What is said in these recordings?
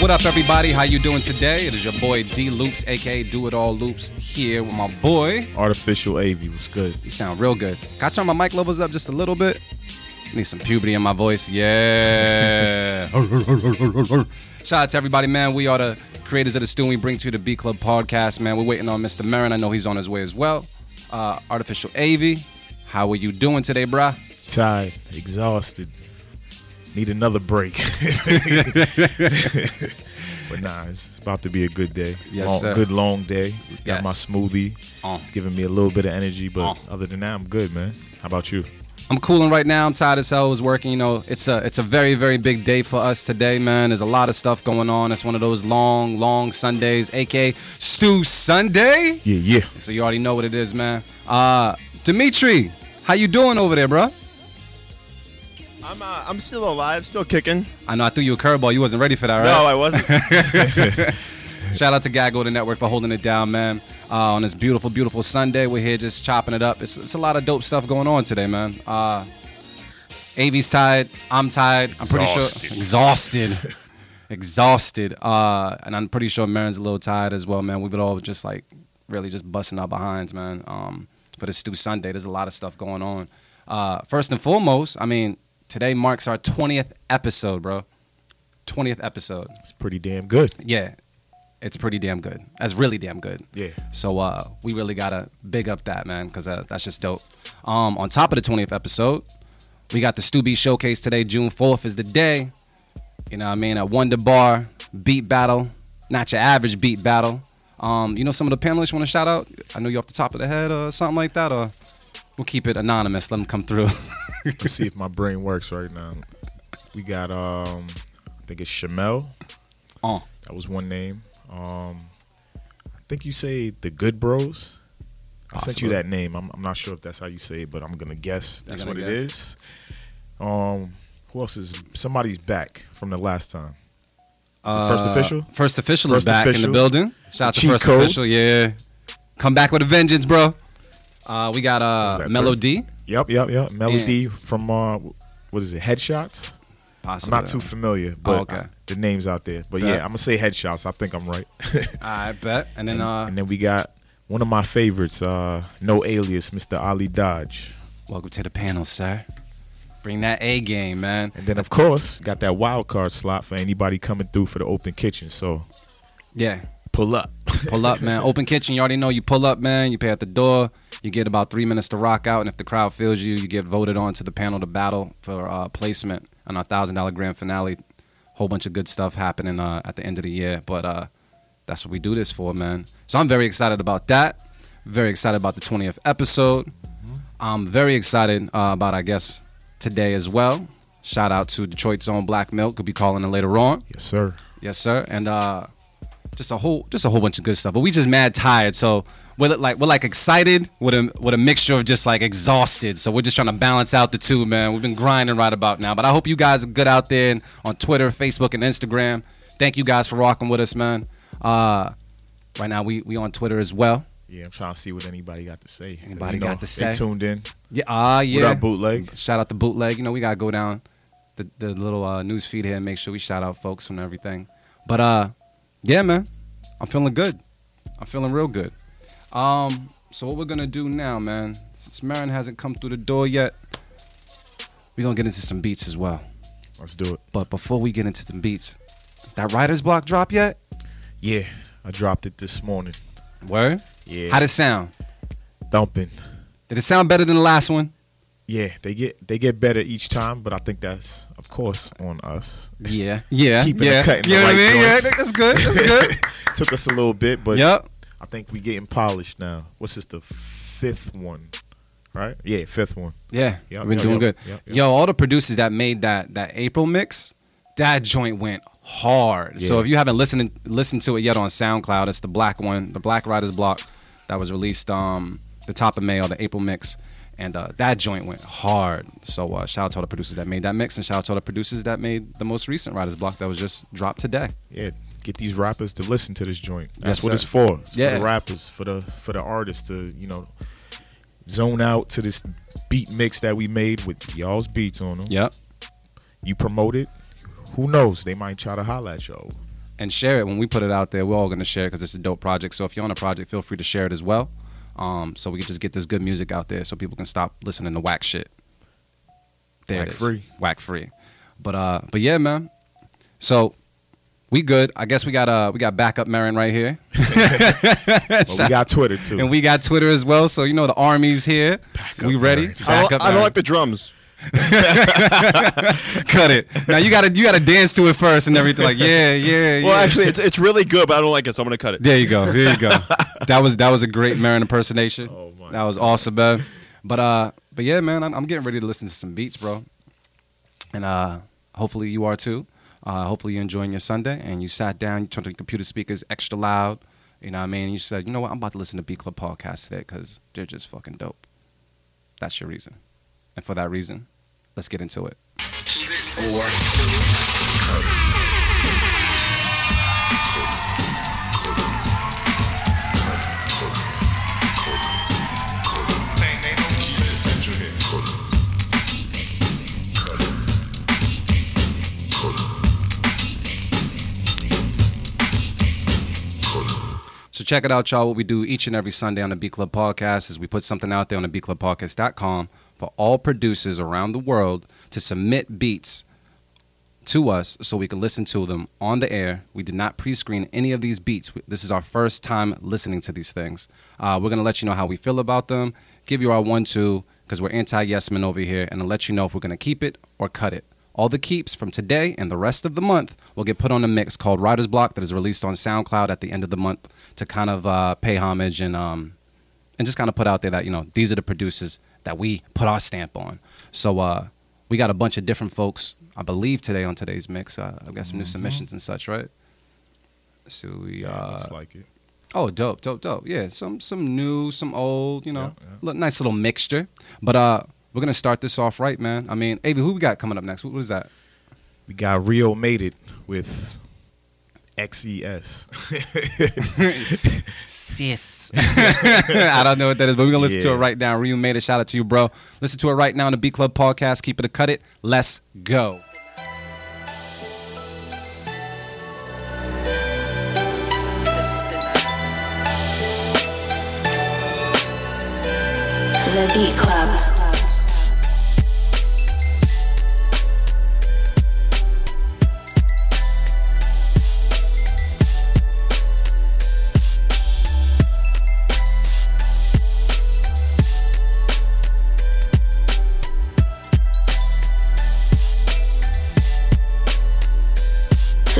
What up, what up, what up, everybody? How you doing today? It is your boy Dee Loopz, aka Do It All Loops, here with my boy. Artofficial AV was good. You sound real good. Can I turn my mic levels up just a little bit? Need some puberty in my voice. Yeah. Shout out to everybody, man. We are the creators of the Stew. We bring to you the Beat Club podcast, man. We're waiting on Mr. Merren. I know he's on his way as well. Uh, Artofficial AV, how are you doing today, bruh? Tired, exhausted. Need another break. but nah, it's, about to be a good day. Yes, long, sir. Good long day. Got Yes. my smoothie. Uh. It's giving me a little bit of energy, but Uh. other than that, I'm good, man. How about you? I'm cooling right now. I'm tired as hell. I was working. You know, it's a it's a very very big day for us today, man. There's a lot of stuff going on. It's one of those long long Sundays, aka Stew Sunday. Yeah, yeah. So you already know what it is, man. Uh, Dimitri, how you doing over there, bro? I'm uh, I'm still alive, still kicking. I know I threw you a curveball. You wasn't ready for that, right? No, I wasn't. Shout out to Gaggle the Network for holding it down, man. Uh, on this beautiful, beautiful Sunday, we're here just chopping it up. It's, it's a lot of dope stuff going on today, man. Uh, Avi's tired. I'm tired. I'm pretty Exhausted. sure exhausted, exhausted. Uh, and I'm pretty sure Merren's a little tired as well, man. We've been all just like really just busting our behinds, man. Um, for this Stew Sunday, there's a lot of stuff going on. Uh, first and foremost, I mean, today marks our 20th episode, bro. 20th episode. It's pretty damn good. Yeah, it's pretty damn good. That's really damn good. Yeah. So uh, we really gotta big up that man because uh, that's just dope. Um, on top of the 20th episode, we got the Stubby Showcase today. June 4th is the day. You know what I mean? A Wonder Bar beat battle, not your average beat battle. Um, you know some of the panelists you want to shout out? I know you off the top of the head or something like that, or we'll keep it anonymous. Let them come through. Let's see if my brain works right now. We got um I think it's Shamel. oh, That was one name. Um I think you say the Good Bros. I sent you that name. I'm, I'm not sure if that's how you say it, but I'm gonna guess that's gonna what guess? it is. Um, who else is? Somebody's back from the last time. Is it first Uh, official? First official is First back in the building. Shout out to first code. official. Yeah, come back with a vengeance, bro. Uh, we got uh Melody. Yep, yep, yep. Melody from uh, what is it? Headshots. I'm not too familiar, but Oh, okay. the names out there. But Bet. yeah, I'm gonna say headshots. I think I'm right. I bet. And then and, uh, and then we got one of my favorites, uh, no alias, Mr. Ali Dodge. welcome to the panel, sir. Bring that A game, man. And then of course got that wild card slot for anybody coming through for the open kitchen. So Yeah, pull up. pull up, man. Open kitchen. You already know. You pull up, man. You pay at the door. You get about three minutes to rock out, and if the crowd feels you, you get voted on to the panel to battle for uh, placement on our thousand dollar grand finale. Whole bunch of good stuff happening uh, at the end of the year, but uh, that's what we do this for, man. So I'm very excited about that. Very excited about the 20th episode. I'm very excited uh, about, I guess, today as well. Shout out to Detroit's own Black Milk. Could be calling in later on. yes, sir. Yes, sir. And uh just a whole just a whole bunch of good stuff. But we just mad tired. So we're like we're like excited with a with a mixture of just like exhausted. So we're just trying to balance out the two, man. We've been grinding right about now. But I hope you guys are good out there on Twitter, Facebook, and Instagram. Thank you guys for rocking with us, man. Uh right now we we on Twitter as well. Yeah, I'm trying to see what anybody got to say. Anybody You know, got to say? They tuned in. Yeah, ah yeah. What up, bootleg? Shout out to Bootleg. You know, we gotta go down the, the little uh, news feed here and make sure we shout out folks and everything. But uh, yeah, man, I'm feeling good. I'm feeling real good. Um, so what we're gonna do now, man? Since Merren hasn't come through the door yet, we're gonna get into some beats as well. Let's do it. But before we get into some beats, did that writer's block drop yet? Yeah, I dropped it this morning. Word? Yeah, How'd it sound? thumping. Did it sound better than the last one? Yeah, they get they get better each time, but I think that's of course on us. Yeah, yeah, Keeping yeah. it cut in you the know what I right mean? Yeah, that's good. That's good. Took us a little bit, but yep. I think we getting polished now. What's this? The fifth one, right? Yeah, fifth one. Yeah, Yep, we've been yep, doing yep, good. Yo, all the producers that made that that April mix, that joint went hard. So if you haven't listened listened to it yet on SoundCloud, it's the black one, the Black Writer's Block that was released um the top of May or the April mix. And uh, that joint went hard. So uh, shout out to all the producers that made that mix, and shout out to all the producers that made the most recent Writer's Block that was just dropped today. Yeah, get these rappers to listen to this joint. That's Yes, what it's for. It's Yeah. for the rappers, for the for the artists to you know zone out to this beat mix that we made with y'all's beats on them. Yep. You promote it. who knows? They might try to holla at y'all. and share it when we put it out there. We're all gonna share it because it's a dope project. So if you're on a project, feel free to share it as well. Um, so we can just get this good music out there, so people can stop listening to whack shit. There Whack it is. free. whack free. But uh, but yeah, man. So we good. I guess we got uh we got backup Merren right here, But we got Twitter too. and we got Twitter as well. So you know the army's here. Backup we ready? I don't, I don't like the drums. cut it. Now you gotta you gotta dance to it first and everything. Like yeah, yeah, yeah. Well, yeah. actually, it's, it's really good, but I don't like it, so I'm gonna cut it. There you go. There you go. that was that was a great Merren impersonation. Oh, my that was awesome, man. But uh, but yeah, man, I'm, I'm getting ready to listen to some beats, bro. And uh, hopefully you are too. Uh, hopefully you're enjoying your Sunday and you sat down, you turned on your computer speakers extra loud. You know what I mean? You said, you know what? I'm about to listen to Beat Club podcast today because they're just fucking dope. That's your reason. And for that reason, let's get into it. Check it out, y'all. What we do each and every Sunday on the Beat Club Podcast is we put something out there on the beatclubpodcast.com for all producers around the world to submit beats to us so we can listen to them on the air. We did not pre-screen any of these beats. This is our first time listening to these things. Uh, we're gonna let you know how we feel about them, give you our one-two because we're anti-yes men over here, and let you know if we're gonna keep it or cut it. All the keeps from today and the rest of the month will get put on a mix called Writer's Block that is released on SoundCloud at the end of the month to kind of uh, pay homage and um, and just kind of put out there that you know these are the producers that we put our stamp on. So uh, we got a bunch of different folks, I believe, today on today's mix. Uh, I've got some new submissions and such, right? So we, Yeah, uh, like it. oh, dope, dope, dope. Yeah, some some new, some old, you know, Yeah, yeah. nice little mixture. But uh, we're gonna start this off right, man. I mean, Avi, who we got coming up next? What was that? We got Rio made it with E XES. Sis. I don't know what that is, but we're gonna listen to it right now. Ryu made a shout out to you, bro. Listen to it right now on the Beat Club podcast. Keep it a cut it. Let's go. The Beat Club.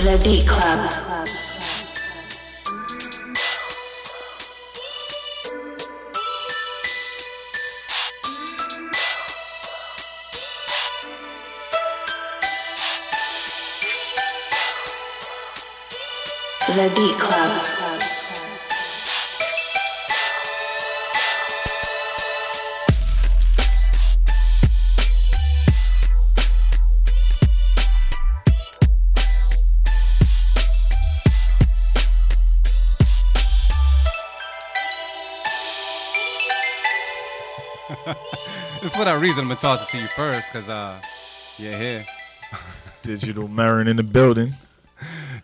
The Beat Club. The Beat Club. For that reason, I'm gonna toss it to you first, cause uh, you're here. Digital Merren in the building.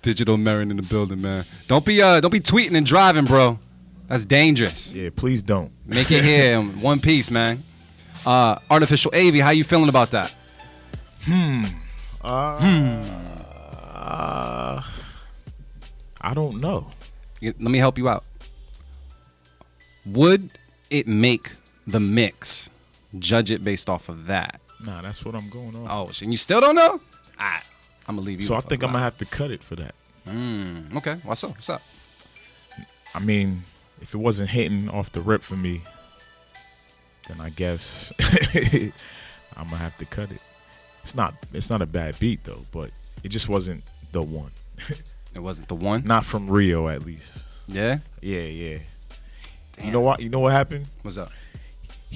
Digital Merren in the building, man. Don't be uh, don't be tweeting and driving, bro. That's dangerous. Yeah, please don't. Make it here in one piece, man. Uh, Artofficial Avi, how you feeling about that? Hmm. Uh, hmm I don't know. Let me help you out. Would it make the mix? Judge it based off of that. Nah, that's what I'm going on. Oh, and you still don't know? Alright, I'm gonna leave you. so I think I'm gonna have to cut it for that. Mm, okay, what's up? What's up? I mean, if it wasn't hitting off the rip for me, then I guess I'm gonna have to cut it. It's not it's not a bad beat though, but it just wasn't the one. It wasn't the one. Not from Rio at least. Yeah. Yeah, yeah. Damn. You know what? You know what happened? What's up?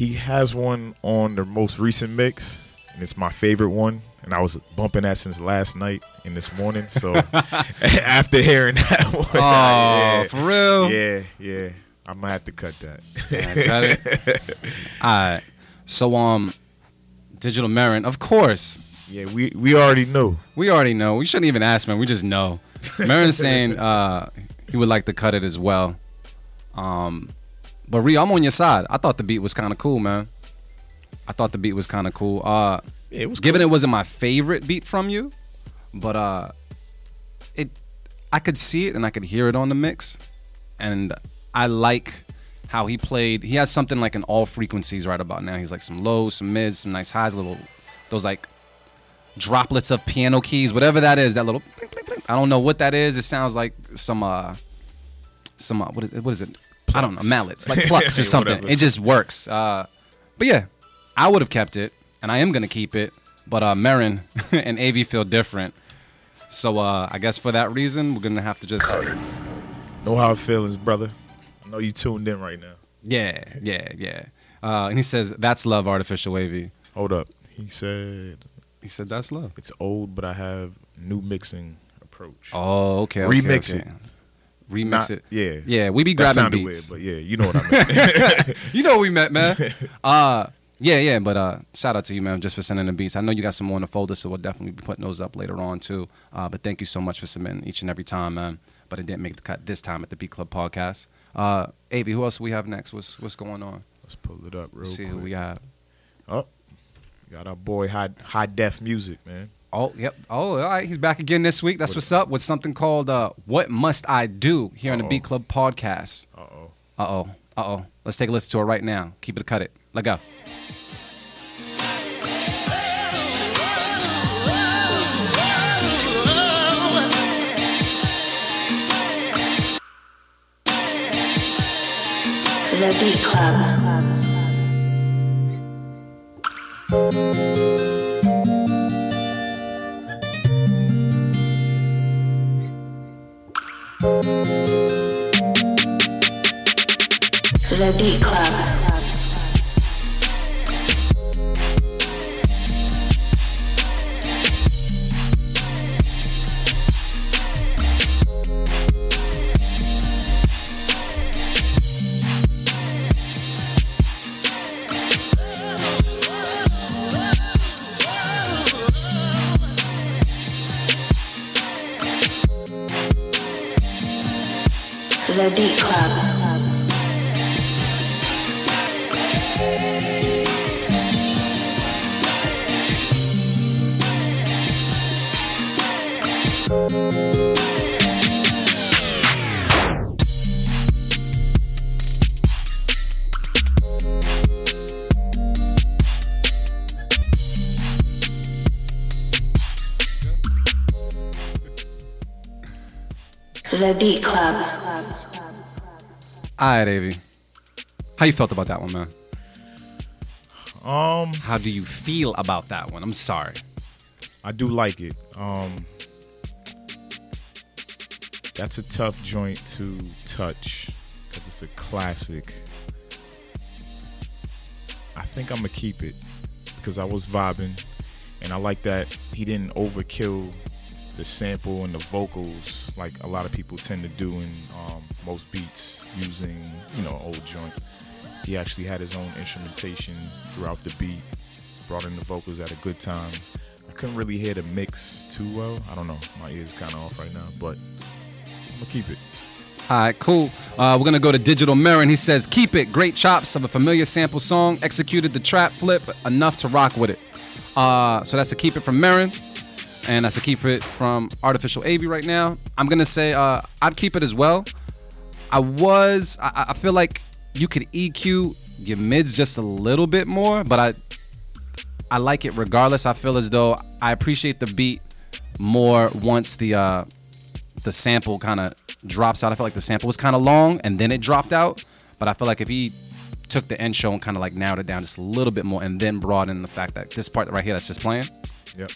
He has one on the most recent mix, and it's my favorite one. And I was bumping that since last night and this morning. So after hearing that one, Oh, yeah, for real? yeah, yeah, I'm gonna have to cut that. Yeah, it. All right. So, um, Digital Merren, of course, Yeah, we we already know. We already know. We shouldn't even ask, man. We just know. Merren's saying uh, he would like to cut it as well. Um, but Ree, I'm on your side. I thought the beat was kind of cool, man. I thought the beat was kind of cool. Uh, it was given cool. it wasn't my favorite beat from you, but uh, it I could see it and I could hear it on the mix, and I like how he played. He has something like in all frequencies right about now. He's like some lows, some mids, some nice highs, little those like droplets of piano keys, whatever that is. That little blink, blink, blink. I don't know what that is. It sounds like some uh some uh, what is, what is it? I don't know mallets like plucks or something. whatever. It just works. Uh, but yeah, I would have kept it, and I am gonna keep it. But uh, Merren and Av feel different. So uh, I guess for that reason, we're gonna have to just Know how it feels, brother. I know you tuned in right now. yeah, yeah, yeah. Uh, and he says that's love, artificial wavy. Hold up. He said He said that's love. it's old, but I have new mixing approach. Oh, okay. okay Remix okay. it. Remix Not- it. Yeah. Yeah, we be That grabbing beats. weird, but yeah, you know what I mean. You know we met, man. uh yeah, yeah, but uh shout out to you, man, just for sending the beats. I know you got some more in the folder, so we'll definitely be putting those up later on too. Uh but thank you so much for submitting each and every time, man. But it didn't make the cut this time at the Beat Club podcast. Uh Avi, who else we have next? What's what's going on? Let's pull it up real Let's see quick. who we have. Oh, got our boy high high def music, man. Oh, yep. Oh, all right. He's back again this week. That's what's up with something called uh, What Must I Do here on the Uh-oh. Beat Club podcast. Uh oh. Uh oh. Uh oh. Let's take a listen to it right now. Keep it, cut it. Let go. The Beat Club. The Beat Club. The Beat Club. All right, Avi. How you felt about that one, man? Um, How do you feel about that one? I'm sorry. I do like it. Um, that's a tough joint to touch because it's a classic. I think I'm gonna keep it because I was vibing, and I like that he didn't overkill the sample and the vocals like a lot of people tend to do in um, most beats using you know old joint. He actually had his own instrumentation throughout the beat, brought in the vocals at a good time. I couldn't really hear the mix too well. I don't know. My ears kind of off right now, but I'm gonna keep it. All right, cool. Uh, we're gonna go to Digital and he says, "Keep it. Great chops of a familiar sample song. Executed the trap flip enough to rock with it." Uh, so that's a keep it from Merren, and that's a keep it from Artofficial AV right now. I'm gonna say uh, I'd keep it as well. I was. I, I feel like you could EQ your mids just a little bit more, but I I like it regardless. I feel as though I appreciate the beat more once the uh, the sample kind of drops out. I feel like the sample was kind of long and then it dropped out. But I feel like if he took the end show and kind of like narrowed it down just a little bit more and then brought in the fact that this part right here that's just playing, Yep.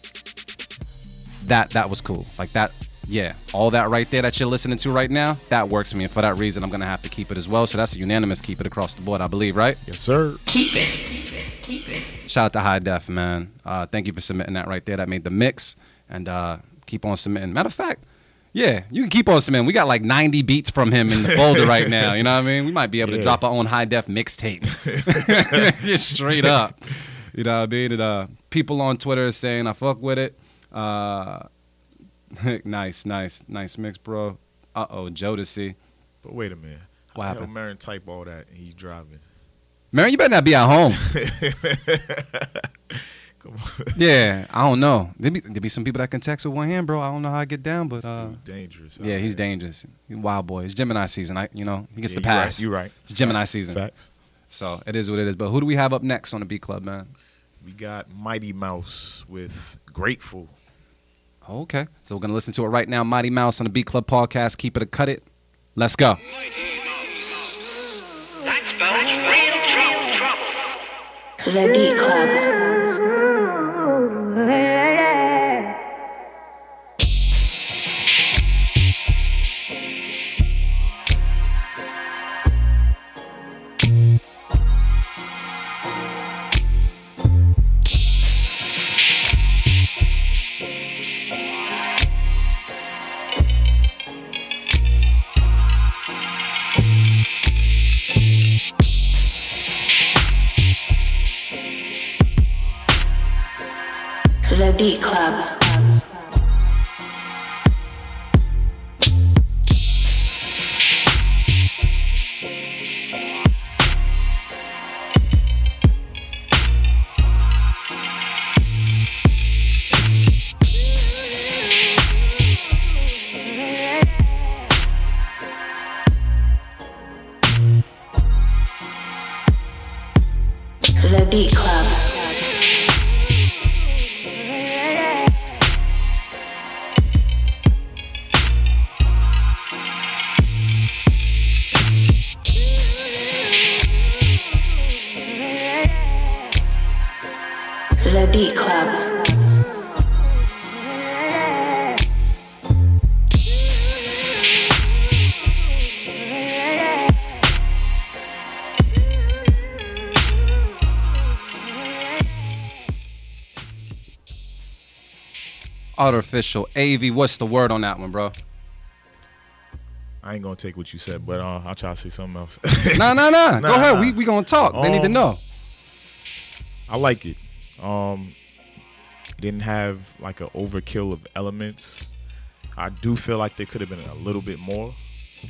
that that was cool. Like that, yeah, all that right there that you're listening to right now, that works for me. And for that reason, I'm gonna have to keep it as well. So that's a unanimous keep it across the board, I believe, right? Yes, sir. Keep it. Keep it. Keep it. Shout out to High Def, man. Uh, thank you for submitting that right there. That made the mix. And uh, keep on submitting. Matter of fact, yeah, you can keep on submitting. We got like 90 beats from him in the folder right now. You know what I mean? We might be able to drop our own High Def mixtape. Just straight up. You know what I mean? And, uh, people on Twitter is saying I fuck with it. Uh, nice, nice, nice mix, bro. Uh oh, Jodeci. But wait a minute. What How happened? Marin type all that and he's driving? Man, you better not be at home. Come on. yeah, I don't know. There be, there be some people that can text with one hand, bro. I don't know how I get down, but uh, dangerous. yeah, he's dangerous. He wild boy. It's Gemini season. I, you know, he gets Yeah, the right, pass. You right. It's Gemini Facts. season. Facts. So it is what it is. But who do we have up next on the Beat Club, man? We got Mighty Mouse with Grateful. Okay, so we're gonna listen to it right now. Mighty Mouse on the Beat Club podcast. Keep it a cut it. Let's go. That spells real trouble, trouble. The Beat Club. The Beat Club. Artofficial AV. What's the word on that one, bro? I ain't gonna take what you said, but uh, I'll try to say something else. Nah, nah, nah. Go ahead. nah. We we gonna talk. they need to Um, know. I like it. Um, didn't have like an overkill of elements. I do feel like there could have been a little bit more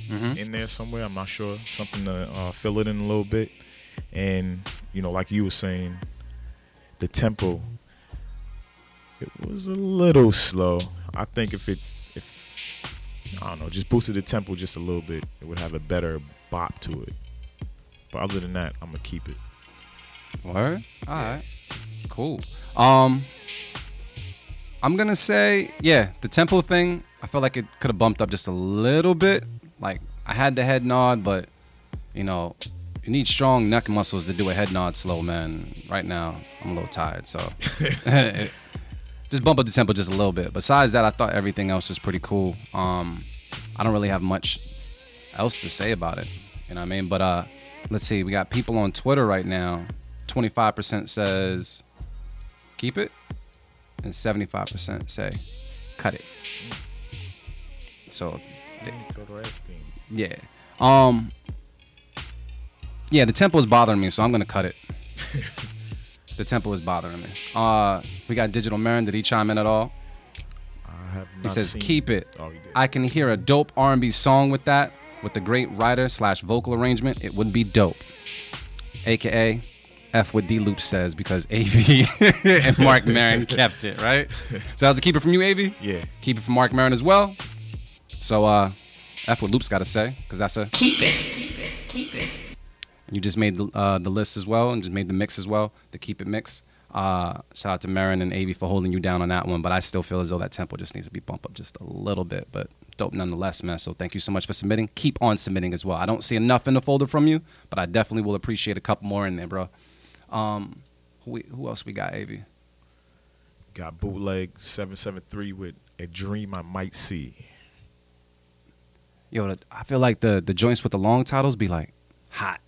Mm-hmm. in there somewhere. I'm not sure. Something to uh, fill it in a little bit. And you know, like you were saying, the tempo. It was a little slow. I think if it, if I don't know, just boosted the tempo just a little bit, it would have a better bop to it. But other than that, I'm gonna keep it. Word. All right. Cool. Um, I'm gonna say, yeah, the tempo thing. I felt like it could have bumped up just a little bit. Like I had the head nod, but you know, you need strong neck muscles to do a head nod slow, man. Right now, I'm a little tired, so just bump up the tempo just a little bit. Besides that, I thought everything else was pretty cool. Um, I don't really have much else to say about it. You know what I mean? But uh, let's see. We got people on Twitter right now. 25% says keep it, and 75% say cut it. So, yeah. Um. Yeah, the tempo is bothering me, so I'm gonna cut it. the tempo is bothering me. Uh, we got Digital Merren. Did he chime in at all? I have He says, seen- "Keep it. Oh, he did. I can hear a dope R&B song with that, with a great writer slash vocal arrangement. It would be dope." AKA F what D Loop says because AV and Mark Merren kept it right. So I how's the keep it from you, AV? yeah, Keep it from Mark Merren as well. So uh, F what Loop's got to say because that's a keep it, Keep it. Keep it. You just made the, uh, the list as well and just made the mix as well, the keep it mix. Uh, shout out to Merren and AV for holding you down on that one, but I still feel as though that tempo just needs to be bumped up just a little bit, but dope nonetheless, man. So thank you so much for submitting. Keep on submitting as well. I don't see enough in the folder from you, but I definitely will appreciate a couple more in there, bro. Um, who, who else we got, AV? got bootleg seven seven three with a dream I might see. Yo, I feel like the the joints with the long titles be like hot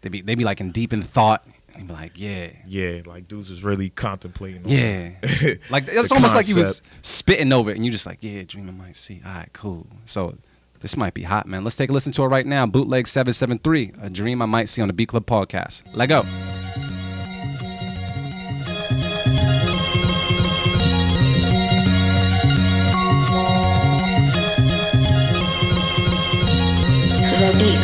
they be they be like in deep in thought. And be like, yeah, yeah, like dudes was really contemplating. Yeah, like it's almost concept. like you was spitting over it, and you just like, yeah, dreaming might see. All right, cool. So this might be hot, man. Let's take a listen to it right now. Bootleg seven seven three, a dream I might see on the Beat Club podcast. Let go. The beat.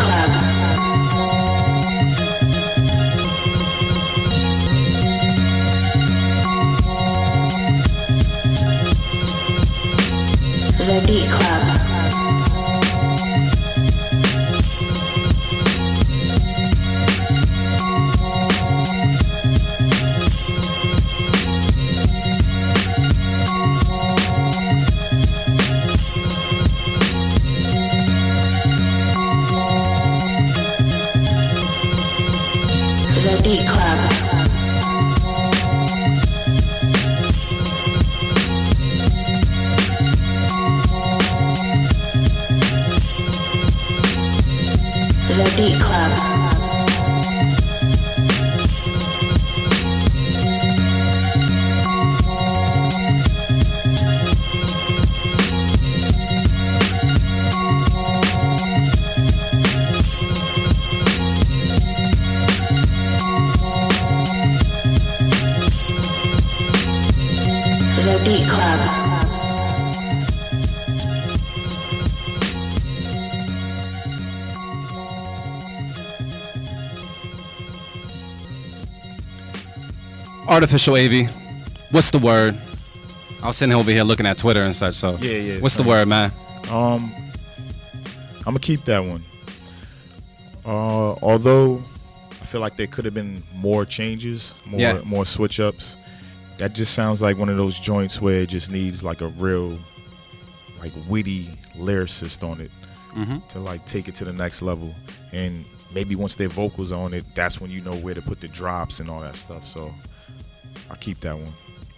Artofficial AV. What's the word? I was sitting over here looking at Twitter and such. So Yeah, yeah, What's the word, man? Um, I'm gonna keep that one. Uh, although I feel like there could have been more changes, more Yeah. more switch ups. That just sounds like one of those joints where it just needs like a real, like witty lyricist on it Mm-hmm. to like take it to the next level. And maybe once their vocals on it, that's when you know where to put the drops and all that stuff. So I'll keep that one.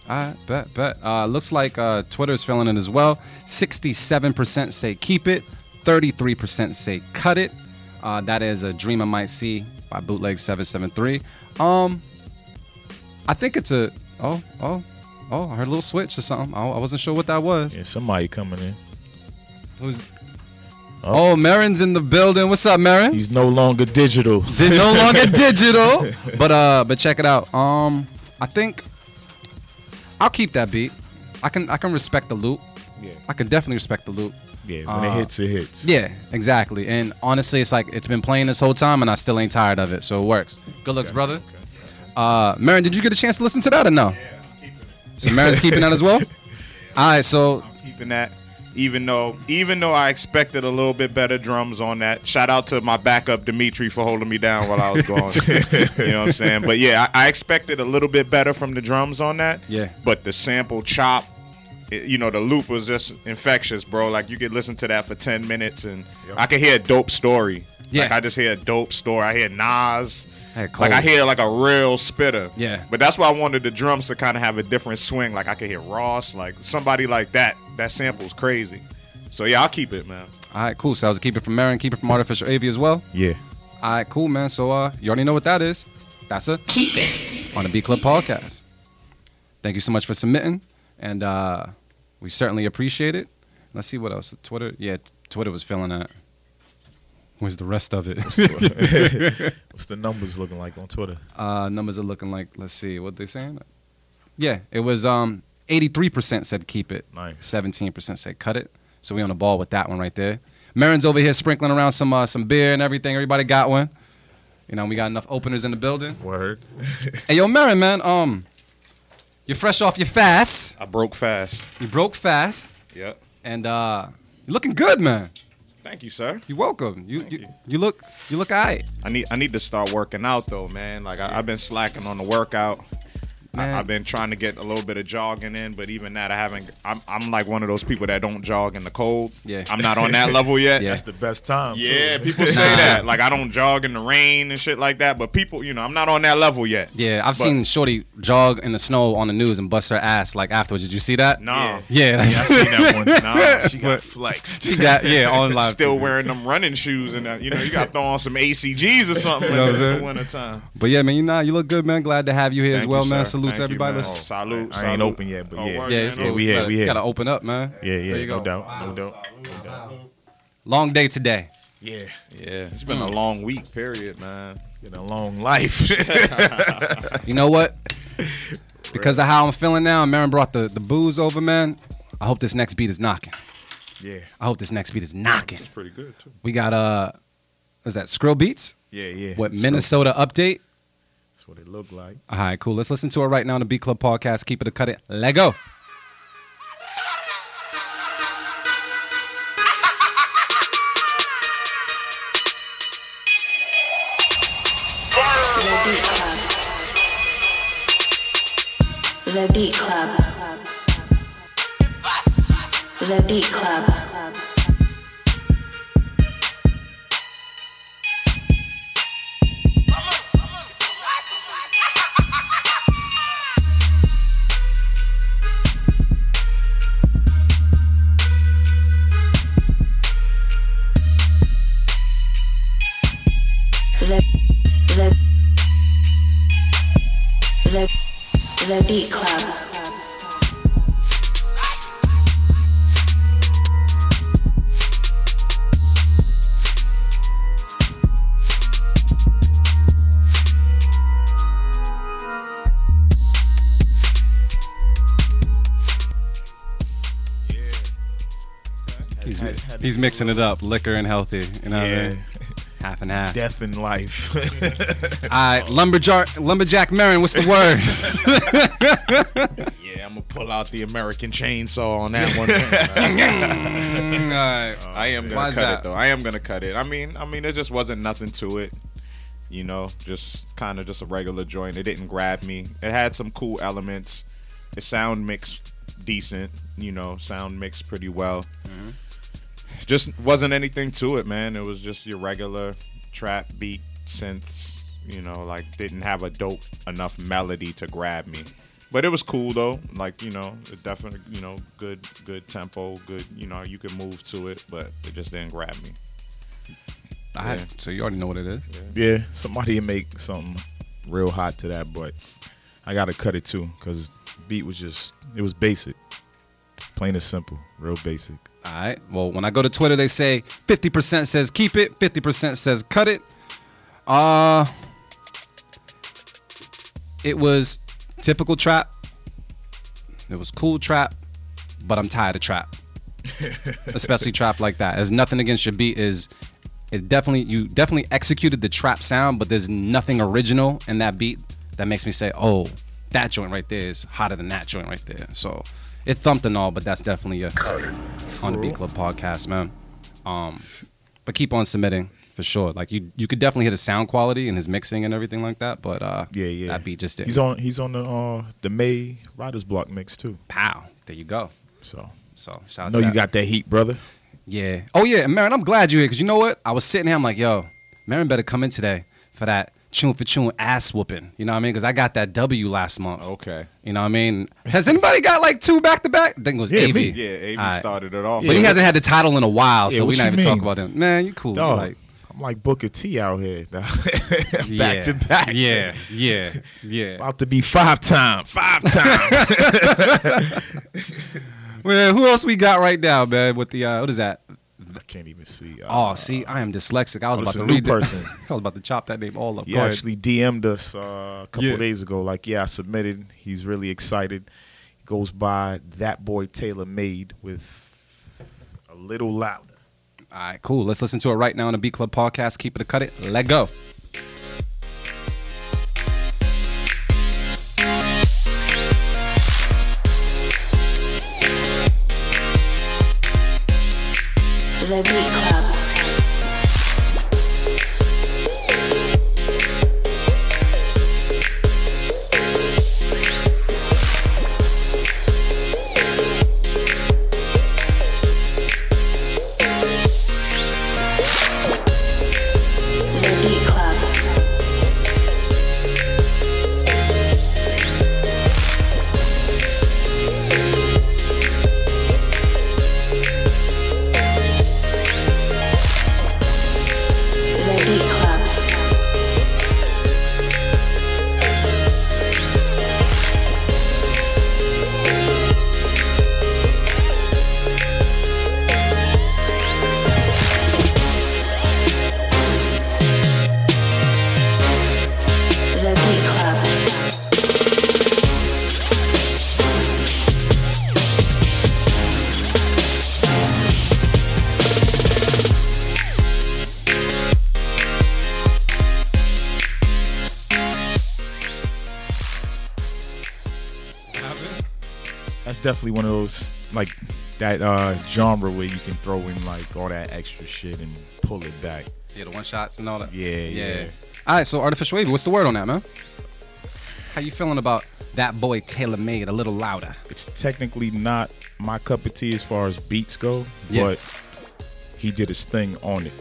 I bet, bet. Uh, looks like uh, Twitter's filling in as well. 67% say keep it, 33% say cut it. Uh, that is a dream I might see by Bootleg 773. Um, I think it's a. Oh, oh, oh, I heard a little switch or something. I, I wasn't sure what that was. Yeah, somebody coming in. Who's- Oh. oh, Merren's in the building. What's up, Merren? He's no longer digital. No longer digital. But uh, but check it out. Um, I think I'll keep that beat. I can I can respect the loop. Yeah. I can definitely respect the loop. Yeah, when it Uh, hits, it hits. Yeah, exactly. And honestly, it's like it's been playing this whole time, and I still ain't tired of it. So it works. Good looks, brother. Uh, Merren, did you get a chance to listen to that or no? Yeah, keeping it. So Merren's keeping that as well. All right, so keeping that. Even though, even though I expected a little bit better drums on that. Shout out to my backup Dimitri for holding me down while I was gone. you know what I'm saying? But yeah, I, I expected a little bit better from the drums on that. Yeah. But the sample chop, it- you know, the loop was just infectious, bro. Like you could listen to that for ten minutes, and I could hear a dope story. Yeah. Like I just hear a dope story. I hear Nas. Hey, Like I hear like a real spitter. Yeah. But that's why I wanted the drums to kind of have a different swing. Like I could hear Ross, like somebody like that. That sample's crazy. So yeah, I'll keep it, man. all right, cool. So I was keep it from Merren, keep it from Artofficial AV as well. Yeah. All right, cool, man. So uh, you already know what that is. That's a Keep it. on the Beat Club podcast. Thank you so much for submitting, and uh, we certainly appreciate it. Let's see what else. Twitter, yeah, Twitter was filling that. Where's the rest of it? What's the numbers looking like on Twitter? uh, numbers are looking like. Let's see what they saying. Yeah, it was um, 83% said keep it. Nice. 17% said cut it. So we on the ball with that one right there. Merren's over here sprinkling around some uh, some beer and everything. Everybody got one. You know, we got enough openers in the building. Word. Hey, yo, Merren, man, um, you're fresh off your fast. I broke fast. You broke fast, Yep. and uh, you're looking good, man. Thank you, sir. You're welcome. You you, you. you look you look alright. I need I need to start working out though, man. Like I, I've been slacking on the workout. Man. I, I've been trying to get a little bit of jogging in, but even that I haven't. I'm I'm like one of those people that don't jog in the cold. Yeah. I'm not on that level yet. Yeah. That's the best time. too. Yeah, people say that. Like I don't jog in the rain and shit like that. But people, you know, I'm not on that level yet. Yeah, I've But- seen Shorty jog in the snow on the news and bust her ass like afterwards. Did you see that? No. Yeah. Yeah, Yeah, I seen that one. Nah, she got flexed. she got yeah on live. Still wearing them running shoes and that. You know, you got to throw on some ACGs or something You know what I'm in the saying? wintertime. But yeah, man, you know you look good, man. Glad to have you here as well, you, man. sir. Salute to Thank you, everybody. man. Let's- salute. I ain't salute. open yet, but Oh, yeah. word, yeah, it's Yeah, cool. we here, Gotta- we here. Gotta open up, man. Yeah, There yeah, you no go. doubt, no doubt, no doubt. Long day today. Yeah, Yeah, it's been a long week. Period, man. been a long life. You know what? Because of how I'm feeling now, and Merren brought the, the booze over, man. I hope this next beat is knocking. yeah, I hope this next beat is knocking. It's pretty good too. We got uh, is that Skrill Beats? yeah, yeah. What So, Minnesota update? what it looked like. All right, cool. Let's listen to it right now on the Beat Club podcast. Keep it a cut it. Let go. The Beat Club. The Beat Club. The Beat Club. The the Beat Club. He's, Had- had he's mixing it up, liquor and healthy. You know what I mean? Half and half. Death in life. All right, lumberjack, lumberjack Merren. What's the word? Yeah, I'm gonna pull out the American chainsaw on that one. All right. I am gonna cut that? it though. I am gonna cut it. I mean, I mean, there just wasn't nothing to it. You know, just kind of just a regular joint. It didn't grab me. It had some cool elements. It sound mixed decent. You know, sound mixed pretty well. Mm-hmm. Just wasn't anything to it, man. It was just your regular trap beat synths. You know, like didn't have a dope enough melody to grab me. But it was cool though. Like you know, it definitely you know good good tempo, good you know you could move to it, but it just didn't grab me. All right, so you already know what it is. yeah, somebody make something real hot to that, but I gotta cut it too because beat was just it was basic, plain and simple, real basic. All right. Well, when I go to Twitter, they say 50% says keep it, 50% says cut it. Uh it was typical trap. It was cool trap, but I'm tired of trap. Especially trap like that. There's nothing against your beat is it definitely you definitely executed the trap sound, but there's nothing original in that beat that makes me say, "Oh, that joint right there is hotter than that joint right there." So, it thumped and all, but that's definitely a on the Beat Club podcast, man. Um, but keep on submitting for sure. Like you, you could definitely hear the sound quality and his mixing and everything like that. But uh, Yeah, yeah. that beat just did. He's on he's on the uh the May Writer's Block mix too. pow. There you go. So So shout out. to you that. got that heat, brother. Yeah. Oh yeah, and Merren, I'm glad you're here because you know what? I was sitting here, I'm like, yo, Merren better come in today for that Chune for Chune ass whooping. You know what I mean? Because I got that W last month. Okay. You know what I mean? Has anybody got like two back to back? I think it was Yeah, AV. me. Yeah, All right. started it off. But he Yeah. hasn't had the title in a while, Yeah, so we're not even talking about him. Man, you cool. Dog, like I'm like Booker T out here. back yeah, to back. Yeah, yeah, yeah. About to be five time, five time. Man, who else we got right now, man? With the uh, what is that? I can't even see. Oh, Uh, see, I am dyslexic. I was oh, about to new read that. person. I was about to chop that name all up. He Go ahead. actually DM'd us uh, a couple Yeah. days ago. Like, yeah, I submitted. He's really excited. He goes by that boy Taylor Made with a little louder. All right, cool. Let's listen to it right now on the Beat Club podcast. Keep it a cut it. Let go. The Beat Club. Definitely one of those like that uh, genre where you can throw in like all that extra shit and pull it back. Yeah, the one shots and all that. Yeah, yeah. All right, so Artofficial Avi. What's the word on that, man? How you feeling about that boy Taylor Made? A little louder. It's technically not my cup of tea as far as beats go, Yeah. but he did his thing on it.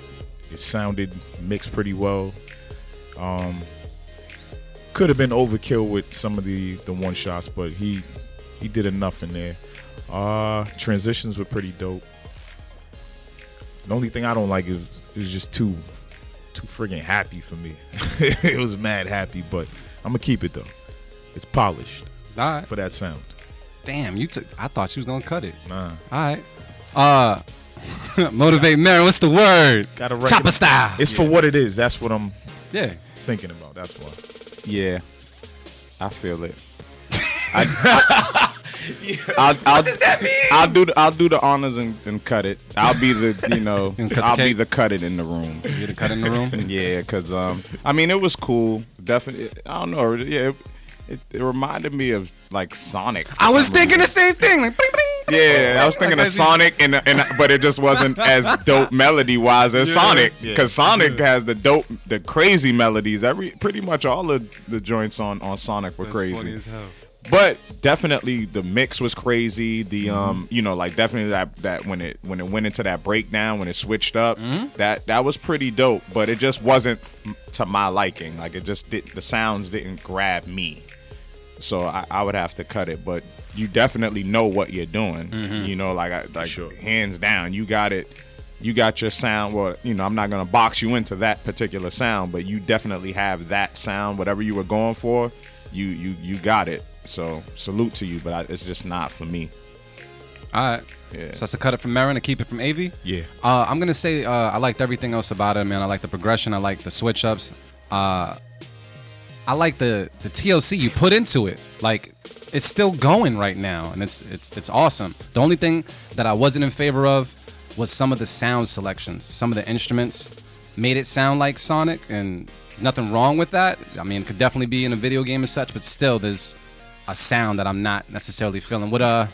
It sounded mixed pretty well. Um, could have been overkill with some of the the one shots, but he he did enough in there. Uh, transitions were pretty dope. The only thing I don't like is it was just too too friggin' happy for me. it was mad happy, but I'm gonna keep it though. It's polished All right. for that sound. Damn, you took. I thought you was gonna cut it. Nah. All right. Uh, motivate Mary. What's the word? Gotta Chopper recognize- style. It's for what it is. That's what I'm yeah. thinking about. That's why. Yeah, I feel it. I, I, will I'll, I'll do the, I'll do the honors and, and cut it. I'll be the you know And cut the I'll be cake? the cut it in the room. You the cut in the room. Yeah, cause um, I mean it was cool. Definitely, I don't know. Yeah, it, it, it reminded me of like Sonic. for I was some thinking the reason. same thing. Like, bling, bling. Yeah, I was thinking Like, of Sonic, and and but it just wasn't as dope melody wise as Sonic, yeah. because Sonic has the dope, the crazy melodies. Every pretty much all of the joints on on Sonic were That's funny crazy. as hell. But definitely the mix was crazy. The mm-hmm. um, you know, like definitely that that when it when it went into that breakdown when it switched up, mm-hmm. that that was pretty dope. But it just wasn't f- to my liking. Like it just did the sounds didn't grab me. So I, I would have to cut it. But you definitely know what you're doing. Mm-hmm. You know, like I, like Sure. hands down, you got it. You got your sound. Well, you know, I'm not gonna box you into that particular sound, but you definitely have that sound. Whatever you were going for, you you you got it. So salute to you, but I, it's just not for me. All right. Yeah. So that's a cut it from Merren and keep it from Avi. Yeah. Uh, I'm gonna say uh, I liked everything else about it, man. I like the progression. I like the switch ups. Uh, I like the the TLC you put into it. Like it's still going right now, and it's it's it's awesome. The only thing that I wasn't in favor of was some of the sound selections. Some of the instruments made it sound like Sonic, and there's nothing wrong with that. I mean, it could definitely be in a video game and such, but still, there's a sound that I'm not necessarily feeling. What uh,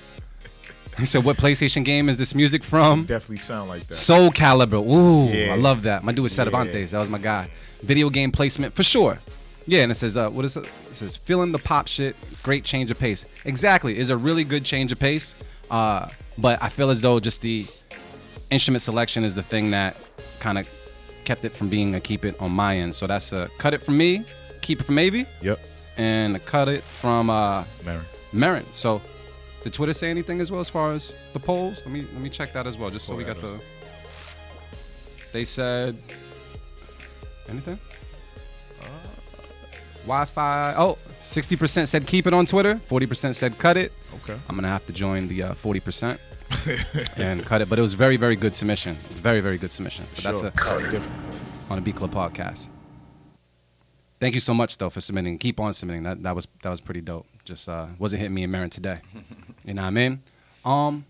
he said, what PlayStation game is this music from? Definitely sound like that. Soul Calibur. Ooh, Yeah. I love that. My dude Yeah. Cervantes. That was my guy. Video game placement for sure. Yeah, and it says, uh, what is it? It says, feeling the pop shit, great change of pace. Exactly. Is a really good change of pace. Uh, but I feel as though just the instrument selection is the thing that kind of kept it from being a keep it on my end. So that's a cut it from me, keep it from Avi, Yep. And a cut it from uh, Merren. Merren. So, did Twitter say anything as well as far as the polls? Let me let me check that as well, just so we got the. They said anything. Wi-Fi. Oh, 60% said keep it on Twitter. 40% said cut it. Okay. I'm gonna have to join the uh, 40% and cut it. But it was very very good submission. Very very good submission. But that's Sure. a different. on a Beat Club podcast. Thank you so much though for submitting. Keep on submitting. That that was that was pretty dope. Just uh wasn't hitting me and Merren today. You know what I mean? Um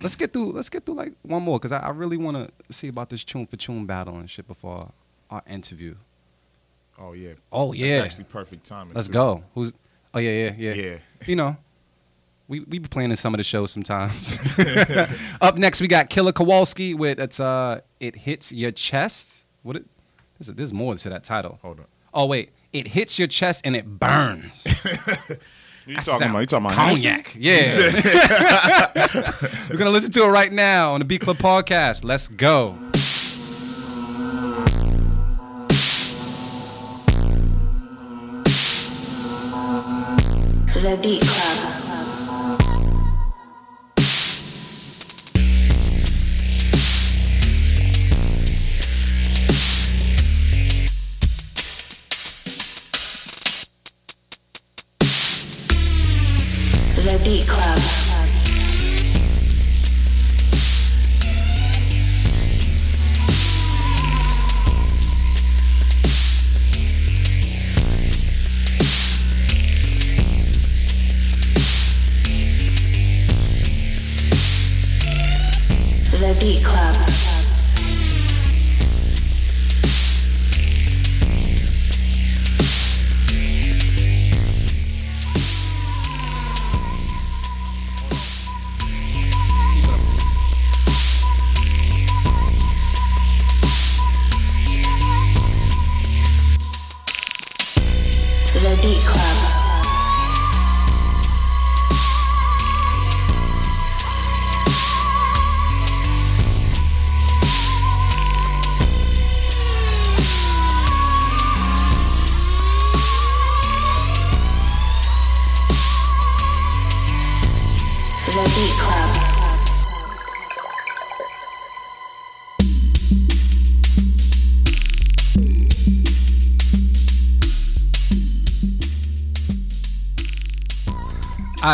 let's get through let's get through like one more because I, I really wanna see about this Chune for Chune battle and shit before our interview. Oh yeah. Oh That's yeah. actually perfect timing. Let's too. go. Who's oh yeah, yeah, yeah. Yeah. You know. We we be playing in some of the shows sometimes. Up next we got Killer Kowalski with it's uh it hits your chest. What it there's, there's more to that title. Hold on. Oh wait, it hits your chest and it burns. You That talking about? You sounds talking about Hennessy? cognac? Yeah. We're gonna listen to it right now on the Beat Club podcast. Let's go. The Beat Club.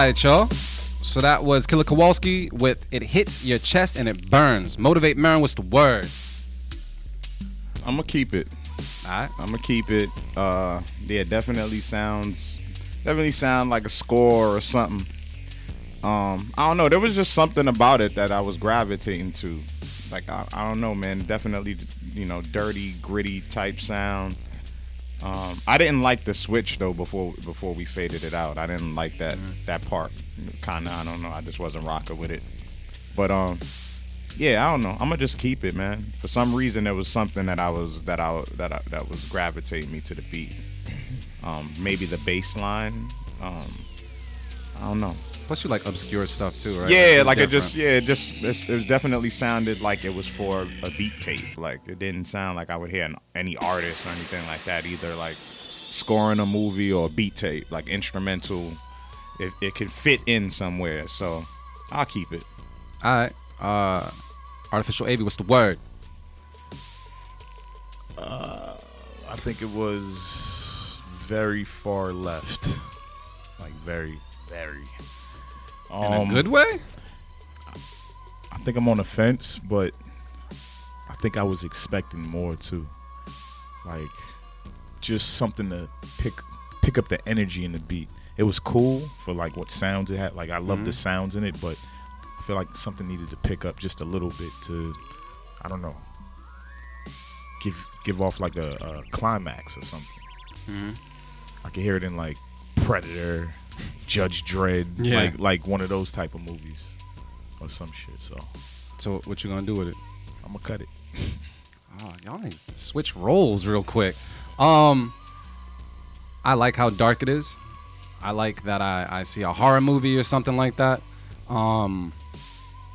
Right, y'all. So that was Killer Kowalski with "It Hits Your Chest and It Burns." Motivate Merren. What's the word? I'm gonna keep it. All right. I'm gonna keep it. Uh, yeah, definitely sounds, definitely sound like a score or something. Um, I don't know. There was just something about it that I was gravitating to. Like I, I don't know, man. Definitely, you know, dirty, gritty type sound. Um, I didn't like the switch though before before we faded it out. I didn't like that that part. Kind of, I don't know. I just wasn't rocking with it. But um, yeah, I don't know. I'm gonna just keep it, man. For some reason, there was something that I was that I that I, that was gravitating me to the beat. Um, maybe the bass line. Um, I don't know. Plus, you like obscure stuff too, right? Yeah, it's like it just yeah, it just it's, it definitely sounded like it was for a beat tape. Like it didn't sound like I would hear an, any artist or anything like that either. Like scoring a movie or a beat tape, like instrumental. It, it can fit in somewhere, so I'll keep it. All right. Uh, Artofficial AV. What's the word? Uh, I think it was very far left. Like very, very. In Um, a good way. I think I'm on the fence, but I think I was expecting more too. Like just something to pick pick up the energy in the beat. It was cool for like what sounds it had. Like I love the sounds in it, but I feel like something needed to pick up just a little bit to I don't know. Give give off like a, a climax or something. I can hear it in like Predator, Judge Dredd, Yeah. like like one of those type of movies or some shit. So So what you gonna do with it? I'm gonna cut it. Oh, y'all need to switch roles real quick. Um, I like how dark it is. I like that I, I see a horror movie or something like that. Um,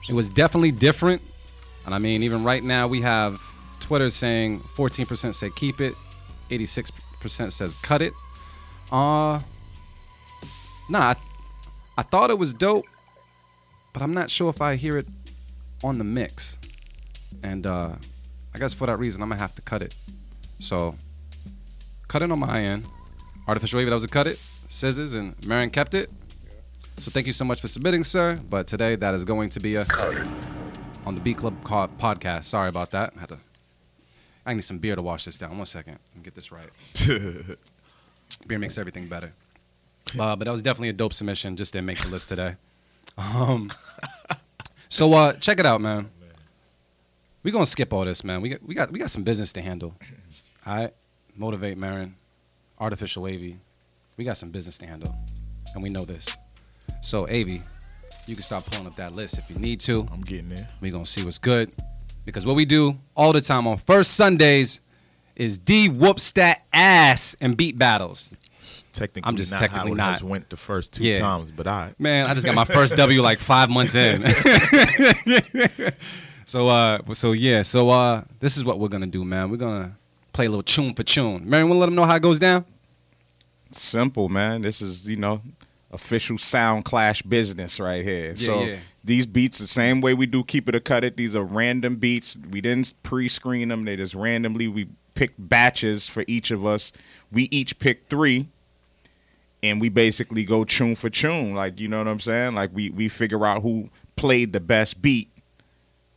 it was definitely different. And I mean, even right now, we have Twitter saying 14% say keep it, 86% says cut it. Uh, nah, I, I thought it was dope, but I'm not sure if I hear it on the mix. And uh, I guess for that reason, I'm gonna have to cut it. So, cut it on my end. Artofficial Avi, that was a cut it. Scissors and Merren kept it. So thank you so much for submitting, sir. But today that is going to be a cut on the Beat Club podcast. Sorry about that. I had to. I need some beer to wash this down. One second. Let me get this right. beer makes everything better. Uh, but that was definitely a dope submission. Just didn't make the list today. Um, so uh, check it out, man. We're gonna skip all this, man. We got we got we got some business to handle. All right, motivate, Merren. Artofficial Avi. We got some business to handle, and we know this. So Avi, you can start pulling up that list if you need to. I'm getting there. we gonna see what's good. Because what we do all the time on first Sundays is D whoops that ass and beat battles. Technically, I'm just not technically how it not. has went the first two Yeah. times, but I Man, I just got my first W like five months in. so uh so yeah, so uh this is what we're gonna do, man. We're gonna play a little Chune for Chune. Mary, wanna let them know how it goes down? Simple, man. This is, you know, official sound clash business right here. Yeah, so yeah. these beats, the same way we do Keep It or Cut It, these are random beats. We didn't pre screen them, they just randomly, we picked batches for each of us. We each picked three. And we basically go Chune for Chune, like you know what I'm saying. Like we we figure out who played the best beat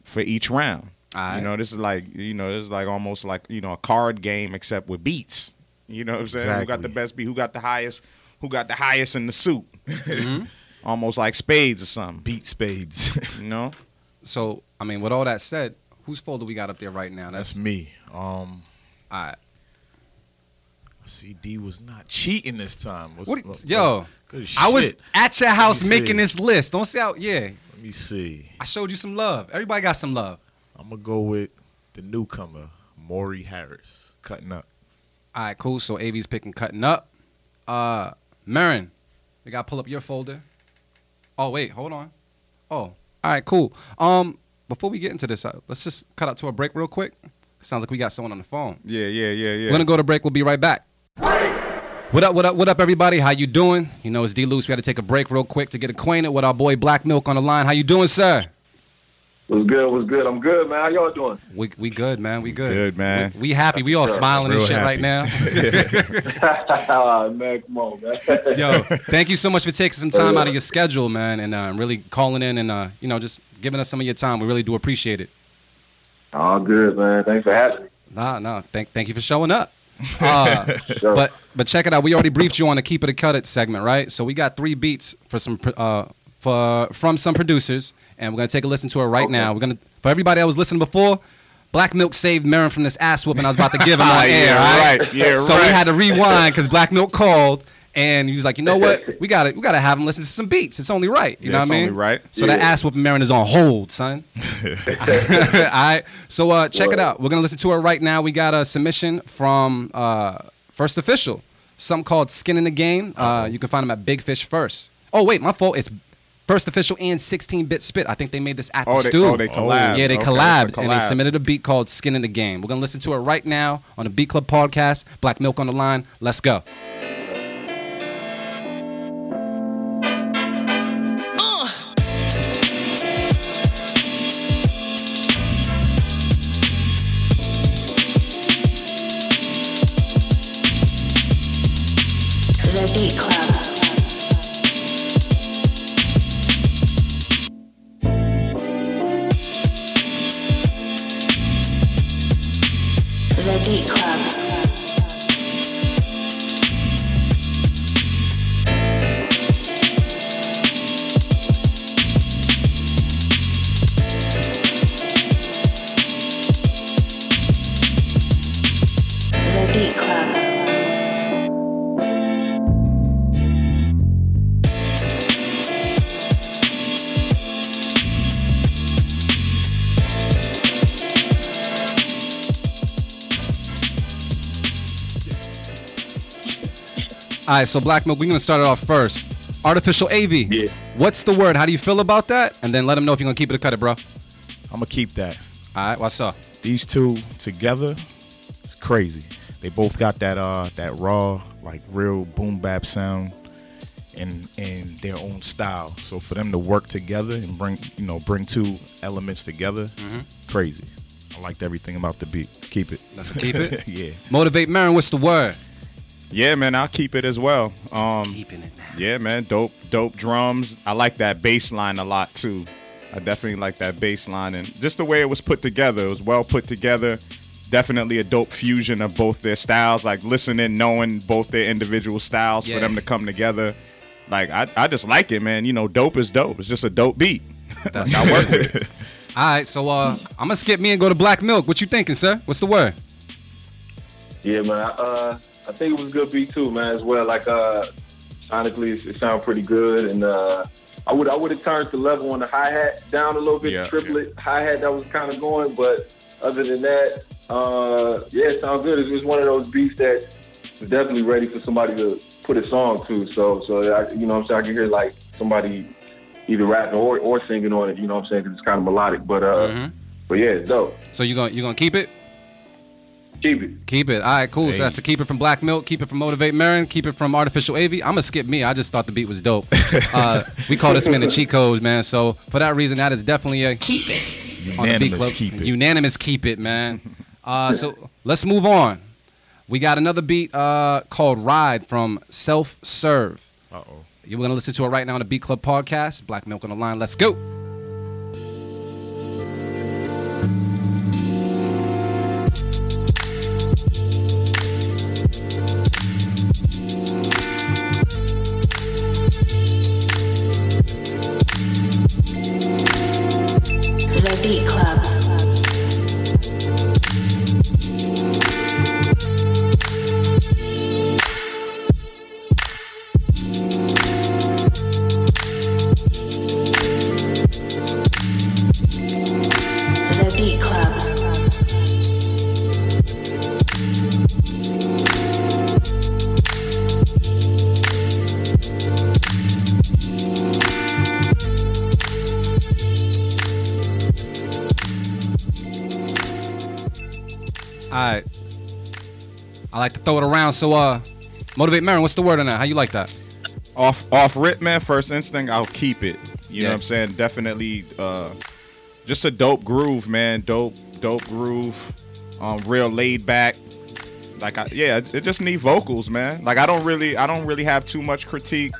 for each round. Alright. You know, this is like you know, this is like almost like you know a card game except with beats. You know what I'm saying? Who got the best beat? Who got the highest? Who got the highest in the suit? almost like spades or something. beat spades. You know? So I mean with all that said, whose folder we got up there right now? That's That's me. Um, all right. CD was not cheating this time. What's, What, what- yo, good I was at your house making see. this list. Don't say out yeah. Let me see. I showed you some love. Everybody got some love. I'm gonna go with the newcomer, Maury Harris, cutting up. All right, cool. So AV's picking cutting up. Uh, Merren, we got to pull up your folder. Oh wait, hold on. Oh, all right, cool. Um, before we get into this, uh, let's just cut out to a break real quick. Sounds like we got someone on the phone. Yeah, yeah, yeah, yeah. We're gonna go to break. We'll be right back. What up? What up? What up, everybody? How you doing? You know, it's Dee Loopz. We had to take a break real quick to get acquainted with our boy Black Milk on the line. How you doing, sir? What's good? What's good? I'm good, man. How y'all doing? We we good, man. We good. Good, man. We, we happy. We all Sure. smiling and Real shit right now. man, come on, man. Yo, thank you so much for taking some time out of your schedule, man, and uh, really calling in and uh, you know just giving us some of your time. We really do appreciate it. All good, man. Thanks for having me. Nah, nah. Thank thank you for showing up. Uh, Sure. but but check it out. We already briefed you on the keep it or cut it segment, right? So we got three beats for some uh, for from some producers, and we're gonna take a listen to it right Okay. now. We're gonna for everybody that was listening before. Black Milk saved Merren from this ass whooping I was about to give him on air. Yeah, right? right. Yeah, So we had to rewind because Black Milk called, and he was like, "You know what? We got to we got to have him listen to some beats. It's only right. You Yeah, know what I mean? only right. So that Yeah. ass whooping Merren is on hold, son. All right. So uh, check it out. We're gonna listen to it right now. We got a submission from uh, First Official, something called "Skin in the Game." Uh, you can find them at Big Fish First. Oh wait, my fault. It's First Official and 16-bit Spit. I think they made this at Oh, the they- stew. oh, they collabed. Yeah, they Okay, collabed it's a and they submitted a beat called "Skin in the Game." We're gonna listen to it right now on the Beat Club podcast. Black Milk on the line. Let's go. The All right, so Black Milk, we're gonna start it off first. Artofficial AV. Yeah. What's the word? How do you feel about that? And then let them know if you're gonna keep it or cut it, bro. I'm gonna keep that. All right, what's up? These two together, it's crazy. They both got that uh that raw, like real boom bap sound in in their own style. So for them to work together and bring you know bring two elements together, crazy. I liked everything about the beat. Keep it. Let's keep it. yeah. Motivate Merren, what's the word? Yeah, man, I'll keep it as well. Um, Keeping it now. yeah, man, dope, dope drums. I like that bass line a lot too. I definitely like that bass line and just the way it was put together. It was well put together. Definitely a dope fusion of both their styles. Like listening, knowing both their individual styles Yeah. for them to come together. Like I, I just like it, man. You know, dope is dope. It's just a dope beat. That's I work with it. All right, so uh, I'm gonna skip me and go to Black Milk. What you thinking, sir? What's the word? Yeah, man. I, uh, I think it was a good beat too, man. As well, like uh, sonically, it, it sounded pretty good, and uh, I would I would have turned the level on the hi hat down a little bit, Yeah, the triplet hi hat that was kind of going, but other than that, uh, yeah, it sounds good. It's, it's one of those beats that is definitely ready for somebody to put a song to. So, so I, you know, what I'm saying I can hear like somebody either rapping or, or singing on it. You know, what I'm saying 'cause it's kind of melodic, but uh, Mhm. but yeah, it's dope. So you gonna you gonna keep it? Keep it. Keep it. All right, cool. So that's to keep it from Black Milk, keep it from Motivate Merren, keep it from Artofficial AV. I'm gonna skip me. I just thought the beat was dope. uh, we call this man the cheat codes, man. So for that reason, that is definitely a Keep it. on the beat Unanimous. club. Keep it. Unanimous keep it, man. Uh, so let's move on. We got another beat uh, called Ride from Self Serve. Uh oh. You're gonna listen to it right now on the Beat Club podcast. Black Milk on the line. Let's go. Like to throw it around. So, uh, Motivate Merren, what's the word on that? How you like that? off off rip, man. First instinct, I'll keep it. You Yeah. know what I'm saying? Definitely uh, just a dope groove, man. Dope, dope groove. Um, real laid back. Like, I, yeah, it just need vocals, man. Like, I don't really, I don't really have too much critique.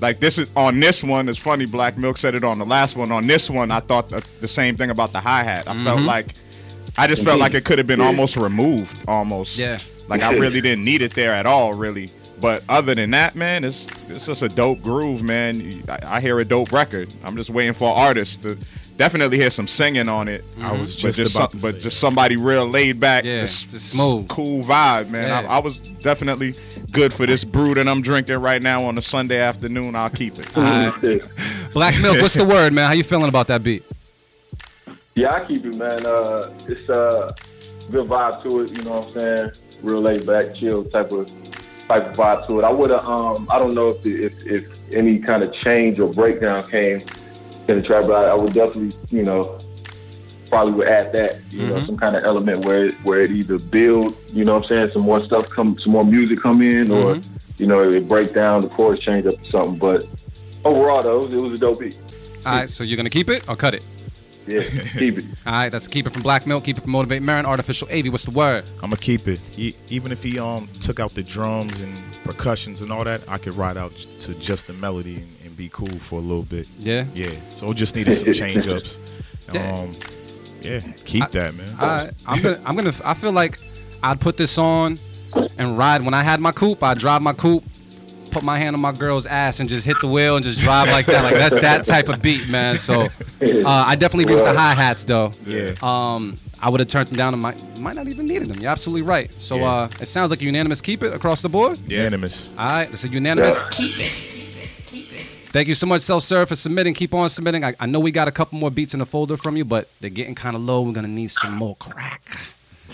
Like this is on this one. It's funny. Black Milk said it on the last one. On this one, I thought the, the same thing about the hi hat. I Mm-hmm. felt like, I just felt like it could have been almost removed, almost. Yeah. Like I really didn't need it there at all, really. But other than that, man, it's it's just a dope groove, man. I, I hear a dope record. I'm just waiting for artists to definitely hear some singing on it. I was But just just, about some- to but say just somebody real laid back, Yeah, just, just smooth. cool vibe, man. Yeah. I, I was definitely good for this brew that I'm drinking right now on a Sunday afternoon. I'll keep it. Black Milk, what's the word, man? How you feeling about that beat? Yeah, I keep it, man. Uh, it's uh, good vibe to it. You know what I'm saying? Real laid back, chill type of type of vibe to it. I would have. Um, I don't know if the, if if any kind of change or breakdown came in the track, but I, I would definitely, you know, probably would add that. You know, some kind of element where it, where it either build. You know what I'm saying? Some more stuff come, some more music come in, or you know, it break down the chords change up to something. But overall, though, it was, it was a dope beat. All right, so you're gonna keep it or cut it? Yeah, keep it. All right, that's keep it from Black Milk, keep it from Motivate Merren, Artofficial AV. What's the word? I'm gonna keep it. E- even if he um took out the drums and percussions and all that, I could ride out to just the melody and, and be cool for a little bit. Yeah. Yeah. So it just needed some change ups. Yeah. Um, yeah. Keep that, man. All right, I'm gonna, I'm gonna, I feel like I'd put this on and ride. When I had my coupe, I'd drive my coupe, put my hand on my girl's ass, and just hit the wheel and just drive like that. Like that's that type of beat, man. So uh, I definitely agree with the hi hats, though. Yeah. Um, I would have turned them down and might, might not even needed them. You're absolutely right. So Yeah. uh, it sounds like a unanimous keep it across the board. Unanimous. All right, it's a unanimous. Yeah. Keep it. Thank you so much, Self Serve, for submitting. Keep on submitting. I, I know we got a couple more beats in the folder from you, but they're getting kind of low. We're gonna need some more crack.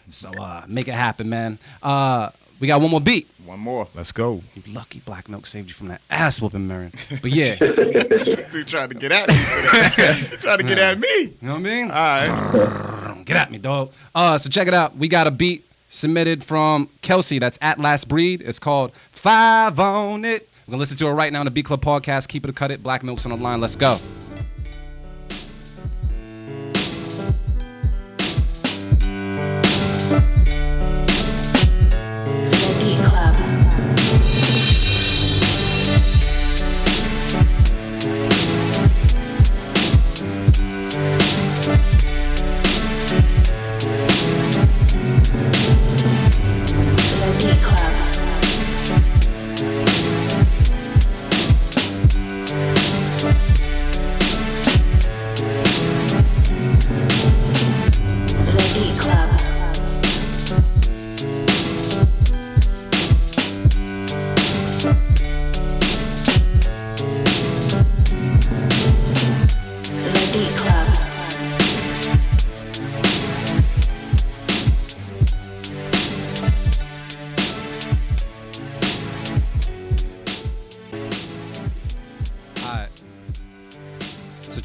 So uh, make it happen, man. Uh, we got one more beat. One more. Let's go. You lucky Black Milk saved you from that ass whooping, Merren. But yeah, you Dude trying to get at me. today. trying to get at me. You know what I mean? All right. Get at me, dog. Uh, so check it out. We got a beat submitted from Kelsey. That's at Last Breed. It's called Five on It. We're gonna listen to it right now on the Beat Club podcast. Keep it or cut it. Black Milk's on the line. Let's go. Club.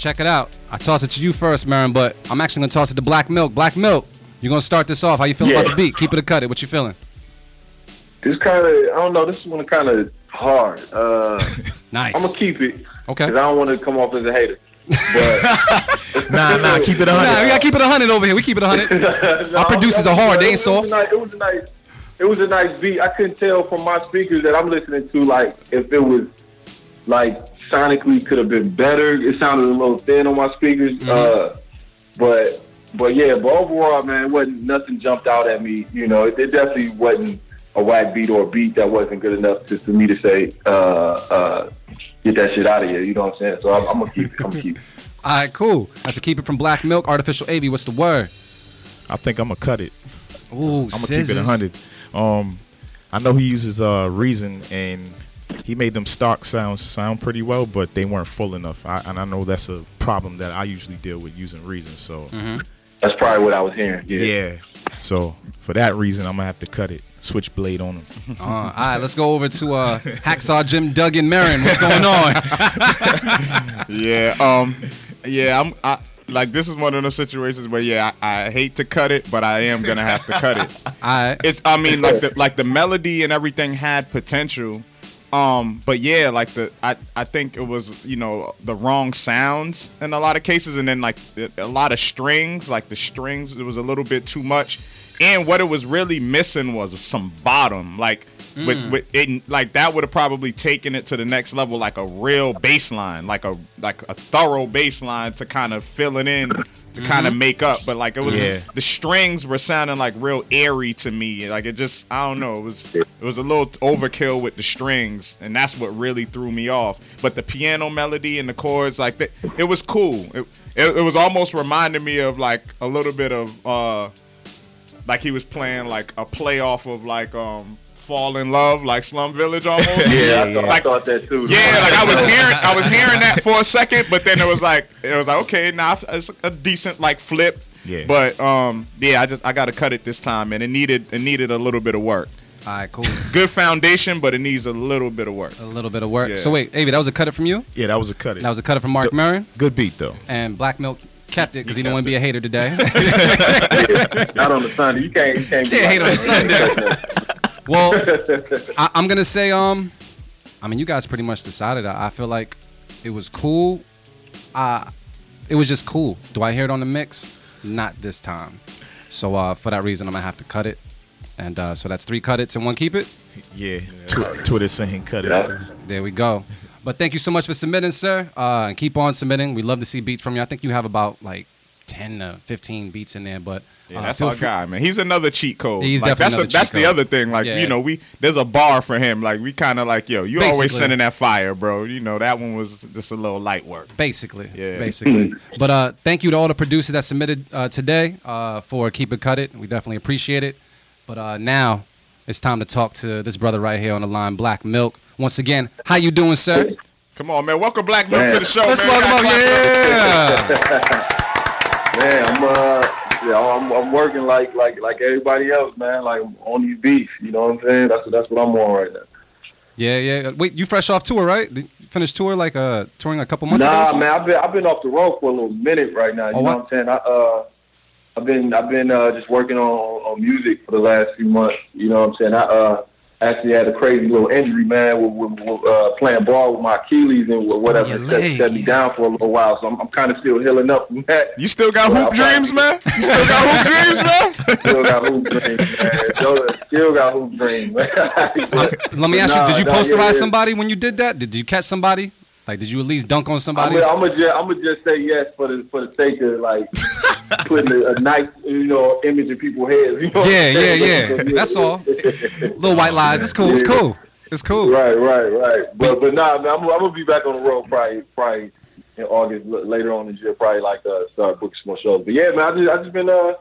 Check it out. I toss it to you first, Merren, but I'm actually gonna toss it to Black Milk. Black Milk, you're gonna start this off. How you feeling Yeah. about the beat? Keep it or cut it. What you feeling? This kind of, I don't know. This is one kind of hard. Uh, Nice. I'm gonna keep it Okay. because I don't want to come off as a hater. But Nah, nah. Keep it a hundred. Nah, we gotta keep it a 100 over here. We keep it a 100. No, Our producers are hard. They ain't soft. It was a nice. It was a nice beat. I couldn't tell from my speakers that I'm listening to like if it was like sonically could have been better. It sounded a little thin on my speakers. Mm-hmm. Uh, but but yeah, but overall, man, it wasn't nothing jumped out at me. You know, it, it definitely wasn't a whack beat or a beat that wasn't good enough to, for me to say uh, uh, get that shit out of here. You know what I'm saying? So I'm, I'm gonna keep it. I'm gonna keep it. All right, cool. That's a keep it from Black Milk. Artofficial AV. What's the word? I think I'm gonna cut it. Ooh, I'm gonna keep it hundred. Um, I know he uses uh reason and he made them stock sounds sound pretty well, but they weren't full enough. I, and I know that's a problem that I usually deal with using reason. So That's probably what I was hearing. Yeah. yeah. So for that reason, I'm gonna have to cut it. Switchblade on him. Uh, all right, let's go over to uh, Hacksaw Jim Duggan Merren. What's going on? Yeah, um, yeah, I'm I, like this is one of those situations where yeah, I, I hate to cut it, but I am gonna have to cut it. All right. It's I mean like the like the melody and everything had potential, Um, but yeah, like the I, I think it was you know the wrong sounds in a lot of cases, and then like a lot of strings, like the strings, it was a little bit too much, and what it was really missing was some bottom, like with, with it, like that would have probably taken it to the next level, like a real baseline, like a like a thorough baseline to kind of fill it in to kind of make up, but like it was Yeah. the strings were sounding like real airy to me. Like it just I don't know. It was it was a little overkill with the strings, and that's what really threw me off. But the piano melody and the chords, like that, it was cool. It, it, it was almost reminding me of like a little bit of uh like he was playing like a play off of like um Fall in Love, like Slum Village almost. Yeah, I, thought, I thought that too. yeah, like I was hearing, I was hearing that for a second, but then it was like, it was like, okay, now it's a decent like flip. Yeah. But um, yeah, I just I got to cut it this time, and it needed it needed a little bit of work. All right, cool. Good foundation, but it needs a little bit of work. A little bit of work. Yeah. So wait, Avi, that was a cut it from you. Yeah, that was a cut. It. That was a cut it from Mark Merren good beat though. and Black Milk kept it because he didn't want to be a hater today. Not on the Sunday. You can't. You can't. be Yeah, like hate on that. Sunday. Well, I, I'm gonna say, um, I mean, you guys pretty much decided. I, I feel like it was cool. Uh, it was just cool. Do I hear it on the mix? Not this time. So uh, for that reason, I'm gonna have to cut it. And uh, so that's three cut it and one keep it. Yeah, Tw- Twitter saying cut Yeah. it. too. There we go. But thank you so much for submitting, sir. Uh, and keep on submitting. We love to see beats from you. I think you have about like 10 to 15 beats in there. But Yeah, uh, that's feel our free- guy, man. He's another cheat code. He's like, definitely that's another a, that's cheat the other thing. Like Yeah. you know, we there's a bar for him. Like we kind of like yo, you always sending that fire, bro. You know that one was just a little light work. Basically, Yeah. basically. but uh, thank you to all the producers that submitted uh, today uh, for Keep It Cut It. We definitely appreciate it. But uh, now it's time to talk to this brother right here on the line, Black Milk. Once again, how you doing, sir? Come on, man. Welcome Black Milk Man. to the show. Let's man. welcome Gotta yeah. Man, I'm uh, yeah, I'm, I'm working like like like everybody else, man. Like on these beats, you know what I'm saying? That's that's what I'm on right now. yeah, yeah. Wait, you fresh off tour, right? Did you finish tour like uh touring a couple months ago? Nah, man, I've been I've been off the road for a little minute right now. You Oh, know what? what I'm saying? I uh, I've been I've been uh just working on on music for the last few months. You know what I'm saying? I uh actually had a crazy little injury, man, with, with, with uh, playing ball with my Achilles and whatever your set, set me down for a little while. So I'm, I'm kind of still healing up from that. You still got Well, hoop I'm dreams, man? You still got hoop dreams, man? Still got hoop dreams, man. Still, still got hoop dreams, man. Let me ask Nah, you, did you nah, posterize yeah, yeah. somebody when you did that? Did you catch somebody? Like, did you at least dunk on somebody? I'm gonna just, I'm gonna just say yes for the for the sake of like putting a, a nice, you know, image in people's heads. You know what Yeah, yeah, yeah. That's all. Little white lies. It's cool. It's cool. It's cool. Right, right, right. But but nah, man, I'm, I'm gonna be back on the road probably probably in August later on this year. Probably like uh, start booking some more shows. But yeah, man, I just I just been uh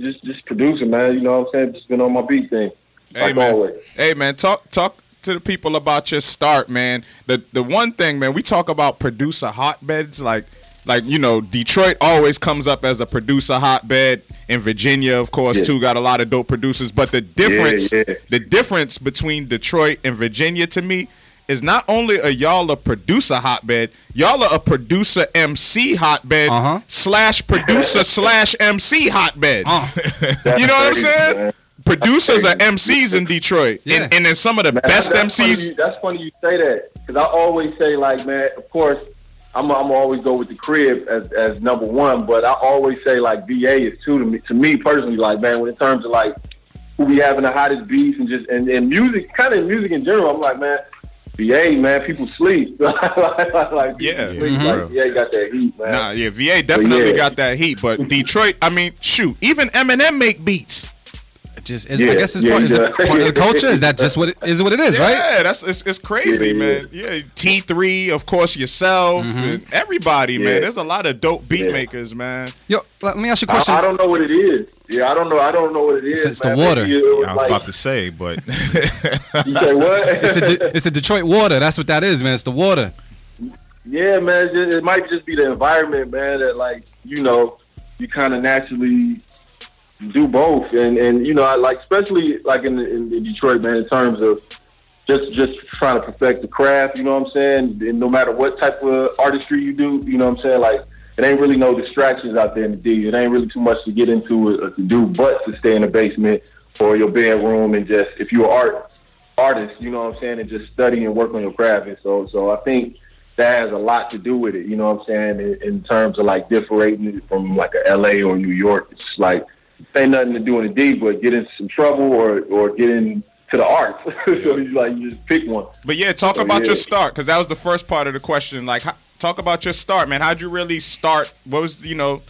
just just producing, man. You know what I'm saying? Just been on my beat thing, Hey, like man. always. Hey man, talk talk to the people about your start, man. The the one thing, man, we talk about producer hotbeds, like like you know, Detroit always comes up as a producer hotbed. In Virginia, of course, Yeah. too, got a lot of dope producers. But the difference, yeah. the difference between Detroit and Virginia to me is not only are y'all a producer hotbed, y'all are a producer MC hotbed Uh-huh. slash producer slash MC hotbed. Uh, You know what I'm crazy, saying? Man. Producers are MCs in Detroit, Yeah. and, and then some of the Man, best that's Funny MCs. you, that's funny you say that because I always say like, man, of course, I'm I'm always go with the crib as, as number one, but I always say like VA is two to me. To me personally, like man, when in terms of like who be having the hottest beats and just and, and music, kind of music in general, I'm like, man, VA, man, people sleep. like, like, people Yeah. sleep. Mhm. like VA got that heat, man. Nah, yeah, VA definitely yeah. got that heat, but Detroit, I mean, shoot, even Eminem make beats. It just is, I guess it's yeah, part, is it part of the culture. Is that just what it is? What it is, right? Yeah, that's it's, it's crazy, Yeah, man. Yeah, T three, of course, yourself, Mm-hmm. and everybody, Yeah. man. There's a lot of dope beat Yeah. makers, man. Yo, let me ask you a question. I don't know what it is. Yeah, I don't know. I don't know what it is. It's- it's the water. Maybe it was I was like- about to say, but You say what? It's the, De- it's the Detroit water. That's what that is, man. It's the water. Yeah, man. It's just, it might just be the environment, man. That like you know, you kind of naturally do both, and and you know, I like especially like in, in, Detroit, man. In terms of just just trying to perfect the craft, you know what I'm saying. And no matter what type of artistry you do, you know what I'm saying. Like it ain't really no distractions out there in the D. It ain't really too much to get into or to do, but to stay in the basement or your bedroom and just if you're art artist, you know what I'm saying, and just study and work on your craft. And so, so I think that has a lot to do with it, you know what I'm saying, in, in terms of like differentiating from like a LA or New York. It's like, ain't nothing to do in the D, but get in some trouble or, or get into the arts. so you like, you just pick one. But yeah, talk So, about yeah. your start because that was the first part of the question. Like, how, talk about your start, man. How'd you really start? What was you know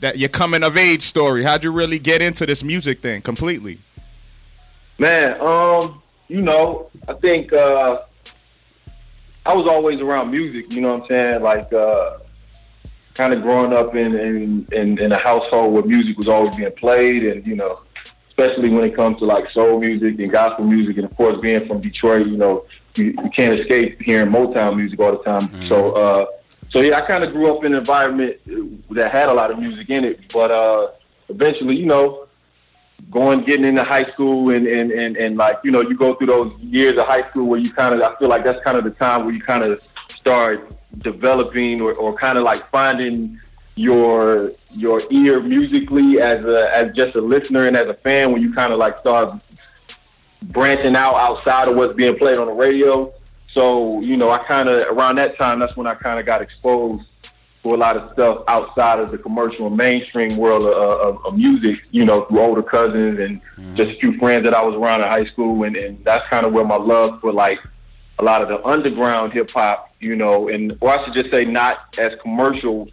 that your coming of age story? How'd you really get into this music thing completely? Man, um, you know, I think uh I was always around music, you know what I'm saying? Like uh kind of growing up in, in in in a household where music was always being played and, you know, especially when it comes to like soul music and gospel music and of course being from Detroit, you know, you, you can't escape hearing Motown music all the time. So uh so yeah, I kind of grew up in an environment that had a lot of music in it, but uh eventually, you know, going getting into high school and, and, and, and like you know you go through those years of high school where you kind of I feel like that's kind of the time where you kind of start developing or, or kind of like finding your your ear musically as a as just a listener and as a fan when you kind of like start branching out outside of what's being played on the radio. So you know I kind of around that time that's when I kind of got exposed to a lot of stuff outside of the commercial and mainstream world of, of, of music, you know, through older cousins and mm-hmm. just a few friends that I was around in high school. And, and that's kind of where my love for like a lot of the underground hip hop, you know, and or I should just say not as commercial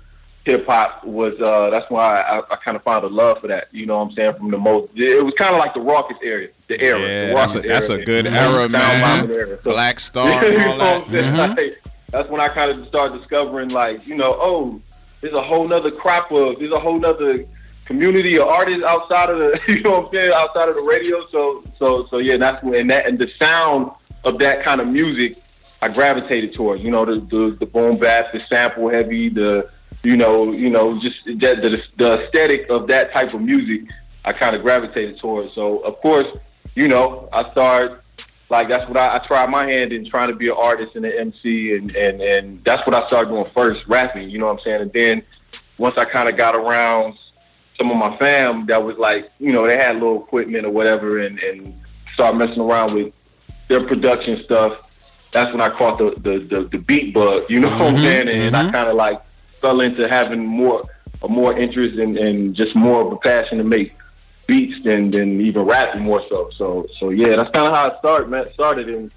hip hop was, uh, that's why I, I kind of found a love for that, you know what I'm saying? From the most, it was kind of like the Rawkus area, the era. the Yeah, that's a that's a good era, man. Era. So- Black Star, you know all what I'm that. Like, that's when I kind of started discovering, like, you know, oh, there's a whole nother crop of, there's a whole nother community of artists outside of the, you know what I'm saying, outside of the radio. So, so, so yeah, that's when, and that, and the sound of that kind of music, I gravitated towards. You know, the the, the boom bap, the sample heavy, the, you know, you know, just that the, the aesthetic of that type of music, I kind of gravitated towards. So, of course, you know, I started like that's what I, I tried my hand in trying to be an artist and an MC and, and, and that's what I started doing first, rapping, you know what I'm saying? And then once I kind of got around some of my fam that was like, you know, they had little equipment or whatever and, and started messing around with their production stuff, that's when I caught the, the, the, the beat bug, you know what I'm mm-hmm. saying? And I mm-hmm. kind of like fell into having more, a more interest and, and just more of a passion to make beats than than even rapping more so. So so yeah, that's kind of how it started, man. Started and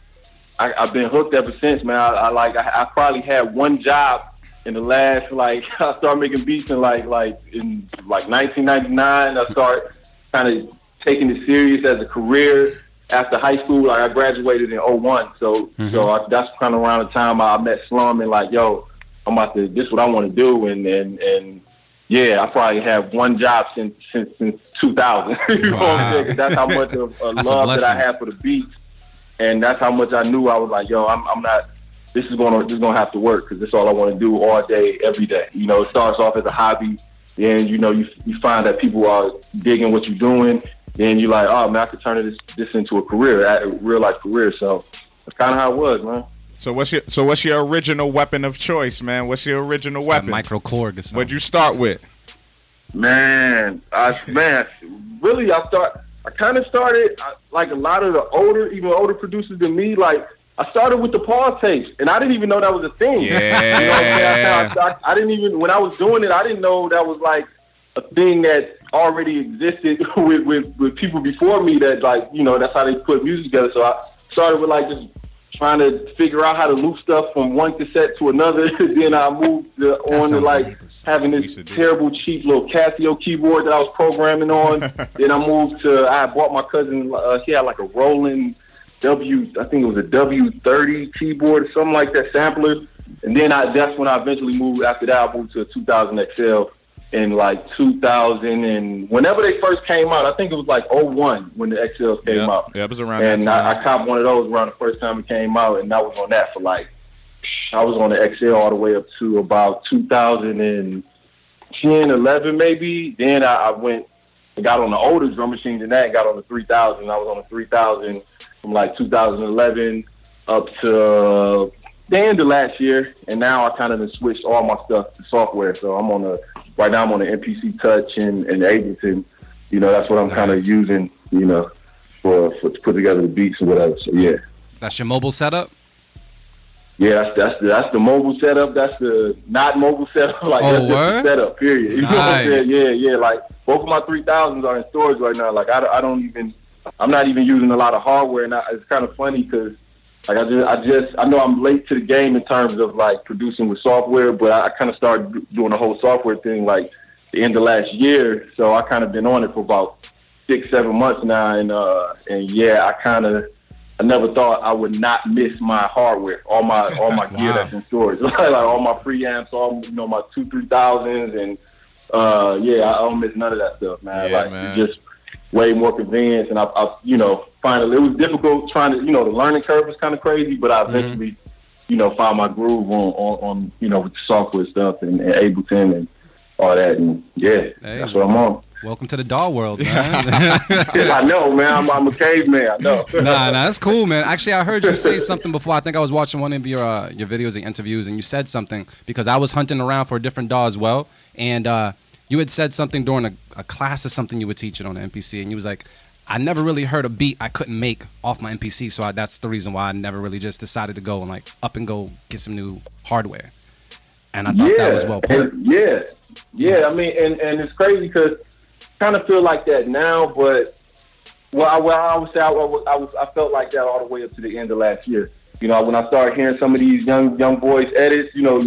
I, I've been hooked ever since, man. I, I like I, I probably had one job in the last like I started making beats in like like in like 1999. I started kind of taking it serious as a career after high school. Like I graduated in 01. so mm-hmm. so I, that's kind of around the time I met Slum and like yo, I'm about to this is what I want to do and and and yeah, I probably have one job since since since 2000. you know what I'm saying? That's how much of a That's love that I have for the beats, and that's how much I knew. I was like, yo, I'm I'm not. This is gonna this is gonna have to work because this is all I want to do all day, every day. You know, it starts off as a hobby, then you know you you find that people are digging what you're doing, then you're like, oh man, I could turn this this into a career, a real life career. So that's kind of how it was, man. So what's your so what's your original weapon of choice, man? What's your original That weapon? micro Korg. What'd you start with? Man, I man, really, I start. I kind of started I, like a lot of the older, even older producers than me. Like I started with the pause tapes, and I didn't even know that was a thing. you know what I'm saying? I, I, I, I didn't even when I was doing it, I didn't know that was like a thing that already existed with, with with people before me. That like you know that's how they put music together. So I started with like just trying to figure out how to loop stuff from one cassette to another. then I moved to, on to like having this terrible, cheap little Casio keyboard that I was programming on. then I moved to. I bought my cousin. Uh, he had like a Roland W. I think it was a W thirty keyboard or something like that sampler. And then I that's when I eventually moved. After that, I moved to a 2000 XL in like 2000 and whenever they first came out. I think it was like 01 when the XLs came Yeah, out. yeah, it was around And I, I copped one of those around the first time it came out, and I was on that for like, I was on the XL all the way up to about 2010, 11 maybe. Then I, I went and got on the older drum machines and that and got on the 3000. I was on the 3000 from like 2011 up to the end of last year, and now I kind of switched all my stuff to software. So I'm on the right now I'm on the MPC Touch and, and Ableton. You know, that's what I'm kind of using. You know. for, for to put together the beats and whatever. So yeah. That's your mobile setup. Yeah, that's that's the, that's the mobile setup. That's the not mobile setup. Like Oh, that's just the setup. Period. You know what I'm Nice. saying? Yeah, yeah. Like both of my three thousands are in storage right now. Like I, I don't even. I'm not even using a lot of hardware, and I, it's kind of funny because like I just I just I know I'm late to the game in terms of like producing with software, but I, I kind of started doing the whole software thing like the end of last year. So I kind of been on it for about six seven months now, and uh and yeah, I kind of. I never thought I would not miss my hardware, all my all my gear Wow. that's in storage, like, like all my preamps, all you know my two three thousands, and uh, yeah, I don't miss none of that stuff, man. Yeah, like man. just way more convenience, and I, I, you know, finally it was difficult trying to, you know, the learning curve was kind of crazy, but I eventually, you know, found my groove on, on, on you know, with the software stuff and, and Ableton and all that, and yeah, Hey. that's what I'm on. Welcome to the DAW world, man. I know, man. I'm, I'm a caveman. I know. nah, nah, that's cool, man. Actually, I heard you say something before. I think I was watching one of your uh, your videos and interviews, and you said something because I was hunting around for a different DAW as well, and uh, you had said something during a, a class or something you were teaching on the MPC, and you was like, I never really heard a beat I couldn't make off my MPC, so I, that's the reason why I never really just decided to go and like up and go get some new hardware, and I thought that was well put. yeah, yeah. I mean, and, and it's crazy because kind of feel like that now, but well, I, well, I would say I, was, I was I felt like that all the way up to the end of last year. You know, when I started hearing some of these young young boys edits, you know,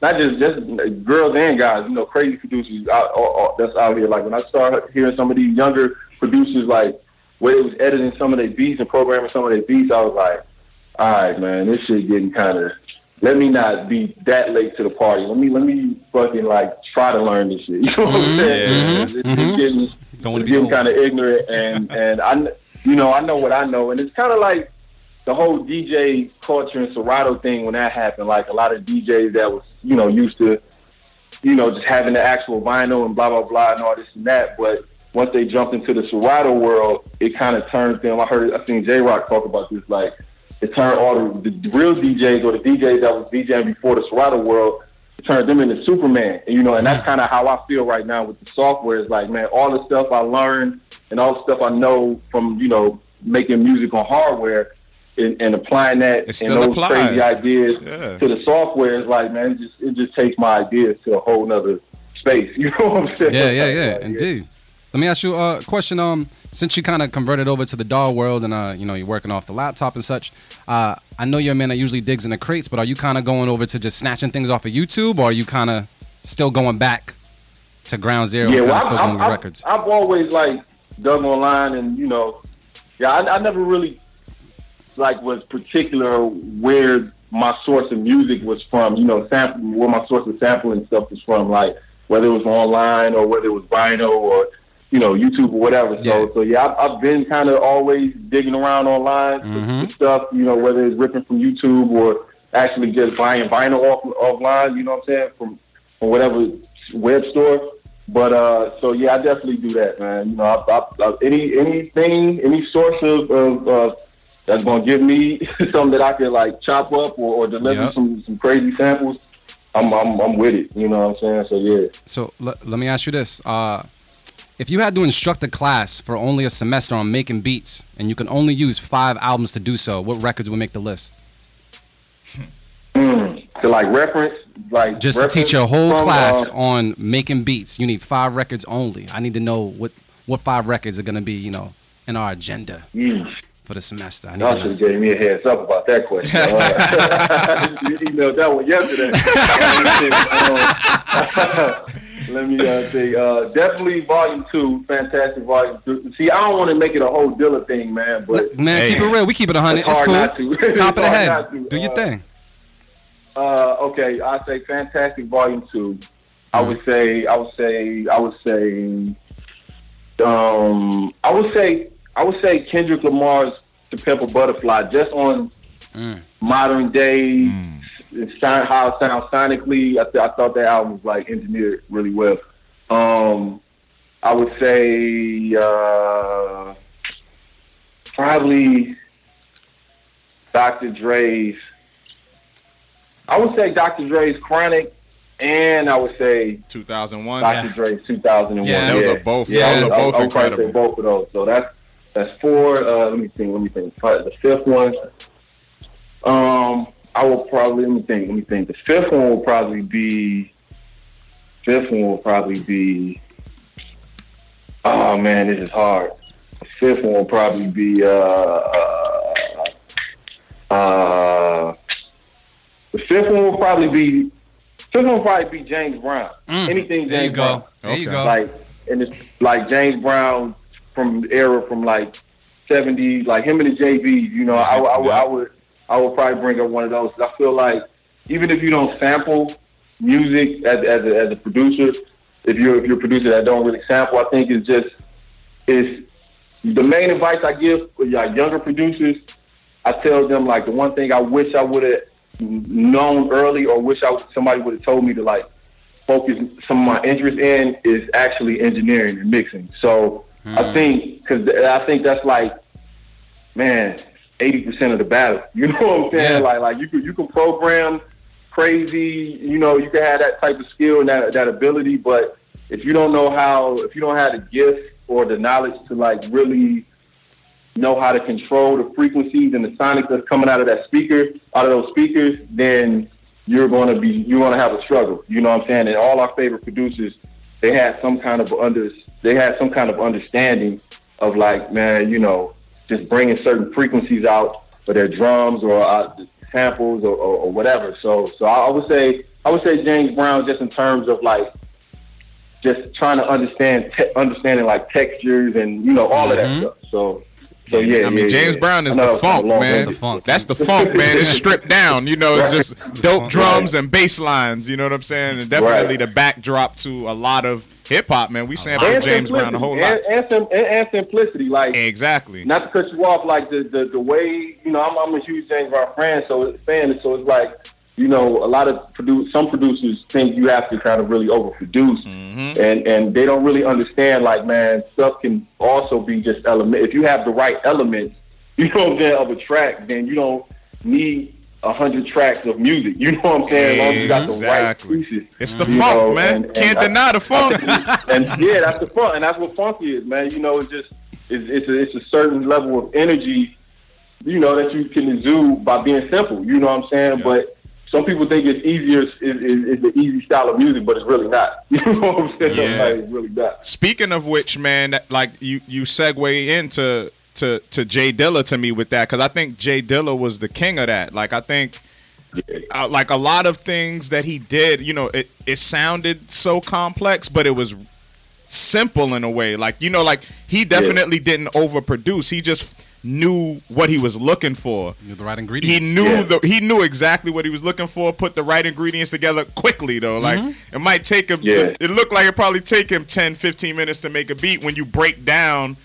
not just just girls and guys, you know, crazy producers out, out- out- that's out here. Like when I started hearing some of these younger producers, like where they was editing some of their beats and programming some of their beats, I was like, all right, man, this shit getting kind of. Let me not be that late to the party. Let me let me fucking like try to learn this shit. You know what I'm mm-hmm. saying? It's, it's mm-hmm. getting, Don't it's be getting kind of ignorant, and and I, you know, I know what I know, and it's kind of like the whole DJ culture and Serato thing when that happened. Like a lot of DJs that was you know used to, you know, just having the actual vinyl and blah blah blah and all this and that, but once they jumped into the Serato world, it kind of turned them. I heard, I seen J Rock talk about this. Like, it turned all the, the real DJs or the DJs that was DJing before the Serato world, it turned them into Superman. And, you know, and that's kind of how I feel right now with the software. Is like, man, all the stuff I learned and all the stuff I know from you know making music on hardware. And, and applying that It and those applies. crazy ideas Yeah. to the software is like, man, it just it just takes my ideas to a whole nother space. You know what I'm saying? Yeah, yeah, yeah, Like, indeed. Let me ask you a question. Um, since you kind of converted over to the DAW world and uh, you know, you're working off the laptop and such, uh, I know you're a man that usually digs in the crates, but are you kind of going over to just snatching things off of YouTube, or are you kind of still going back to ground zero Yeah, kind well, of still I've, going I've, with records? I've always like dug online, and you know, yeah, I, I never really like was particular where my source of music was from. You know, sample where my source of sampling stuff was from, like whether it was online or whether it was vinyl or you know YouTube or whatever. So, Yeah. so yeah, I've, I've been kind of always digging around online for- Mhm. for stuff. You know, whether it's ripping from YouTube or actually just buying vinyl off offline. You know what I'm saying from from whatever web store. But uh, so yeah, I definitely do that, man. You know, I, I, I, any anything, any source of, of uh, that's gonna give me something that I can like chop up or, or deliver Yep. some some crazy samples. I'm, I'm I'm with it. You know what I'm saying? So yeah. So l- let me ask you this: uh, If you had to instruct a class for only a semester on making beats, and you can only use five albums to do so, what records would make the list? Mm. To like reference, like Just to teach a whole from, class uh, on making beats, you need five records only. I need to know what what five records are going to be, you know, in our agenda. For the semester. I need Y'all to gave me a heads up about that question. Uh, you emailed that one yesterday. Um, Let me uh, say, uh, definitely volume two, fantastic volume two. See, I don't want to make it a whole Dilla thing, man, but Man, Hey. keep it real. We keep it 100. It's It's cool. to. Top of the head. Do your Uh, thing. uh, okay, I say fantastic volume two. I would say, I would say, I would say, um, I would say, I would say Kendrick Lamar's "To Pimp a Butterfly" just on Mm. modern day, it's sound, how it sounds sonically. I, th- I thought that album was like engineered really well. Um, I would say uh, probably Dr. Dre's. I would say Dr. Dre's Chronic, and I would say 2001. Dr. Dre's 2001. Yeah, those are both- Yeah, those I- are I- both I would probably say incredible. Both of those. So that's That's four. Uh, let me think. Let me think. Probably The fifth one. Um, I will probably let me think. Let me think. The fifth one will probably be. Fifth one will probably be. Oh man, this is hard. The fifth one will probably be. Uh, uh, uh, the fifth one will probably be. Fifth one will probably be James Brown. Anything Mm. There James you Brown go. There you Okay. go. like and it's like James Brown from the era from like '70s, like him and the JBs. You know, I, I, would- I would I would probably bring up one of those. I feel like even if you don't sample music as as a, as a producer, if you're if you're a producer that don't really sample, I think it's just is the main advice I give like younger producers. I tell them like the one thing I wish I would have known early, or wish I somebody would have told me to like focus some of my interest in is actually engineering and mixing. So I hmm. think because I think that's like, man, eighty percent of the battle. You know what I'm saying? Yeah. Like like you can you can program crazy. You know you can have that type of skill and that that ability, but if you don't know how, if you don't have the gift or the knowledge to like really know how to control the frequencies and the sonics that's coming out of that speaker, out of those speakers, then you're going to be you're going to have a struggle. You know what I'm saying? And all our favorite producers, they had some kind of under they had some kind of understanding of like, man, you know, just bringing certain frequencies out for their drums or uh, samples or, or, or whatever. So so I would say I would say James Brown just in terms of like just trying to understand te- understanding like textures and you know all of that stuff. So so yeah, I mean, yeah, James yeah. Brown is the funk, long man. The funk. That's the funk, man. It's stripped down. You know, it's just dope drums and bass lines. You know what I'm saying? And definitely Right. the backdrop to a lot of hip hop, man. We sample and James Brown a whole lot. and, and, and, and simplicity. Like Exactly. not to cut you off, like the the, the way you know, I'm, I'm a huge James Brown fan, so fan, so it's like you know, a lot of produ- some producers think you have to kind of really overproduce, Mm-hmm. and and they don't really understand. Like, man, stuff can also be just element. If you have the right elements, you know what I'm saying, of a track, then you don't need a hundred tracks of music. You know what I'm saying? As long as you got the right pieces. It's the funk, know, man. and- and Can't I- deny the funk. and yeah, that's the funk, and that's what funky is, man. You know, it's just it's it's a, it's a certain level of energy, you know, that you can exude by being simple. You know what I'm saying? But some people think it's easier, is is is the easy style of music, but it's really not. You know what I'm saying? Yeah. Like, it's really not. Speaking of which, man, that, like you you segue into to to J Dilla to me with that because I think J Dilla was the king of that. Like I think. Uh, like a lot of things that he did, you know, it, it sounded so complex, but it was simple in a way. Like, you know, like he definitely didn't overproduce. He just knew what he was looking for. Knew the right ingredients. He knew Yeah. the he knew exactly what he was looking for. Put the right ingredients together quickly though. Like mm-hmm. it might take him. Yeah. It looked like it probably take him 10, 15 minutes to make a beat. When you break down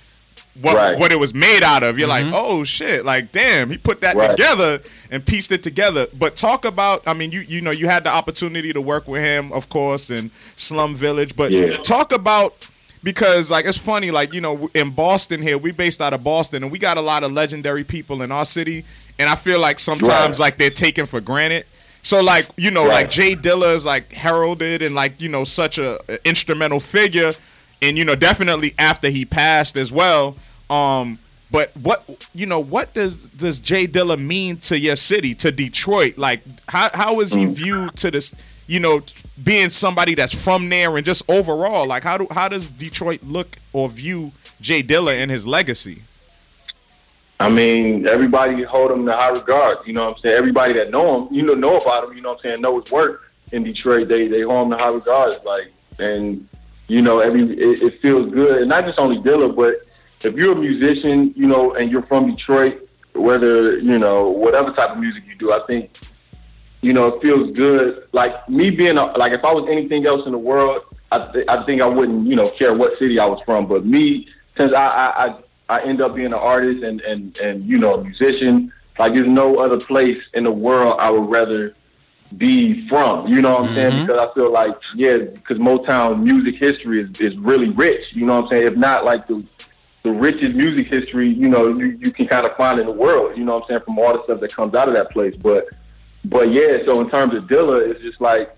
what Right. what it was made out of, you're like, mm-hmm. oh shit! Like damn, he put that Right. together and pieced it together. But talk about, I mean, you you know, you had the opportunity to work with him, of course, in Slum Village. But Yeah. talk about because like it's funny like you know in boston here we based out of boston and we got a lot of legendary people in our city and i feel like sometimes Right. like they're taken for granted so like you know like J Dilla is like heralded and like you know such a, a instrumental figure and you know definitely after he passed as well um but what you know what does does J Dilla mean to your city to detroit like how, how is he Mm. viewed to this you know being somebody that's from there and just overall like how do how does detroit look or view J Dilla and his legacy I mean, everybody hold him in high regard. You know what I'm saying? Everybody that know him, you know, know about him. You know what I'm saying? Know his work in Detroit. They they hold him in high regard. Like, and you know, every it, it feels good, and not just only Dilla, but if you're a musician, you know, and you're from Detroit, whether you know whatever type of music you do, I think you know it feels good. Like me being a, like if I was anything else in the world, I th- I think I wouldn't you know care what city I was from. But me, since I I, I I end up being an artist and, and, and you know a musician. Like there's no other place in the world I would rather be from. You know what I'm saying? Mm-hmm. Because I feel like yeah, because Motown music history is, is really rich. You know what I'm saying? If not like the the richest music history, you know, you, you can kind of find in the world. You know what I'm saying? From all the stuff that comes out of that place. But but yeah, so in terms of Dilla, it's just like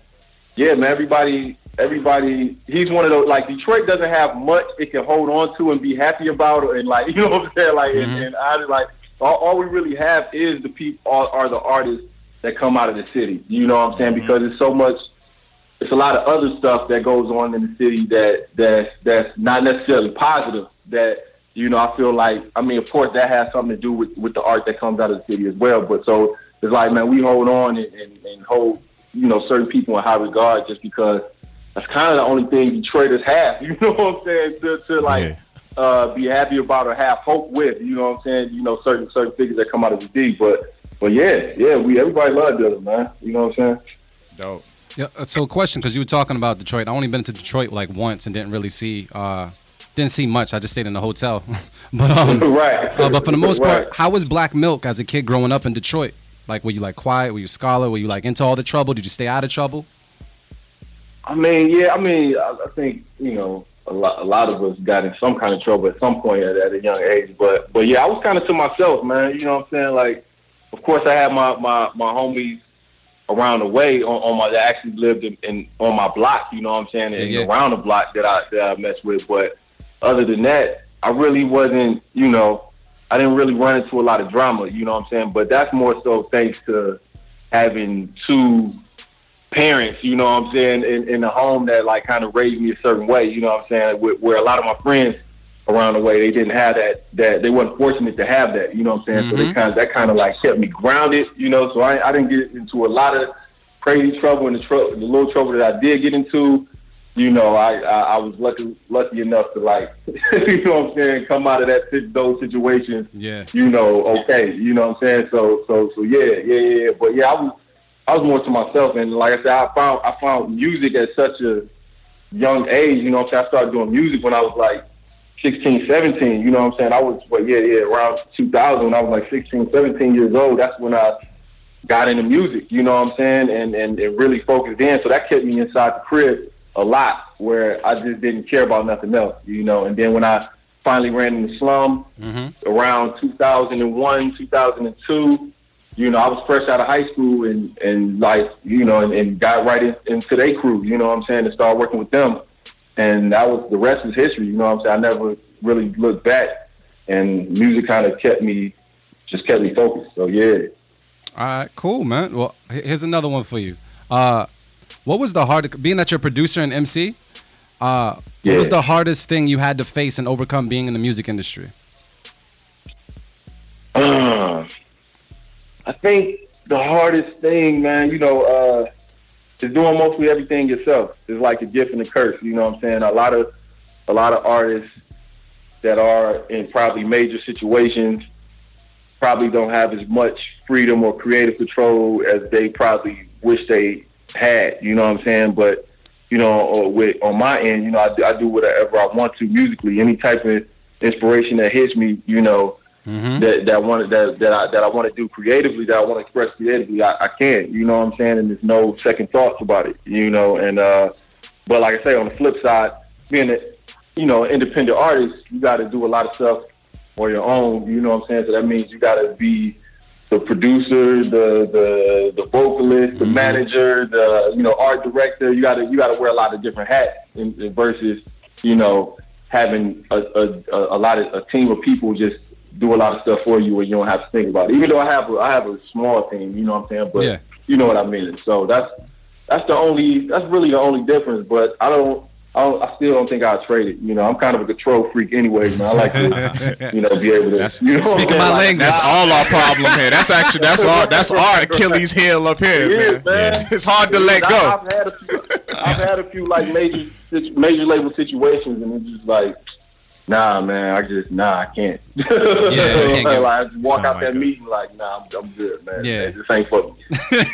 yeah, man. Everybody everybody. He's one of those like Detroit doesn't have much it can hold on to and be happy about, or and like you know what I'm saying. Like and, mm-hmm. and I like all, all we really have is the people are, are the artists that come out of the city. You know what I'm saying? Mm-hmm. Because it's so much. It's a lot of other stuff that goes on in the city that that that's not necessarily positive. That you know, I feel like. I mean, of course, that has something to do with with the art that comes out of the city as well. But so it's like, man, we hold on and, and, and hold you know certain people in high regard just because that's kind of the only thing Detroiters have. You know what I'm saying? To, to like Yeah. uh, be happy about or have hope with. You know what I'm saying? You know certain certain figures that come out of the D. But but yeah, yeah, we everybody love Dilla, man. You know what I'm saying? Dope. Yeah, uh, so question, because you were talking about Detroit. I only been to Detroit like once and didn't really see, uh, didn't see much. I just stayed in the hotel. but um, right. uh, but for the most part, Right. how was Black Milk as a kid growing up in Detroit? Like, were you like quiet? Were you scholar? Were you like into all the trouble? Did you stay out of trouble? I mean, yeah, I mean, I, I think you know a lot, a lot of us got in some kind of trouble at some point at, at a young age. But but yeah, I was kind of to myself, man. You know what I'm saying? Like, of course, I had my my my homies around the way on, on my that actually lived in, in on my block. You know what I'm saying? And Yeah, yeah. around the block that I that I messed with. But other than that, I really wasn't. You know, I didn't really run into a lot of drama. You know what I'm saying? But that's more so thanks to having two parents, you know what I'm saying, in, in the home that like kind of raised me a certain way, you know what I'm saying, where, where a lot of my friends around the way they didn't have that that they weren't fortunate to have that, you know what I'm saying. So they mm-hmm. kind of that kind of like kept me grounded, you know. So I I didn't get into a lot of crazy trouble and the trouble, the little trouble that I did get into. You know, I, I I was lucky lucky enough to like, you know what I'm saying, come out of that those situations Yeah. you know, okay, you know what I'm saying? So, so, so, yeah, yeah, yeah. But yeah, I was, I was more to myself, and like I said, I found, I found music at such a young age. You know, what I'm saying? I started doing music when I was like 16, 17. You know what I'm saying? I was, well, yeah, yeah, around 2000 when I was like 16, 17 years old. That's when I got into music. You know what I'm saying? And and, and really focused in. So that kept me inside the crib a lot, where I just didn't care about nothing else. You know. And then when I finally ran in the slum around 2001, 2002. You know, I was fresh out of high school and, and like, you know, and, and got right in, into their crew, you know what I'm saying, and started working with them. And that was, the rest is history, you know what I'm saying? I never really looked back. And music kind of kept me, just kept me focused. So, yeah. All right, cool, man. Well, here's another one for you. Uh, what was the hard, being that you're producer and MC, uh, what was the hardest thing you had to face and overcome being in the music industry? Uh, I think the hardest thing, man, you know, uh, is doing mostly everything yourself. It's like a gift and a curse. You know what I'm saying? A lot of a lot of artists that are in probably major situations probably don't have as much freedom or creative control as they probably wish they had. You know what I'm saying? But you know, or with on my end, you know, I, I do whatever I want to musically. Any type of inspiration that hits me, you know, that that want that that I that I want to do creatively, that I want to express creatively, I, I can. You know what I'm saying? And there's no second thoughts about it. You know, and uh, but like I say, on the flip side, being a you know independent artist, you got to do a lot of stuff on your own. You know what I'm saying? So that means you got to be the producer, the the the vocalist, the mm-hmm. manager, the you know art director. You got to you got to wear a lot of different hats in, in versus you know having a, a, a, a lot of a team of people just do a lot of stuff for you and you don't have to think about it. Even though I have a, I have a small team, you know what I'm saying? But Yeah. you know what I mean. So that's that's the only that's really the only difference. But I don't. I, don't, I still don't think I'll trade it. You know, I'm kind of a control freak anyway, man. I like to, you know, be able to. That's- you know what speaking saying? my Like, language. That's all our problem here. That's actually that's our that's our Achilles heel up here, It is, man. man. It's hard to let I- go. I've had a few, I've had a few like major major label situations, and it's just like, nah, man, I just nah, I can't. I can't get- like, I just walk out like that a- meeting like, nah, I'm, I'm good, man. Yeah. Man, this ain't for me.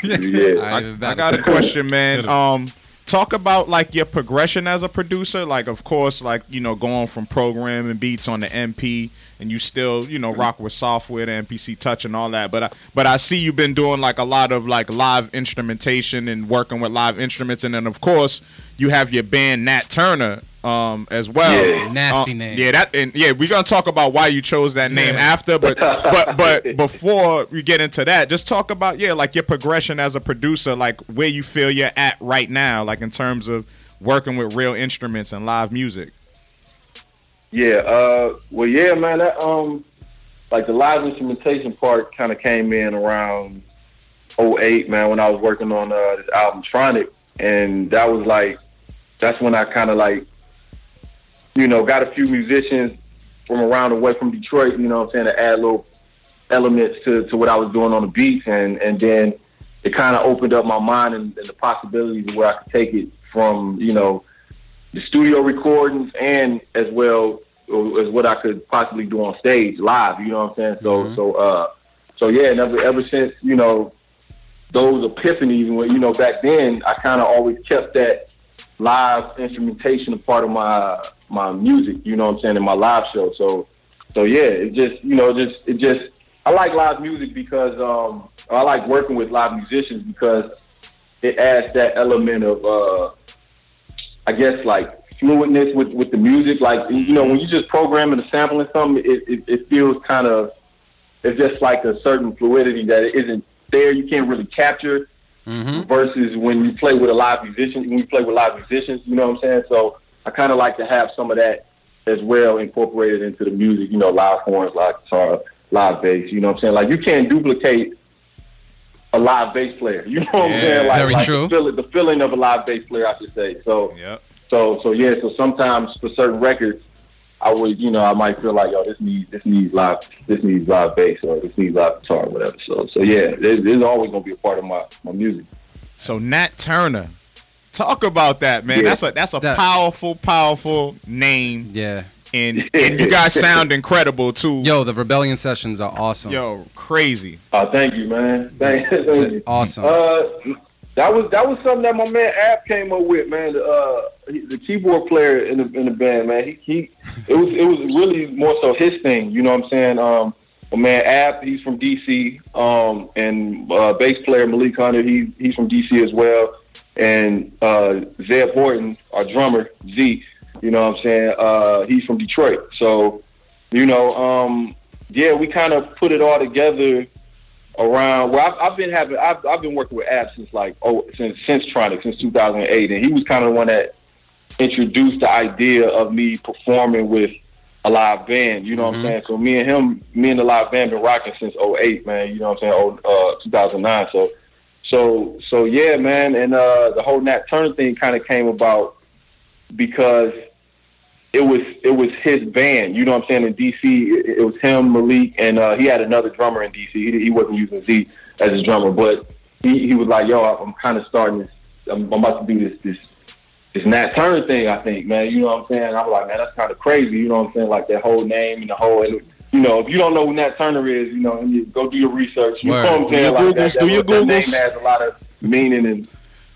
yeah. I- I, I got a question, man. Um, talk about like your progression as a producer. Like, of course, like you know, going from programming beats on the MP, and you still you know rock with software, the MPC Touch, and all that. But I, but I see you've been doing like a lot of like live instrumentation and working with live instruments, and then of course you have your band Nat Turner. Um, as well, Yeah. Nasty Uh, name. Yeah, that and yeah, we're gonna talk about why you chose that name after, but but but before we get into that, just talk about yeah, like your progression as a producer, like where you feel you're at right now, like in terms of working with real instruments and live music? Yeah, uh, well, yeah, man. That um, like the live instrumentation part kind of came in around 08, man, when I was working on uh, this album Tronic, and that was like, that's when I kind of like, you know, got a few musicians from around the way from Detroit, you know, what I'm saying, to add little elements to, to what I was doing on the beats, and and then it kind of opened up my mind and, and the possibilities of where I could take it from, you know, the studio recordings and as well as what I could possibly do on stage live. You know what I'm saying? So so uh so yeah, and ever ever since you know those epiphanies, when you know back then, I kind of always kept that live instrumentation a part of my my music. You know what I'm saying in my live show. So so yeah, it just you know just it just I like live music because um I like working with live musicians because it adds that element of uh I guess like fluidness with, with the music. Like you know, when you just programming and sampling something, it, it, it feels kind of it's just like a certain fluidity that it isn't there. You can't really capture. Versus when you play with a live musician, when you play with live musicians, you know what I'm saying. So I kind of like to have some of that as well incorporated into the music. You know, live horns, live guitar, live bass. You know what I'm saying. Like you can't duplicate a live bass player. You know what I'm saying? Like, very like true. The, feeling, the feeling of a live bass player, I should say. So Yep. so so yeah, so sometimes for certain records, I would you know I might feel like yo this needs this needs live this needs live bass or this needs live guitar or whatever. So so yeah, it, it's always gonna be a part of my my music. So Nat Turner, talk about that, man. Yeah. That's a that's a That- powerful, powerful name, Yeah. and and you guys sound incredible too. Yo, the Rebellion sessions are awesome. Yo, crazy. Uh, thank you, man. Thank, thank you. Awesome. Uh, that was that was something that my man Ab came up with, man. The, uh, the keyboard player in the in the band, man. He, he it was it was really more so his thing. You know what I'm saying? Um, my man Ab, he's from DC, um, and uh, bass player Malik Hunter, he he's from DC as well. And uh, Zeb Horton, our drummer Z, you know what I'm saying? Uh, he's from Detroit. So, you know, um, yeah, we kind of put it all together around. Well, I've, I've been having, I've, I've been working with Ab since like oh, since since Tronic, since 2008, and he was kind of the one that introduced the idea of me performing with a live band. You know what I'm saying? So me and him, me and the live band been rocking since 08, man. You know what I'm saying? Oh, uh, 2009. So, so, so yeah, man. And uh, the whole Nat Turner thing kind of came about because it was it was his band. You know what I'm saying? In DC, it, it was him, Malik, and uh, he had another drummer in DC. He, he wasn't using Z as his drummer, but he, he was like, "Yo, I'm kind of starting this. I'm, I'm about to do this this this Nat Turner thing. I think, man. You know what I'm saying? I was like, man, that's kind of crazy. You know what I'm saying? Like that whole name and the whole. And, you know, if you don't know who Nat Turner is, you know, you go do your research. You Word. know what I'm Do your saying? Like Googles, that, do that, your that name has a lot of meaning. And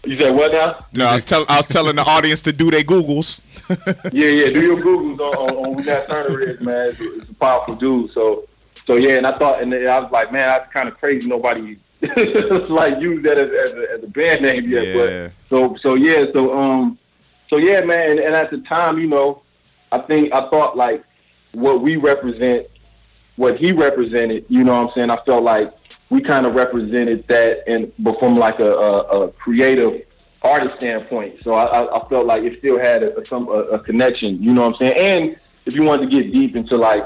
you said what now? No, I was telling I was telling the audience to do their Googles. Yeah, yeah. Do your googles on, on, on who Nat Turner is, man. It's, it's a powerful dude. So, so yeah. And I thought, and then I was like, man, that's kind of crazy. Nobody like used that as, as, a, as a band name yet. Yeah. But so, so yeah. So, um, so yeah, man. And, and at the time, you know, I think I thought like what we represent, what he represented. You know, what I'm saying. I felt like we kind of represented that, and but from like a, a, a creative artist standpoint. So I, I, I felt like it still had a, some a, a connection. You know what I'm saying? And if you wanted to get deep into like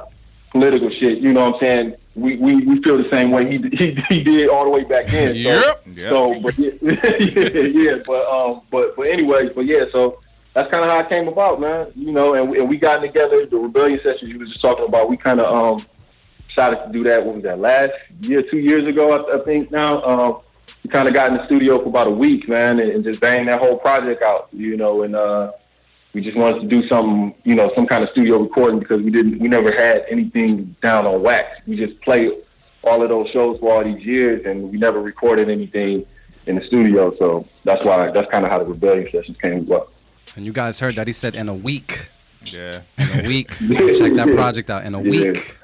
political shit, you know what I'm saying? We we, we feel the same way he he, he did all the way back then. So, Yep. Yep. So, but yeah, yeah, yeah, but um, but but anyways, but yeah, so that's kind of how it came about, man. You know, and we, and we got together the rebellion sessions you was just talking about. We kind of um decided to do that. What was that last year, two years ago? I, I think now. Um, we kind of got in the studio for about a week, man, and, and just banged that whole project out, you know, and uh, we just wanted to do some, you know, some kind of studio recording because we didn't, we never had anything down on wax. We just played all of those shows for all these years, and we never recorded anything in the studio. So that's why, that's kind of how the rebellion sessions came about. And you guys heard that he said in a week. Yeah. In a week. Yeah. Check that project out in a Yeah. week.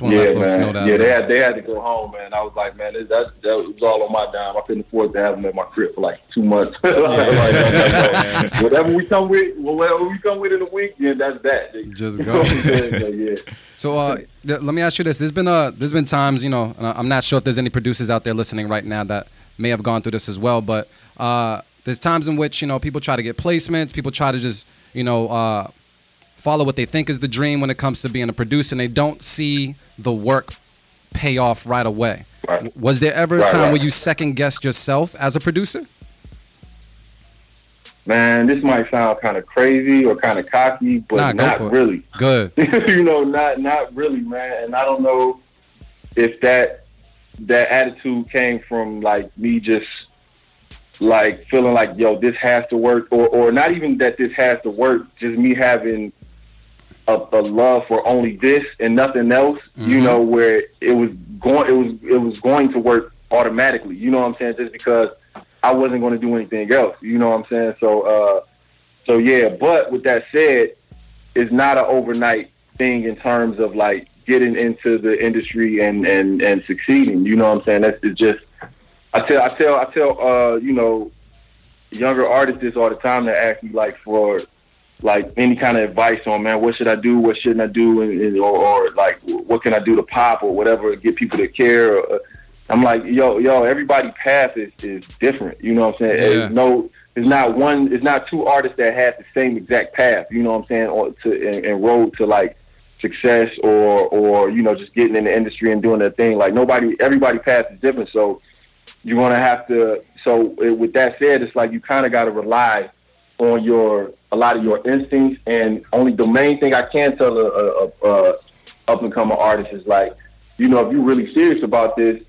Just to Yeah, folks know man. that. Yeah, they had they had to go home, man. I was like, man, that, that, that was all on my dime. I couldn't afford to have them at my crib for like two months. Like, like, like, whatever we come with, whatever we come with in a week, then that's that. nigga. Just go. know what I'm saying? So, yeah. So uh, th- let me ask you this: There's been uh, there's been times, you know, I'm not sure if there's any producers out there listening right now that may have gone through this as well, but uh, There's times in which you know people try to get placements, people try to just you know uh, follow what they think is the dream when it comes to being a producer, and they don't see the work pay off right away. Right. Was there ever a time right. where you second guessed yourself as a producer? Man, this might sound kind of crazy or kind of cocky, but Nah, not it. really. Good. you know, not not really, man. And I don't know if that that attitude came from like me just like feeling like, yo, this has to work, or or not even that this has to work, just me having a, a love for only this and nothing else. You Mhm. know, where it was going, it was it was going to work automatically. You know what I'm saying? Just because I wasn't going to do anything else. You know what I'm saying? So, uh, so yeah. But with that said, it's not an overnight thing in terms of like getting into the industry and and and succeeding. You know what I'm saying? That's it's just I tell I tell I tell uh you know younger artists all the time that ask me like for like any kind of advice on man what should I do what shouldn't I do and, or, or like what can I do to pop or whatever get people to care. Or, I'm like yo yo everybody path is is different. You know what I'm saying? Yeah. There's no it's not one it's not two artists that have the same exact path. You know what I'm saying? Or to and, and road to like success or or you know just getting in the industry and doing their thing. Like nobody everybody path is different. So you're gonna have to. So uh, with that said, it's like you kind of got to rely on your a lot of your instincts. And only the main thing I can tell a, a, a, a up and coming artist is like, you know, if you're really serious about this,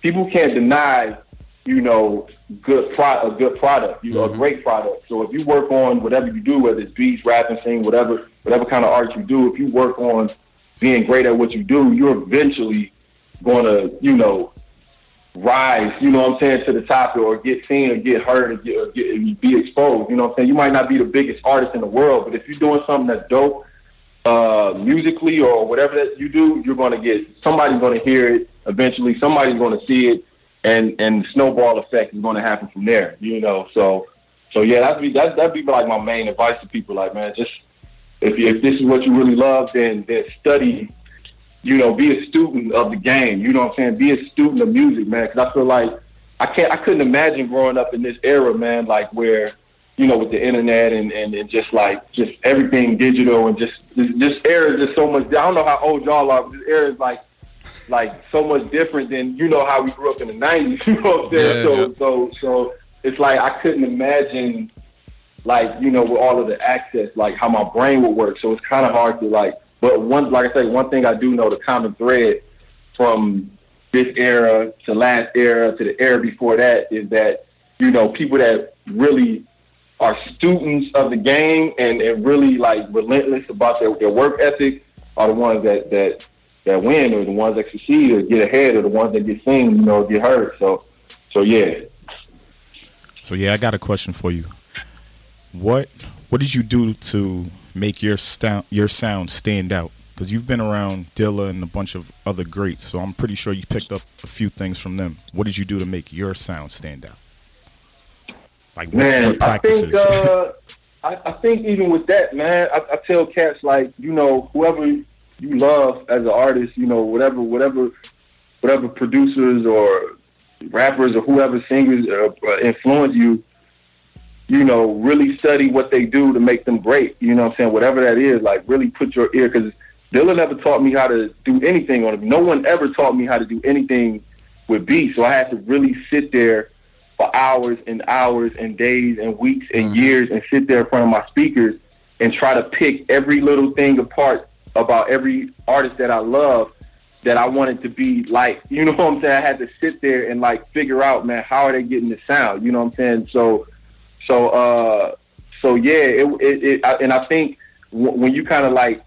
people can't deny, you know, good pro- a good product, you know, a mm-hmm. great product. So if you work on whatever you do, whether it's beats, rapping, singing, whatever, whatever kind of art you do, if you work on being great at what you do, you're eventually going to, you know, rise, you know what I'm saying, to the top or get seen or get heard or get, or get be exposed. You know what I'm saying? You might not be the biggest artist in the world, but if you're doing something that's dope, uh, musically or whatever that you do, you're going to get somebody's going to hear it eventually. Somebody's going to see it, and and snowball effect is going to happen from there. You know, so so yeah, that'd be that's that'd be like my main advice to people. Like, man, just if if this is what you really love, then then study. You know, be a student of the game. You know what I'm saying? Be a student of music, man. Because I feel like I can't. I couldn't imagine growing up in this era, man. Like where you know, with the internet and, and, and just like just everything digital and just this, this era is just so much. I don't know how old y'all are, but this era is like like so much different than you know how we grew up in the nineties. You know what I'm saying? Yeah, so so so it's like I couldn't imagine like you know with all of the access, like how my brain would work. So it's kind of hard to like. But one, like I say, one thing I do know the common thread from this era to last era to the era before that is that you know people that really are students of the game and, and really like relentless about their, their work ethic are the ones that, that that win or the ones that succeed or get ahead or the ones that get seen, you know, get heard. So so yeah. So yeah, I got a question for you. What what did you do to make your sound your sound stand out? Because you've been around Dilla and a bunch of other greats, so I'm pretty sure you picked up a few things from them. What did you do to make your sound stand out? Like Man, I think uh, I, I think even with that, man, I, I tell cats like you know whoever you love as an artist, you know whatever whatever whatever producers or rappers or whoever singers uh, uh, influence you, you know, really study what they do to make them great. You know what I'm saying? Whatever that is, like really put your ear because Dilla never taught me how to do anything on it. No one ever taught me how to do anything with beats, so I had to really sit there for hours and hours and days and weeks and mm-hmm. years and sit there in front of my speakers and try to pick every little thing apart about every artist that I love that I wanted to be like. You know what I'm saying? I had to sit there and like figure out, man, how are they getting the sound? You know what I'm saying? So, so, uh, so yeah, it, it, it I, and I think w- when you kind of like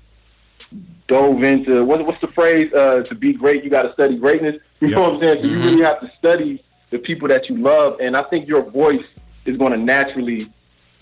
dove into what, what's the phrase? Uh, to be great, you got to study greatness. You know what I'm saying? So you really have to study the people that you love, and I think your voice is going to naturally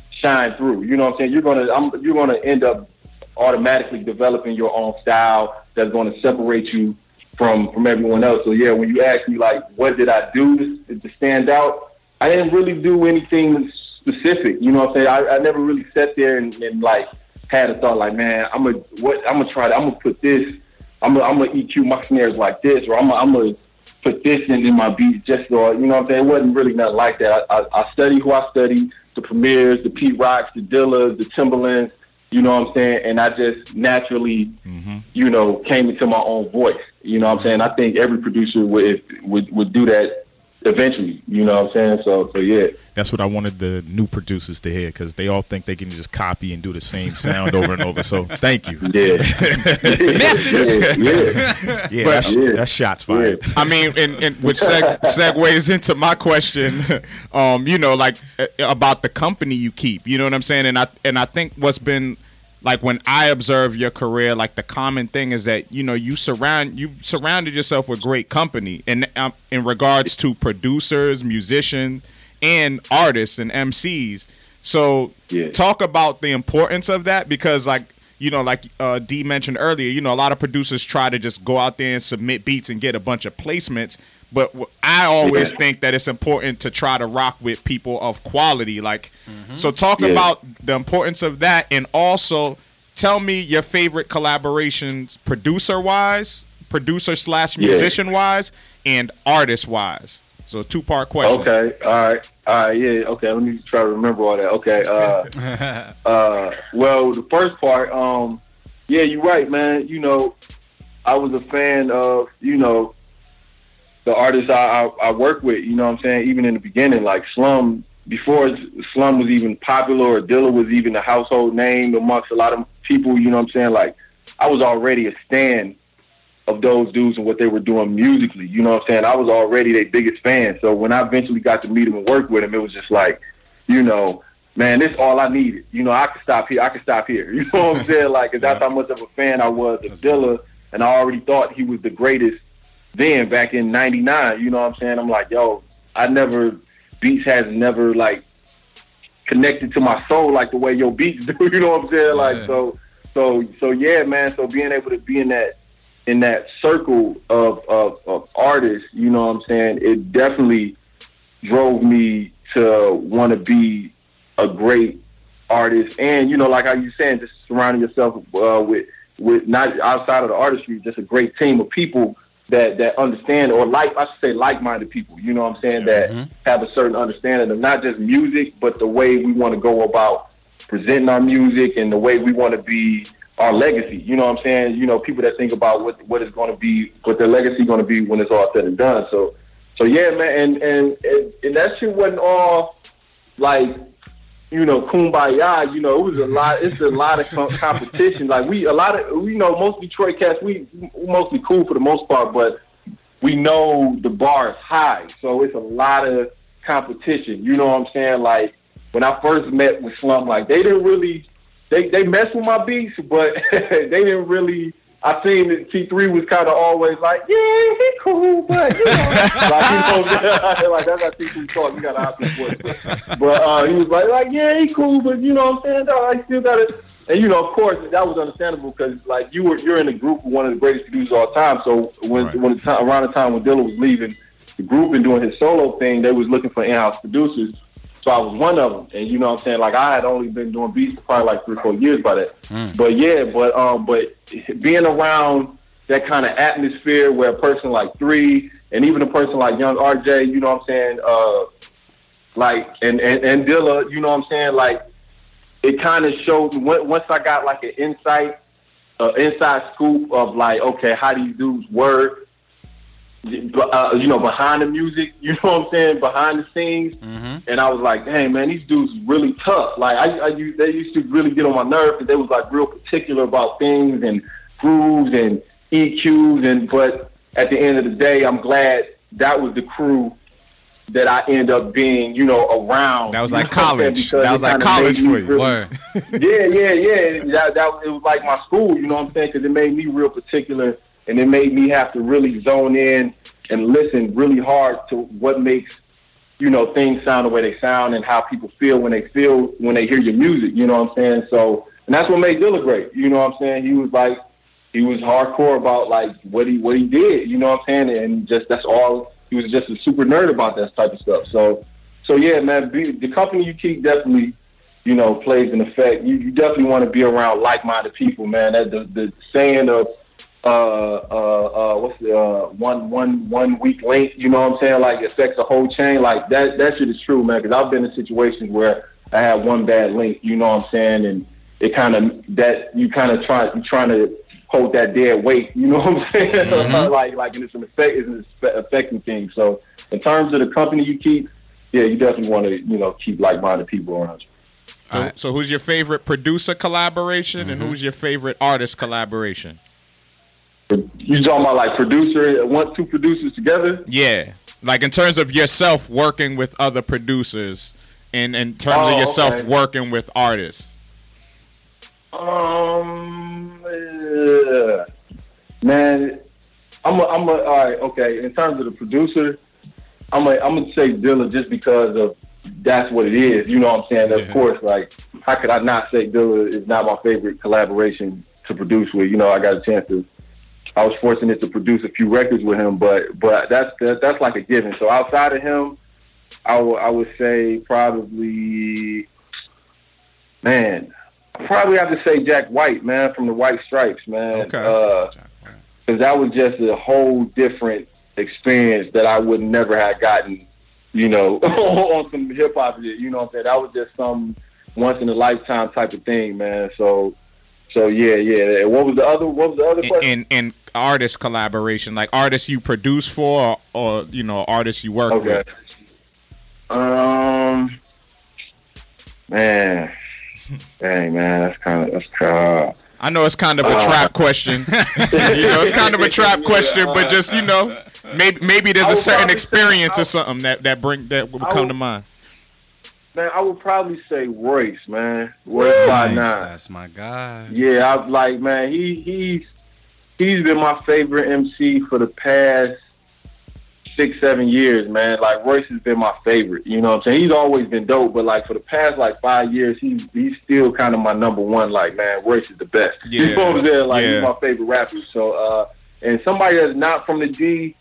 shine through. You know what I'm saying? You're gonna I'm, you're gonna end up automatically developing your own style that's going to separate you from from everyone else. So yeah, when you ask me like, what did I do to, to stand out? I didn't really do anything specific. You know what I'm saying? I, I never really sat there and, and like had a thought like, man, I'm gonna what I'm gonna try. To, I'm gonna put this. I'm gonna, I'm gonna EQ my snares like this, or I'm gonna, I'm gonna put this in, in my beats just so you know what I'm saying. It wasn't really nothing like that. I, I, I study who I study, the Premiers, the Pete Rocks, the Dillas, the Timbalands. You know what I'm saying, and I just naturally, mm-hmm. you know, came into my own voice. You know what I'm saying. I think every producer would would would do that eventually. You know what I'm saying. So so yeah. That's what I wanted the new producers to hear because they all think they can just copy and do the same sound over and over. So thank you. Yeah. yeah, yeah. Yeah, that's, Yeah. that's shots fired. I mean, and, and which seg- segues into my question, um, you know, like uh, about the company you keep. You know what I'm saying? And I and I think what's been like when I observe your career, like the common thing is that you know you surround you surrounded yourself with great company, and um, in regards to producers, musicians, and artists and MCs. So Yeah. talk about the importance of that because like you know like uh, d mentioned earlier you know a lot of producers try to just go out there and submit beats and get a bunch of placements but i always Yeah. think that it's important to try to rock with people of quality like so talk Yeah. about the importance of that and also tell me your favorite collaborations producer wise producer slash Yeah. musician wise and artist wise so two part question Okay. All right. All right. Yeah. Okay. Let me try to remember all that. Okay. Uh, uh, well, the first part. Um, yeah, you're right, man. You know, I was a fan of you know the artists I, I, I work with. You know what I'm saying? Even in the beginning, like Slum. Before Slum was even popular, or Dilla was even a household name amongst a lot of people. You know what I'm saying? Like, I was already a stan of those dudes and what they were doing musically. You know what I'm saying? I was already their biggest fan. So when I eventually got to meet them and work with them, it was just like, you know, man, this is all I needed. You know, I could stop here. I could stop here. You know what I'm saying? Like, 'cause that's how much of a fan I was of Dilla, and I already thought he was the greatest then back in '99. You know what I'm saying? I'm like, yo, I never beats has never like connected to my soul like the way your beats do. You know what I'm saying? Like, Yeah. so, so, so yeah, man. So being able to be in that in that circle of, of, of artists, you know what I'm saying? It definitely drove me to want to be a great artist. And, you know, like how you saying, just surrounding yourself uh, with, with not outside of the artistry, just a great team of people that, that understand or like, I should say like-minded people, you know what I'm saying? That have a certain understanding of not just music, but the way we want to go about presenting our music and the way we want to be our legacy. You know what I'm saying? You know, people that think about what what is going to be, what their legacy going to be when it's all said and done. So, so yeah, man, and and and, and that shit wasn't all like. You know, kumbaya. You know, it was a lot. It's a lot of com- competition. Like we, a lot of, we know most Detroit cats. We, mostly cool for the most part, but we know the bar is high, so it's a lot of competition. You know what I'm saying? Like when I first met with Slum, like they didn't really they they mess with my beats, but they didn't really. I seen that T3 was kind of always like, yeah, he cool, but you know, like you know, like that's how T3 talk. You got to hop his voice, but uh, he was like, like yeah, he cool, but you know what I'm saying? No, I still got it. And you know, of course, that was understandable because like you were you're in a group with one of the greatest producers of all time. So when Right. when the time, around the time when Dilla was leaving the group and doing his solo thing, they was looking for in-house producers. So I was one of them, and you know what I'm saying. Like I had only been doing beats for probably like three, four years by that. But yeah, but um, but being around that kind of atmosphere where a person like three and even a person like Young RJ, you know what I'm saying, uh, like and and and Dilla, you know what I'm saying, like it kind of showed once I got like an insight, uh, inside scoop of like, okay, how do these dudes work, uh, you know, behind the music, you know what I'm saying, behind the scenes. And I was like, dang, man, these dudes really tough. Like, I, I used, they used to really get on my nerves because they was like real particular about things and grooves and EQs. And but at the end of the day, I'm glad that was the crew that I end up being, you know, around. That was like know what I'm saying? college. That was like college for you. really- yeah, yeah, yeah. That, that it was like my school, you know what I'm saying? Because it made me real particular, and it made me have to really zone in and listen really hard to what makes you know things sound the way they sound and how people feel when they feel when they hear your music. You know what I'm saying? So, and that's what made Dilla great. You know what I'm saying? He was like he was hardcore about like what he what he did. You know what I'm saying? And just that's all. He was just a super nerd about that type of stuff. So, so yeah, man. Be, the company you keep definitely you know, plays an effect. You, you definitely want to be around like-minded people, man. That the, the saying of uh, uh, uh, what's the uh, one one one week link? You know what I'm saying? Like affects the whole chain. Like that that shit is true, man. Because I've been in situations where I had one bad link. You know what I'm saying? And it kind of that you kind of try you trying to hold that dead weight. You know what I'm saying? like like and it's an effect it's an affecting thing. So in terms of the company you keep, yeah, you definitely want to you know keep like minded people around you. So, Alright. so who's your favorite producer collaboration and who's your favorite artist collaboration? You talking about like producer, one, two producers together? Yeah, like in terms of yourself working with other producers, and in terms Oh, of yourself okay. working with artists. Um, uh, man, I'm a, I'm a, all right, okay. In terms of the producer, I'm a, I'm gonna say Dilla just because of that's what it is. You know what I'm saying? Of course, like how could I not say Dilla is not my favorite collaboration to produce with? You know, I got a chance to. I was fortunate to produce a few records with him, but but that's that, that's like a given. So outside of him, I would I would say probably, man, I probably have to say Jack White, man, from the White Stripes, man. Okay. Uh, because that was just a whole different experience that I would never have gotten, you know, on some hip hop. You know what I'm saying? That was just some once in a lifetime type of thing, man. So, so yeah, yeah. And What was the other? What was the other in, question? in, in artist collaboration, like artists you produce for, or, or you know artists you work Okay. with. Um, man, dang man, that's kind of that's kind. Of, I know it's kind of a Uh, trap question. you know, it's kind of a trap question, but just you know, maybe maybe there's a certain experience or something that that bring that would come to mind. Man, I would probably say Royce, man. Royce by Nice, nine. that's my guy. Yeah, I like man. He he's he's been my favorite MC for the past six seven years, man. Like Royce has been my favorite. You know what I'm saying? He's always been dope, but like for the past like five years, he's he's still kind of my number one. Like man, Royce is the best. Yeah, know what I'm? Like yeah. he's my favorite rapper. So uh, and somebody that's not from the G.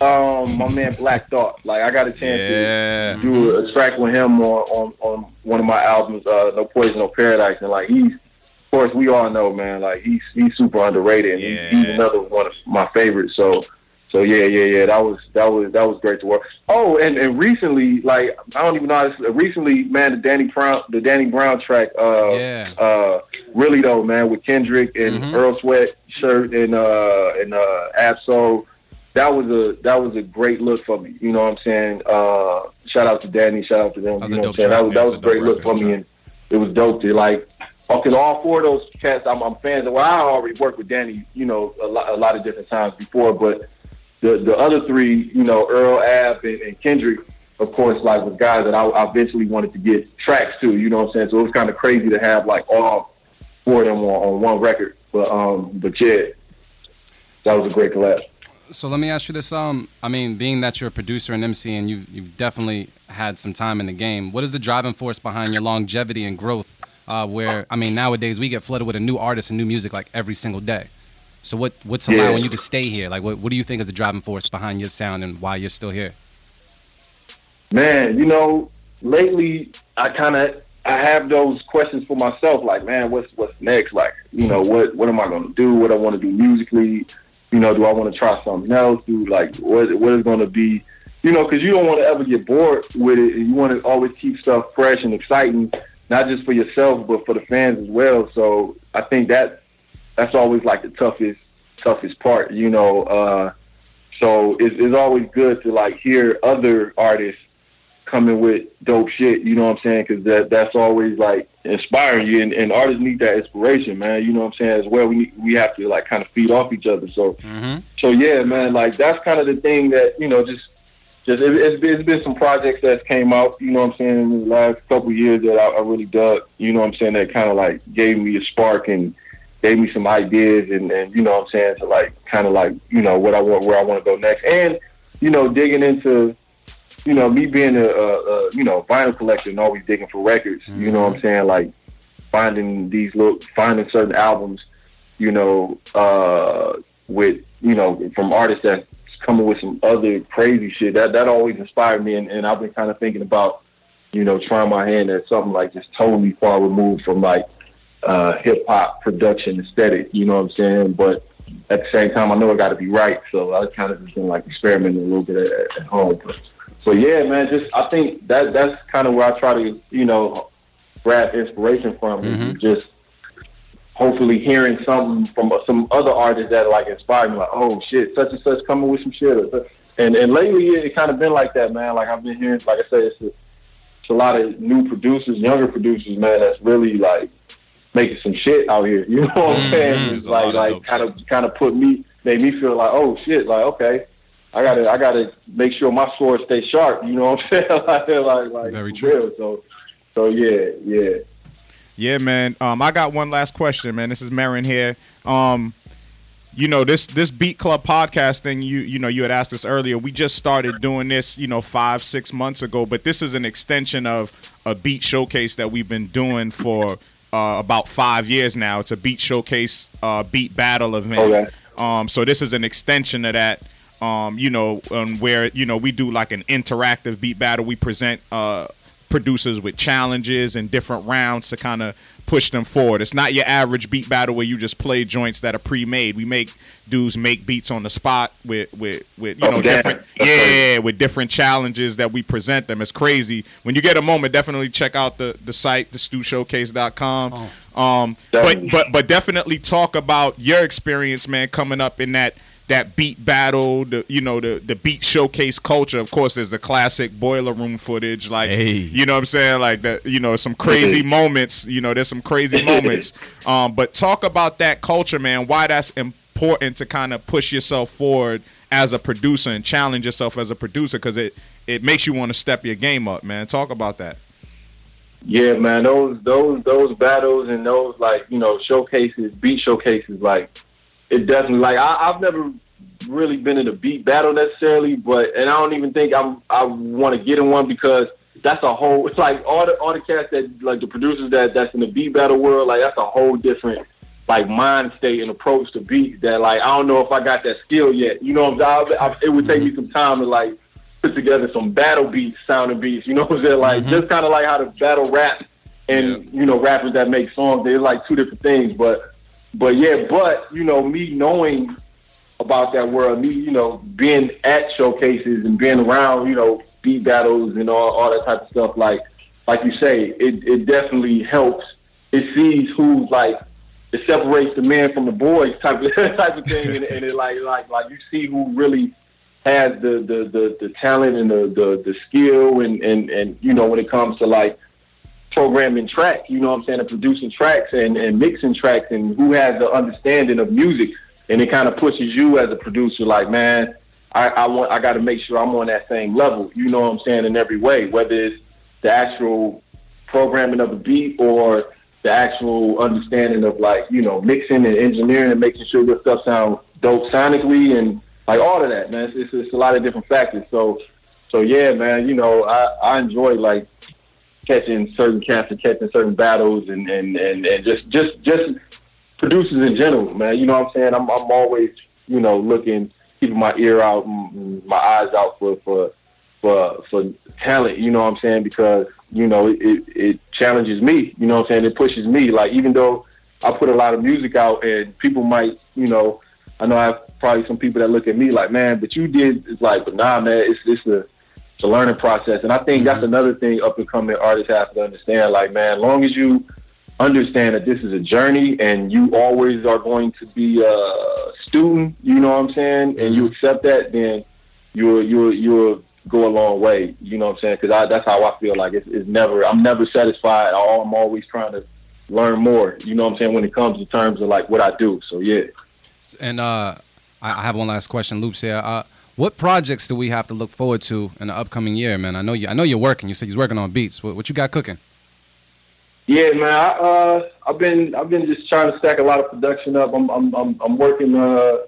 Um, my man Black Thought. Like I got a chance Yeah. to do a track with him on, on, on one of my albums, uh, No Poison, No Paradise, and like he's, of course, we all know, man, like he's he's super underrated, and he's, he's another one of my favorites. So, so yeah, yeah, yeah, that was that was that was great to work. Oh, and and recently, like I don't even know how this. Recently, man, the Danny Brown, the Danny Brown track, uh, Yeah. uh, really though, man, with Kendrick and Mhm. Earl Sweat shirt and uh and uh Ab-Soul. That was a that was a great look for me. You know what I'm saying? Uh shout out to Danny, shout out to them. That you know what I'm saying? track, That was that was was a great look for record, me and it was dope to like because all four of those cats I'm, I'm fans of. Well, I already worked with Danny, you know, a lot, a lot of different times before, but the the other three, you know, Earl, Ab, and, and Kendrick, of course, like was guys that I, I eventually wanted to get tracks to. You know what I'm saying? So it was kind of crazy to have like all four of them on, on one record. But um, but yeah, that was a great collab. So let me ask you this: Um, I mean, being that you're a producer and MC, and you've you've definitely had some time in the game. What is the driving force behind your longevity and growth? Uh, where I mean, nowadays we get flooded with a new artist and new music like every single day. So what what's Yeah. allowing you to stay here? Like, what what do you think is the driving force behind your sound and why you're still here? Man, you know, lately I kind of I have those questions for myself. Like, man, what's what's next? Like, you know, what what am I going to do? What I want to do musically? You know, do I want to try something else? Do like what what is going to be? You know, because you don't want to ever get bored with it. and You want to always keep stuff fresh and exciting, not just for yourself but for the fans as well. So I think that that's always like the toughest toughest part. You know, uh, so it's, it's always good to like hear other artists coming with dope shit. You know what I'm saying? Because that that's always like inspiring you, and, and artists need that inspiration, man. You know what I'm saying? As well, we need, we have to like kind of feed off each other. So Mm-hmm. so yeah, man, like that's kind of the thing that you know just. Just, it, it's, been, it's been some projects that came out, you know what I'm saying, in the last couple of years that I, I really dug, you know what I'm saying, that kind of like gave me a spark and gave me some ideas and, and you know what I'm saying, to like kind of like, you know, what I want, where I want to go next. And, you know, digging into, you know, me being a, a, a you know, vinyl collector and always digging for records, you know what I'm saying, like finding these little, finding certain albums, you know, uh, with, you know, from artists that's coming with some other crazy shit. That that always inspired me, and, and I've been kind of thinking about, you know, trying my hand at something like just totally far removed from like uh, hip hop production aesthetic. You know what I'm saying? But at the same time, I know it got to be right. So I kind of just been like experimenting a little bit at, at home. But, but yeah, man, just I think that that's kind of where I try to you know grab inspiration from. is Just hopefully hearing something from some other artists that like inspire me. Like, oh shit, such and such coming with some shit. And and lately it, kind of been like that, man. Like I've been hearing, like I said, it's a, it's a lot of new producers, younger producers, man. That's really like making some shit out here. You know what I'm saying? It's like like kind of kind of put me made me feel like oh shit like okay. I gotta, I gotta make sure my sword stays sharp. You know what I'm saying? like, like, like, Very true. real. So, so yeah, yeah. Yeah, man. Um, I got one last question, man. This is Merren here. Um, you know this this Beat Club podcast thing. You you know you had asked us earlier. We just started doing this, you know, five six months ago. But this is an extension of a beat showcase that we've been doing for uh, about five years now. It's a beat showcase, uh, beat battle event. Okay. Um, so this is an extension of that. Um, you know, um, where you know we do like an interactive beat battle. We present uh, producers with challenges and different rounds to kind of push them forward. It's not your average beat battle where you just play joints that are pre-made. We make dudes make beats on the spot with with with you Oh, know damn. different That's yeah with different challenges that we present them. It's crazy. When you get a moment, definitely check out the the site thestewshowcase.com. Um, but but but definitely talk about your experience, man, coming up in that that beat battle, the you know the the beat showcase culture. Of course, there's the classic boiler room footage, like Hey. you know what I'm saying, like that. You know, some crazy moments. You know, there's some crazy moments. Um, but talk about that culture, man. Why that's important to kind of push yourself forward as a producer and challenge yourself as a producer because it it makes you want to step your game up, man. Talk about that. Yeah, man, those those those battles and those like you know showcases, beat showcases, like it definitely like I, I've never really been in a beat battle necessarily, but and I don't even think I'm I want to get in one because that's a whole. It's like all the all the cats that like the producers that that's in the beat battle world, like that's a whole different like mind state and approach to beats that like I don't know if I got that skill yet. You know, I, I, it would take me some time to like put together some battle beats, sounding beats. You know what I'm saying? Like mm-hmm. just kind of like how to battle rap and you know rappers that make songs. They're like two different things, but but yeah, but you know me knowing about that world, me you know being at showcases and being around you know beat battles and all all that type of stuff. Like like you say, it it definitely helps. It sees who's like it separates the man from the boys type of type of thing, and, and it like like like you see who really has the the the, the talent and the, the the skill and and and you know when it comes to like programming tracks, you know what I'm saying, and producing tracks and, and mixing tracks and who has the understanding of music. And it kind of pushes you as a producer, like, man, I, I want I gotta make sure I'm on that same level, you know what I'm saying, in every way, whether it's the actual programming of a beat or the actual understanding of like, you know, mixing and engineering and making sure your stuff sounds dope sonically and like all of that, man. It's, it's, it's a lot of different factors. So so yeah, man, you know, I, I enjoy like catching certain cats and catching certain battles and, and, and, and just just just producers in general, man. You know what I'm saying? I'm I'm always, you know, looking keeping my ear out my eyes out for for for for talent, you know what I'm saying? Because, you know, it, it, challenges me, you know what I'm saying? It pushes me. Like even though I put a lot of music out and people might, you know, I know I have probably some people that look at me like, man, but you did it's like, but nah man, it's it's a it's a learning process. And I think that's another thing up and coming artists have to understand. Like, man, as long as you understand that this is a journey and you always are going to be a student, you know what I'm saying, and you accept that, then you'll you'll you'll go a long way. You know what I'm saying? Because that's how I feel. Like it's, it's never I'm never satisfied. I'm always trying to learn more. You know what I'm saying? When it comes to terms of like what I do. So yeah. And uh, I I have one last question, Loopz here. Uh, what projects do we have to look forward to in the upcoming year, man? I know you. I know you're working. You said you're working on beats. What, what you got cooking? Yeah, man. I, uh, I've been I've been just trying to stack a lot of production up. I'm I'm I'm, I'm working uh,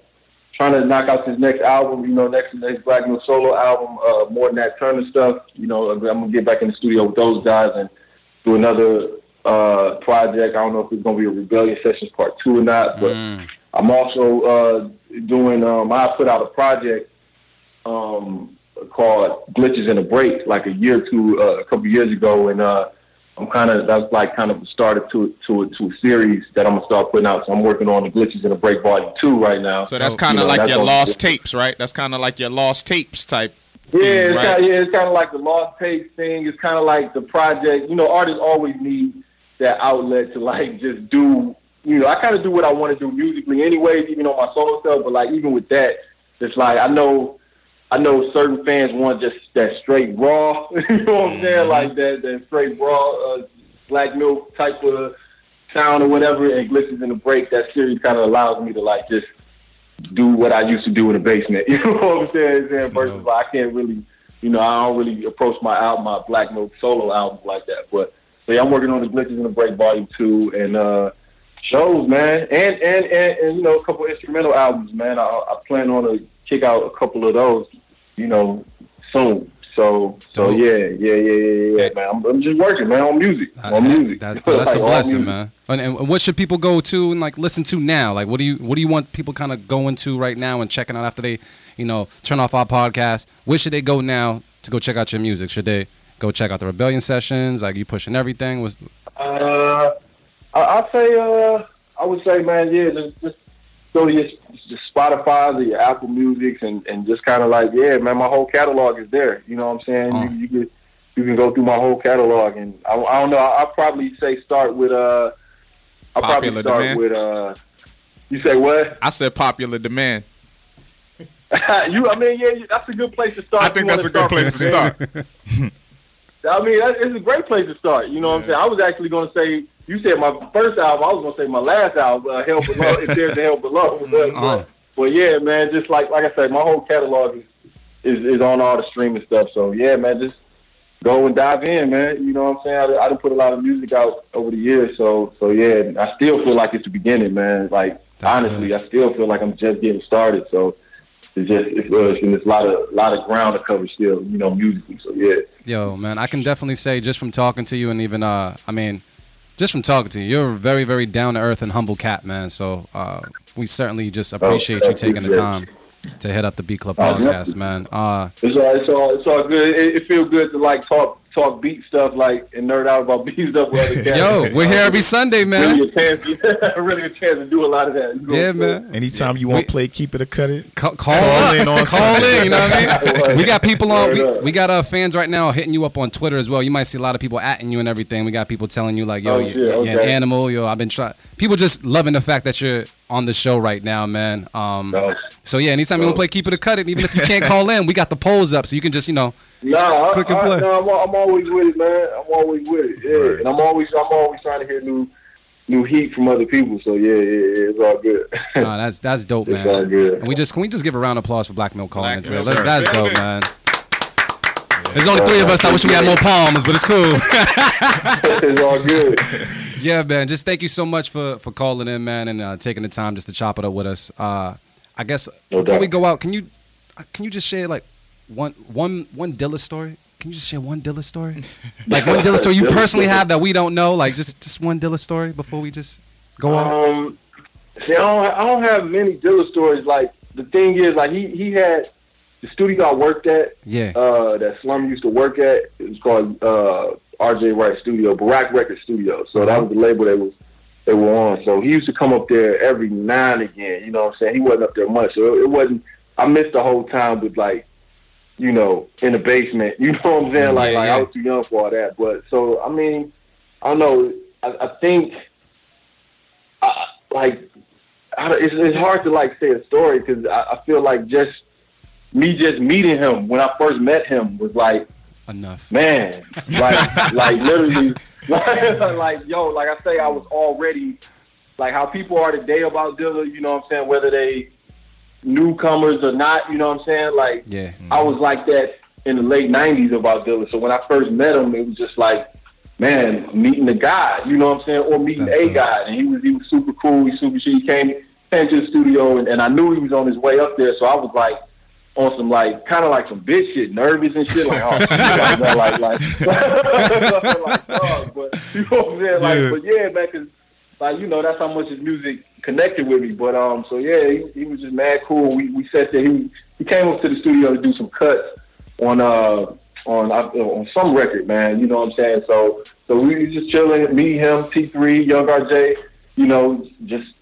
trying to knock out this next album. You know, next next Black New solo album. Uh, more than Nat Turner stuff. You know, I'm gonna get back in the studio with those guys and do another uh, project. I don't know if it's gonna be a Rebellion Sessions Part Two or not, but I'm also uh, doing. Um, I put out a project um, called Glitches in a Break like a year or two, uh, a couple years ago, and uh, I'm kind of that's like kind of started to to a, to a series that I'm gonna start putting out. So I'm working on the glitches in the break volume two right now. So that's Dope. kind You of know, like your lost tapes, right? That's kind of like your lost tapes type. Yeah, thing, it's right? kind of, yeah, it's kind of like the lost tapes thing. It's kind of like the project. You know, artists always need that outlet to like just do. You know, I kind of do what I want to do musically, anyways, even on my solo stuff. But like even with that, it's like I know, I know certain fans want just that straight raw. you know what I'm saying? Like that that straight raw uh, black milk type of sound or whatever. And glitches in the break. That series kind of allows me to like just do what I used to do in the basement. You know what I'm saying? saying versus like, I can't really, you know, I don't really approach my album, my Black Milk solo album like that. But so yeah, I'm working on the glitches in the break volume two and uh shows, man, and and and, and you know a couple instrumental albums, man. I, I plan on to kick out a couple of those, you know, soon. So so yeah, yeah, yeah, yeah, yeah, man. I'm, I'm just working, man, on music, Uh, on music. That's, that's a Like, on blessing, man. And, and what should people go to and like listen to now? Like, what do you what do you want people kind of going to right now and checking out after they, you know, turn off our podcast? Where should they go now to go check out your music? Should they go check out the Rebellion sessions? Like, you pushing everything? Was Uh, I, I'd say, uh, I would say, man, yeah, just, just go to your, your Spotify or your Apple Music and, and just kind of like, yeah, man, my whole catalog is there. You know what I'm saying? Uh. You, you can you can go through my whole catalog, and I, I don't know. I, I'll probably say start with uh, I'll probably Popular start Demand? with uh, you say what? I said popular demand. you, I mean, yeah, that's a good place to start. I think that's a good place to start. I mean, that, it's a great place to start. You know what I'm saying? I was actually going to say, you said my first album. I was going to say my last album, uh, Hell Below. if there's a Hell Below. But, Uh. but yeah, man, just like like I said, my whole catalog is, is is on all the streaming stuff. So yeah, man, just go and dive in, man. You know what I'm saying? I, I done put a lot of music out over the years. So so yeah, I still feel like it's the beginning, man. Like That's honestly, I still feel like I'm just getting started. So. It's just it's, it's, it's a lot of lot of ground to cover still, you know, musically. So yeah, Yo, man, I can definitely say just from talking to you and even uh I mean, just from talking to you, you're a very, very down to earth and humble cat, man. So uh we certainly just appreciate you taking the time to hit up the Beat Club Oh, podcast, man. Uh It's all, it's all, it's all good. It, it feels good to like talk, talk beat stuff, like and nerd out about beat stuff with other cats. yo, we're here every Sunday, man. Really a chance, really a chance to do a lot of that. You know Yeah, what I'm saying? man. Anytime you want We- to play, keep it or cut it. Call, call, Call in on call Sunday. in. You know what I mean? We got people on. We, we got uh, fans right now hitting you up on Twitter as well. You might see a lot of people atting you and everything. We got people telling you like, "Yo, Oh, you- shit, you're, an animal." Yo, I've been trying. People just loving the fact that you're on the show right now, man. Um, No. so yeah, anytime you want to play, keep it or cut it. Even if you can't call in, we got the polls up, so you can just you know. Nah, Click I, and I, play. no, I'm, I'm always with it, man. I'm always with it. Yeah, Right. and I'm always, I'm always trying to hear new, new heat from other people. So yeah, yeah, yeah it's all good. Nah, that's that's dope, It's all man. good. And we just can we just give a round of applause for Black Milk calling Black in today. Milk, That's dope, man. There's only three of us. I wish we had more palms, but it's cool. it's all good. Yeah, man. Just thank you so much for for calling in, man, and uh, taking the time just to chop it up with us. Uh, I guess No before we go out, can you uh, can you just share like one one one Dilla story? Can you just share one Dilla story? Like one Dilla story you personally have that we don't know. Like just just one Dilla story before we just go out. Um, see, I don't, I don't have many Dilla stories. Like the thing is, like he he had the studio I worked at, Yeah. uh, that Slum used to work at. It was called uh, R.J. Wright Studio, Barak Record Studio. So that was the label they was they were on. So he used to come up there every now and again. You know what I'm saying? He wasn't up there much, so it, it wasn't. I missed the whole time with like, you know, in the basement. You know what I'm saying? Like, Yeah, like yeah. I was too young for all that. But so I mean, I don't know. I, I think, I, like, I, it's, it's hard to like say a story because I, I feel like just me just meeting him when I first met him was like, Enough. man, like, like literally, like, like, yo, like I say, I was already like how people are today about Dilla. You know what I'm saying? Whether they newcomers or not, you know what I'm saying? Like, Yeah. I was like that in the late '90s about Dilla. So when I first met him, it was just like, man, meeting the guy, you know what I'm saying, or meeting That's a dope. guy, and he was he was super cool. He super shit. He came came to the studio, and, and I knew he was on his way up there. So I was like. On some like kind of like some bitch shit, nervous and shit, like oh, shit, like, like like, like dog, but you know what I'm saying, like, Yeah. but yeah, man, 'cause like you know that's how much his music connected with me. But um, so yeah, he, he was just mad cool. We we sat there. He he came up to the studio to do some cuts on uh on uh, on some record, man. You know what I'm saying? So so we just chilling, me, him, T3, Young RJ. You know, just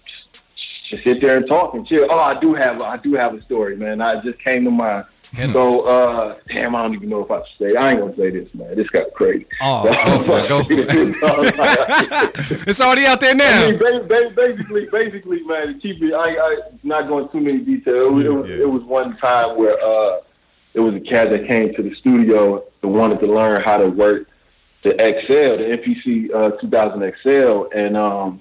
just sit there and talk and chill. Oh, I do have I do have a story, man. I just came to mind. So uh, damn, I don't even know if I should say. I ain't gonna say this, man. This got crazy. Oh, go for it, go for it. It's already out there I now. mean, ba- ba- basically, basically, man, to keep it, I, I not going too many details. It was, it, was, Yeah. it was one time where uh, it was a cat that came to the studio and wanted to learn how to work the XL, the MPC uh, 2000 XL, and um,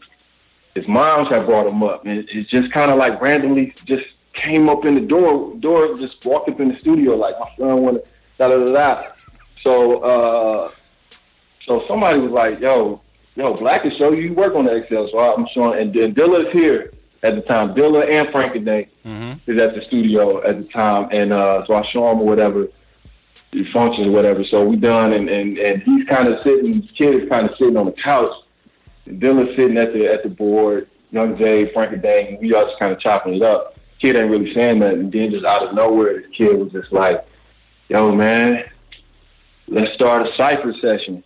his moms had brought him up, and it just kind of like randomly just came up in the door, door just walked up in the studio like my son wanted da da da da. So. Uh, so somebody was like, "Yo, yo, Black is show you work on the XL." So I'm showing, and then Dilla's here at the time. Dilla and Frank-n-Dank is at the studio at the time, and uh, so I show him or whatever the functions or whatever. So we done, and and, and he's kind of sitting. His kid is kind of sitting on the couch. Dilla's sitting at the at the board. Young Jay, Frank-n-Dank, and we all just kind of chopping it up. Kid ain't really saying nothing. And then just out of nowhere, this kid was just like, "Yo, man, let's start a cipher session."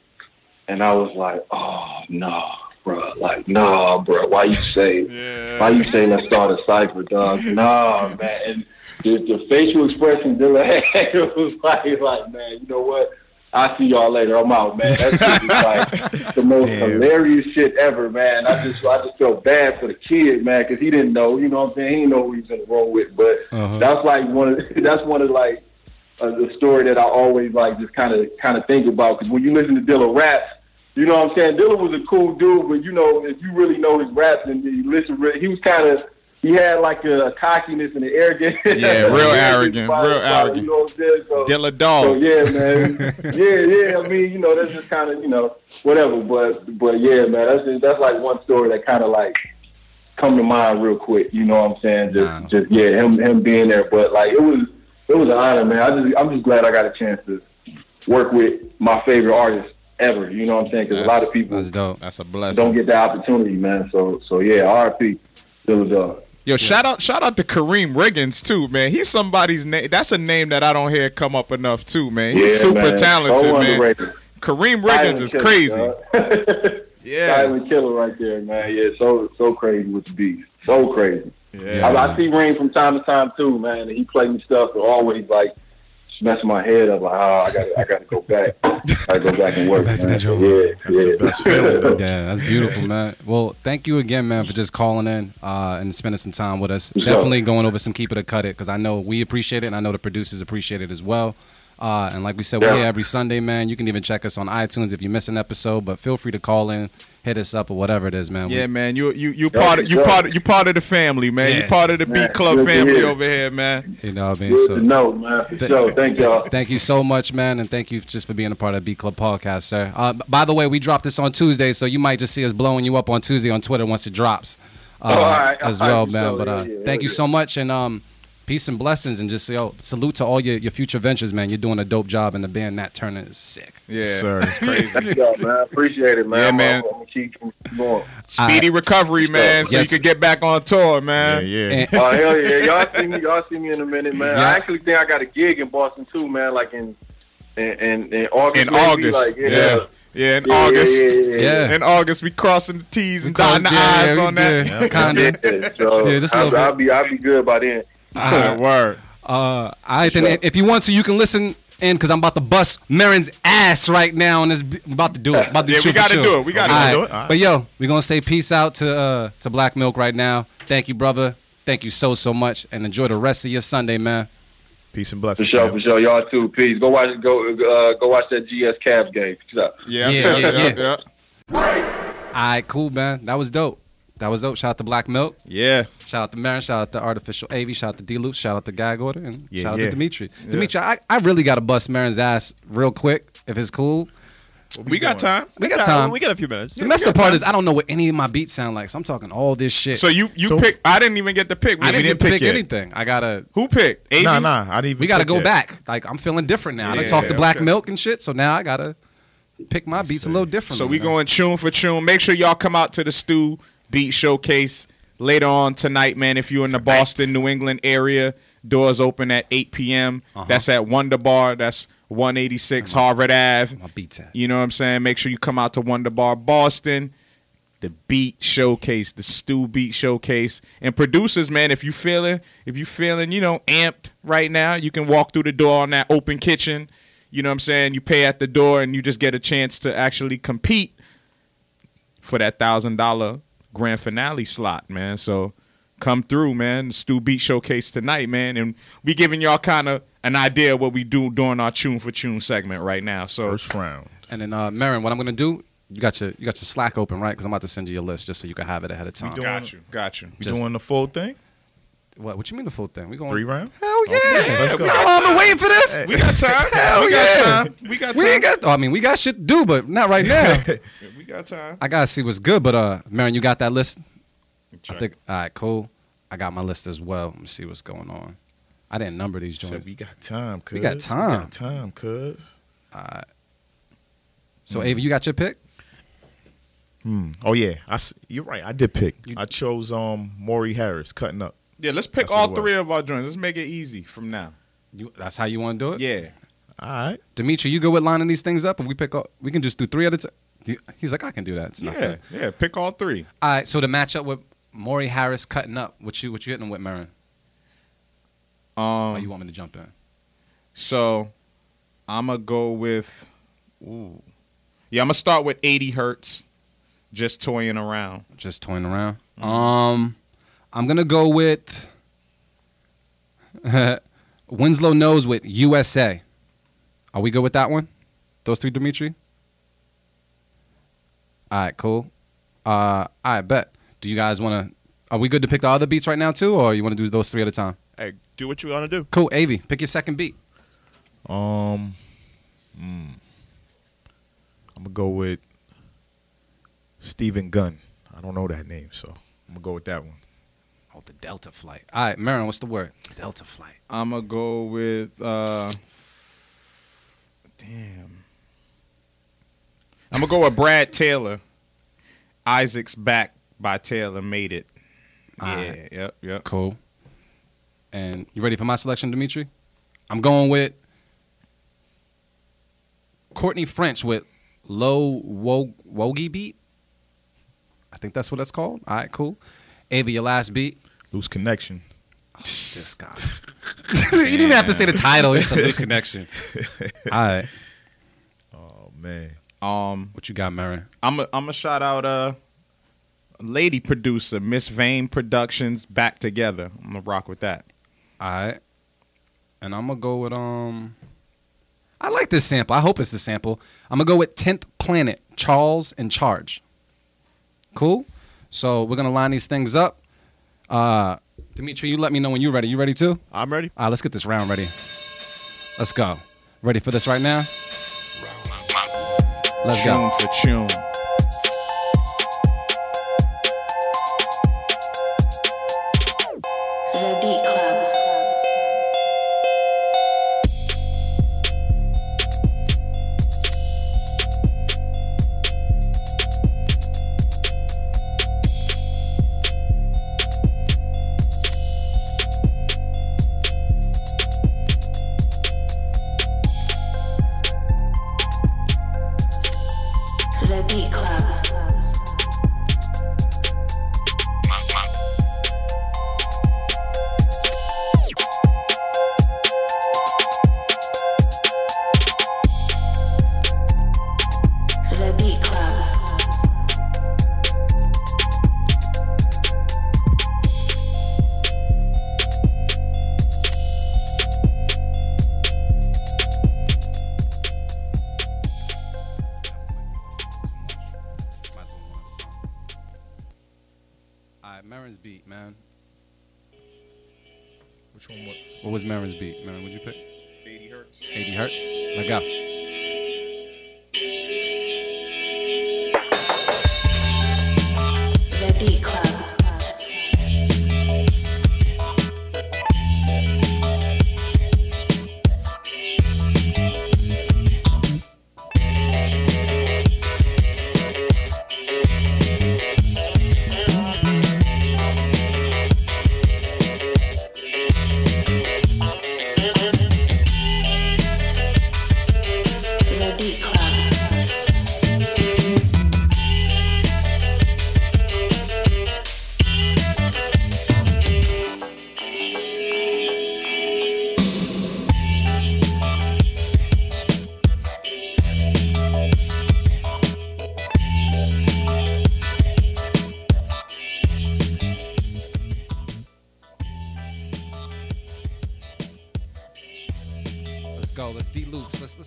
And I was like, oh, no, bro. Like, no, bro. Why you say, why you say let's start a cipher, dog? No, man. And the, the facial expression Dilla had was like, like, man, you know what? I'll see y'all later. I'm out, man. That's just like the most Damn. hilarious shit ever, man. I just, I just felt bad for the kid, man, because he didn't know. You know what I'm saying? He didn't know who he was in the room with. But Uh-huh. that's like one of, that's one of like uh, the story that I always like just kind of kind of think about because when you listen to Dilla rap. you know what I'm saying. Dilla was a cool dude, but you know if you really know his raps and you listen, really, he was kind of he had like a, cockiness and an arrogance. Yeah, real arrogant, About- real arrogant. You know what I'm saying? So, Dilla so Dog. yeah, man. yeah, yeah. I mean, you know, that's just kind of you know whatever. But but yeah, man. That's just, that's like one story that kind of like come to mind real quick. You know what I'm saying? Just just yeah, him him being there. But like it was it was an honor, man. I just I'm just glad I got a chance to work with my favorite artist ever. You know what I'm saying? Because a lot of people That's dope. That's a blessing. don't get the opportunity, man. So so yeah, RP. It was Yo, shout out, shout out to Karriem Riggins too, man. He's somebody's name. That's a name that I don't hear come up enough too, man. He's yeah, super man. talented, so man. Karriem Riggins Silent is killer, crazy. Yeah, Silent killer right there, man. Yeah, so so crazy with the beats. So crazy. yeah. I, I see Ring from time to time too, man. And he play me stuff that always like messing my head up. Like, oh, I got I got to go back. I got to go back and work. Back man. that yeah, That's yeah. the best feeling. Yeah, that's beautiful, man. Well, thank you again, man, for just calling in uh, and spending some time with us. sure. Definitely going over some keep it or cut it because I know we appreciate it and I know the producers appreciate it as well. Uh, and like we said, we're here every Sunday, man. You can even check us on iTunes if you miss an episode, but feel free to call in, hit us up, or whatever it is, man. We- Yeah, man, you you you Yo, part of you yo. part of, you part of the family, man. You Yeah. part of the Man, Beat Club family hear. over here, man. You know what I mean? Good So, to know, man. For Th- sure. Thank y'all. Thank you so much, man, and thank you just for being a part of the Beat Club podcast, sir. Uh, by the way, we dropped this on Tuesday, so you might just see us blowing you up on Tuesday on Twitter once it drops, uh, Oh, all right, as well, for man. sure. But uh, Yeah, yeah, thank you so much, and um, peace and blessings, and just yo, oh, salute to all your, your future ventures, man. You're doing a dope job, and the band Nat Turner is sick. Yeah, Sir. Thank y'all, man. I appreciate it, man. Yeah, I'm, man. I'm, keep going. Speedy recovery, man, so Yes. you can get back on tour, man. yeah. And- Oh hell yeah! Y'all see me? Y'all see me in a minute, man. Yeah. I actually think I got a gig in Boston too, man. Like in in in, in August. In maybe. August, like, yeah. yeah, yeah, in Yeah, August, yeah, yeah, yeah. Yeah. in August, we crossing the T's and dotting the I's yeah, on that. yeah, kinda. Yeah, so Yeah, just a I'll, little I'll be I'll be good by then. All right, word. Uh, I then if you want to, you can listen in because I'm about to bust Merren's ass right now, and it's I'm about to do it. About to Yeah, chill we gotta do it. We gotta All do it. All right. But yo, we're gonna say peace out to uh, to Black Milk right now. Thank you, brother. Thank you so so much, and enjoy the rest of your Sunday, man. Peace and blessings. For blessings. sure, fam. for sure. Y'all too. Peace. Go watch go uh, go watch that GS Cavs game. Peace. Yeah, Yeah, yeah, yeah, yeah, All right, cool, man. That was dope. That was dope. Shout out to Black Milk. yeah. Shout out to Merren. Shout out to Artofficial Avi. Shout out to D Loop. Shout out to Gag Order. And Yeah, shout out yeah. to Dimitri. Dimitri, I, I really got to bust Merren's ass real quick if it's cool. We got time. We got time. We got a few minutes. The messed up part is I don't know what any of my beats sound like, so I'm talking all this shit. So you you So- pick. I didn't even get to pick. We I didn't, didn't get pick pick anything. I gotta. Who picked? AV? Nah, nah. I didn't even We gotta pick go yet. back. Like I'm feeling different now. I done Yeah, talked to Black okay. Milk and shit, so now I gotta pick my beats a little different. So we going Chune for Chune. Make sure y'all come out to the Stew Beat Showcase later on tonight, man. If you're in the Boston, New England area, doors open at 8 p.m. Uh-huh. That's at Wonder Bar. That's 186 Harvard Ave. My beats at. You know what I'm saying? Make sure you come out to Wonder Bar Boston, the Beat Showcase, the Stew Beat Showcase, and producers, man. If you feeling, if you feeling, you know, amped right now, you can walk through the door on that open kitchen. You know what I'm saying? You pay at the door, and you just get a chance to actually compete for that thousand dollar grand finale slot, man. So come through, man. Stew Beat Showcase tonight, man, and we giving y'all kind of an idea of what we do during our Chune for Chune segment right now. So First round. And then, uh, Merren, what I'm gonna do? You got your you got your Slack open, right? Because I'm about to send you a list just so you can have it ahead of time. doing- got you, got you. We Just- doing the full thing? What? What you mean the full thing? We going Three rounds? Hell yeah! Okay, let's go. No, I've been waiting for this. We got time. Hell we got yeah. time. We got time. We ain't got. oh, I mean, we got shit to do, but not right now. we got time. I gotta see what's good. But uh, Merren, you got that list? I think. All right, cool. I got my list as well. Let me see what's going on. I didn't number these Said joints. we got time, cuz. We got time. We got time, cuz. All right. So, Avi, you got your pick? Hmm. Oh yeah, I you're right. I did pick. You- I chose um Maury Harris cutting up. Yeah, let's pick That's what all it three of our joints. Let's make it easy from now. You, that's how you want to do it? Yeah. All right. Dimitri, you go with lining these things up, and we pick up. We can just do three at a time. He's like, I can do that. It's Yeah. nothing. Yeah. Pick all three. All right. So to match up with Maury Harris cutting up, what you what you hitting with, Merren? Um Oh, you want me to jump in? so I'ma go with ooh. Yeah, I'm gonna start with 80 hertz. Just toying around. Just toying around. Um, I'm gonna go with Winslow knows with USA. Are we good with that one? Those three, Dimitri. All right, cool. Uh, I bet. Do you guys want to? Are we good to pick the other beats right now too, or you want to do those three at a time? Hey, do what you want to do. Cool, Avi, pick your second beat. Um, mm, I'm gonna go with Stephen Gunn. I don't know that name, so I'm gonna go with that one. Oh, the Delta flight. All right, Merren, what's the word? Delta flight. I'ma go with uh damn. I'm gonna go with Brad Taylor. Isaac's back by Taylor made it. Yeah, Alright. yep, yep. Cool. And you ready for my selection, Dimitri? I'm going with Courtney French with Low Wo- Wogie beat. I think that's what that's called. All right, cool. Avi, your last beat. Loose connection. Oh, This guy. you didn't even have to say the title. It's a loose connection. All right. Oh man. Um What you got, Merren? I'm a, I'm a shout out uh lady producer, Miss Vane Productions, back together. I'm gonna rock with that. All right. And I'm gonna go with um. I like this sample. I hope it's the sample. I'm gonna go with Tenth Planet, Charles in Charge. Cool. So we're gonna line these things up. Uh, Dimitri, you let me know when you're ready. You ready too? I'm ready. All right, let's get this round ready. Let's go. Ready for this right now? Let's tune go. for tune.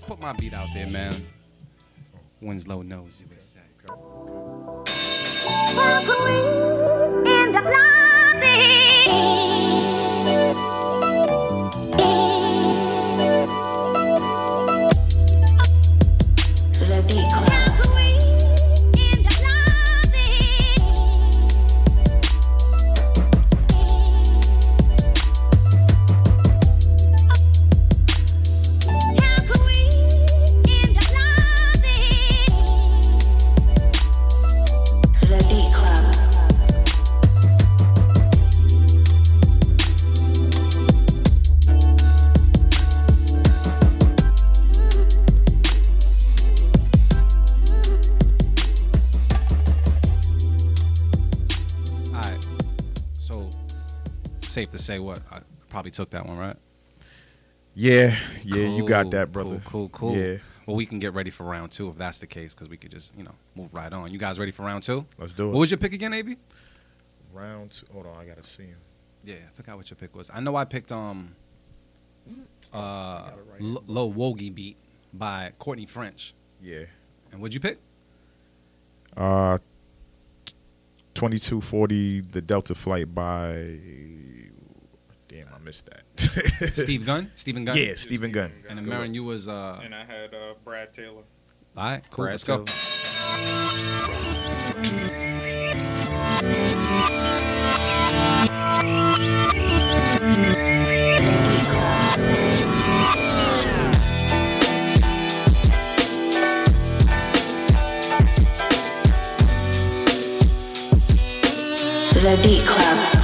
Put my beat out there, man. Winslow knows USA. The say what I probably took that one, right? Yeah, yeah, you got that, brother. Cool, cool, cool. Yeah, Well, we can get ready for round two if that's the case, because we could just, you know, move right on. You guys ready for round two? let's do it. What was your pick again, AB? Round two. Hold on, I gotta see him. Yeah, I forgot what your pick was. I know I picked um uh L- Low Wogie Beat by Courtney French. Yeah. And what'd you pick? Uh, twenty two forty. The Delta flight by. Damn, I missed that. Steve Gunn? Stephen Gunn? Yeah, Stephen Gunn. And then Merren, you was uh And I had uh, Brad Taylor. all right, cool. Brad Let's go. The Beat Club. The Beat Club.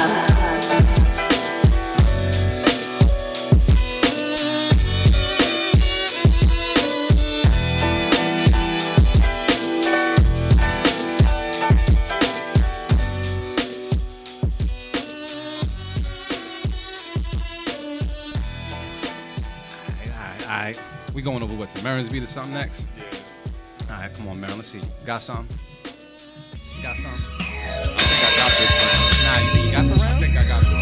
To Merren's beat or something next? Yeah. All right, come on, Marin. Let's see. Got some? Got some? I think I got this one. Nah, you think you got the I think I got this one.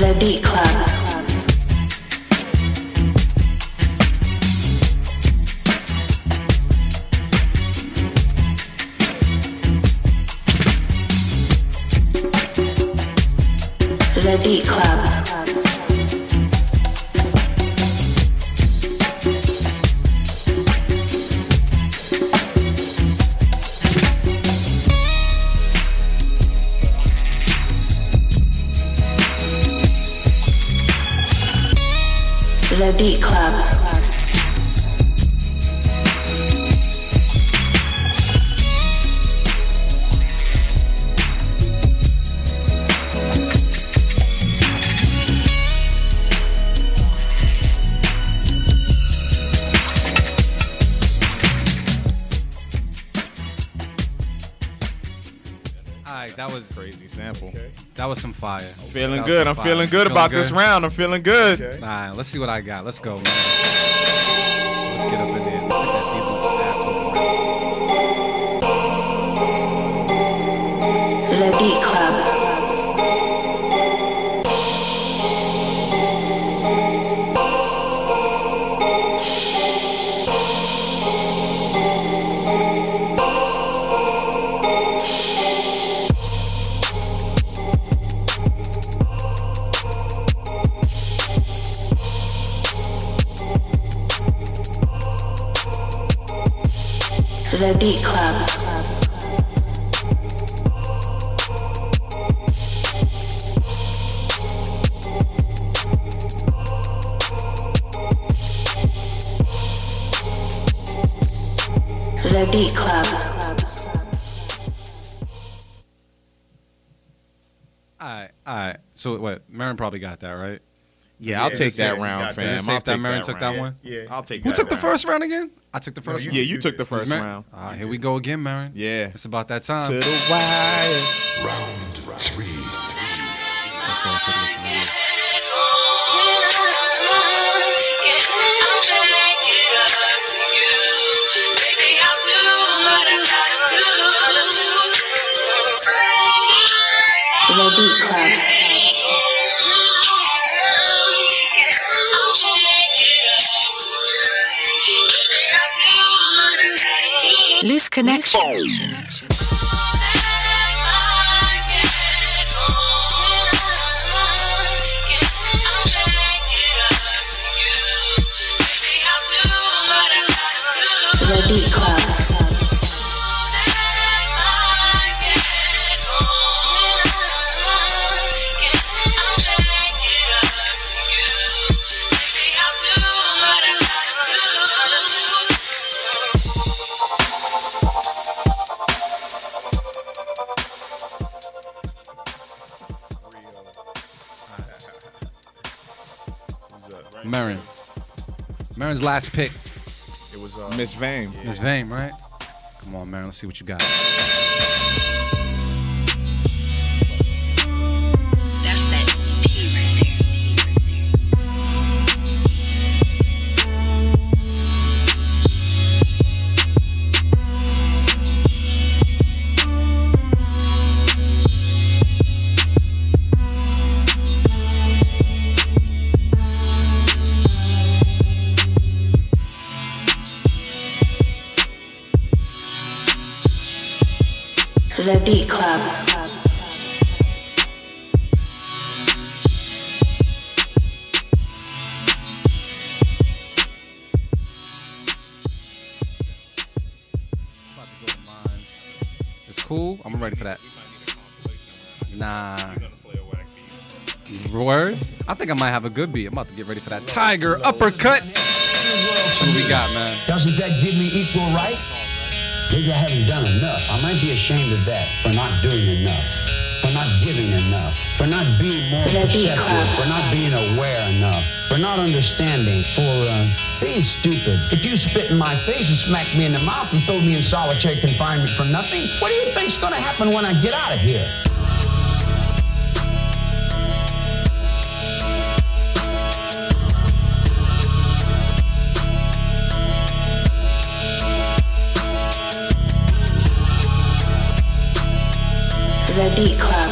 The Beat Club. Beat Club. That was Crazy sample. that was some fire. Feeling That good. I'm fire. feeling good Feeling about this round. I'm feeling good. Okay. All right, let's see what I got. Let's go, man. Let's get up in there. Let's that D-Loop's ass. The Beat The Beat Club. The Beat Club. right, all right. So what? Merren probably got that right. Yeah, I'll take that round, fam. that. Is it I'll safe that take Merren that took round. that one? Yeah. I'll take Who that took the first round again? I took the No, first you- Yeah, you took the first round. All right, here we go again, Merren. Yeah. It's about that To time. the wire. Round three. Let's go, let's take a listen to this. The Beat connection. Merren's last pick. It was uh, Miss Vane. Miss Vane, right? Come on, Merren. Let's see what you got. Beat Club. About to go to mines. It's cool. I'm ready for that. Nah. Word? I think I might have a good beat. I'm about to get ready for that Tiger uppercut. That's what we got, man. Doesn't that give me equal right? Maybe I haven't done enough. I might be ashamed of that for not doing enough, for not giving enough, for not being more perceptive, for not being aware enough, for not understanding, for uh, being stupid. If you spit in my face and smack me in the mouth and throw me in solitary confinement for nothing, what do you think's gonna happen when I get out of here? The Beat Club.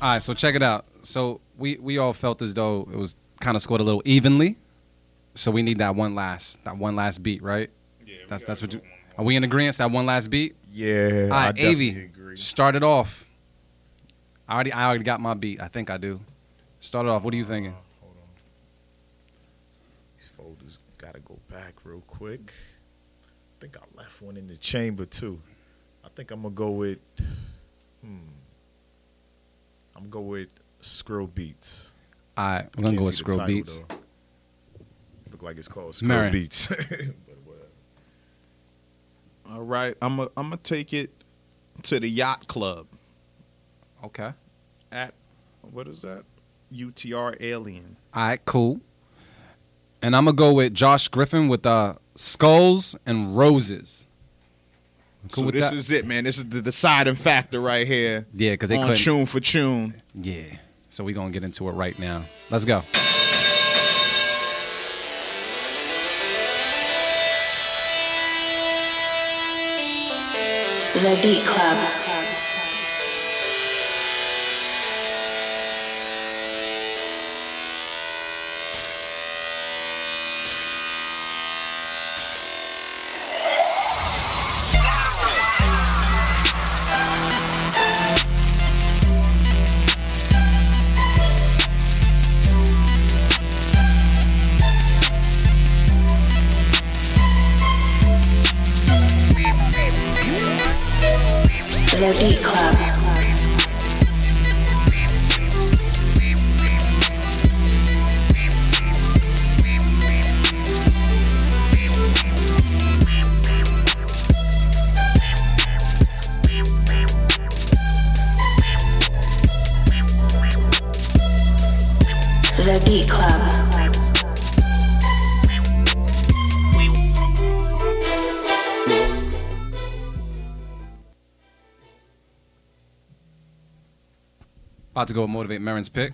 All right, so check it out. So we we all felt as though it was kind of scored a little evenly. So we need that one last that one last beat, right? yeah, we that's what you. Are we in agreement? That one last beat. Yeah. All I right, Avi, start it off. I already I already got my beat. I think I do. Start it off. What are you thinking? Uh, hold on. These folders gotta go back real quick. I think I left one in the chamber too. I think I'm gonna go with. Hmm. I'm gonna go with Skrill Beats. All right, I'm gonna go with see the Scroll Beats. though. Look like it's called Skrill Merren. Beats. but. All right, I'm a, I'm gonna take it to the yacht club Okay. at what is that? UTR Alien. All right, cool. And I'm gonna go with Josh Griffin with uh, Skulls and Roses. Cool so with this that? is it, man. This is the deciding factor right here. yeah, because they on couldn't. Chune for Chune. Yeah. So we're gonna get into it right now. Let's go. The Beat Club. To go motivate Merren's pick.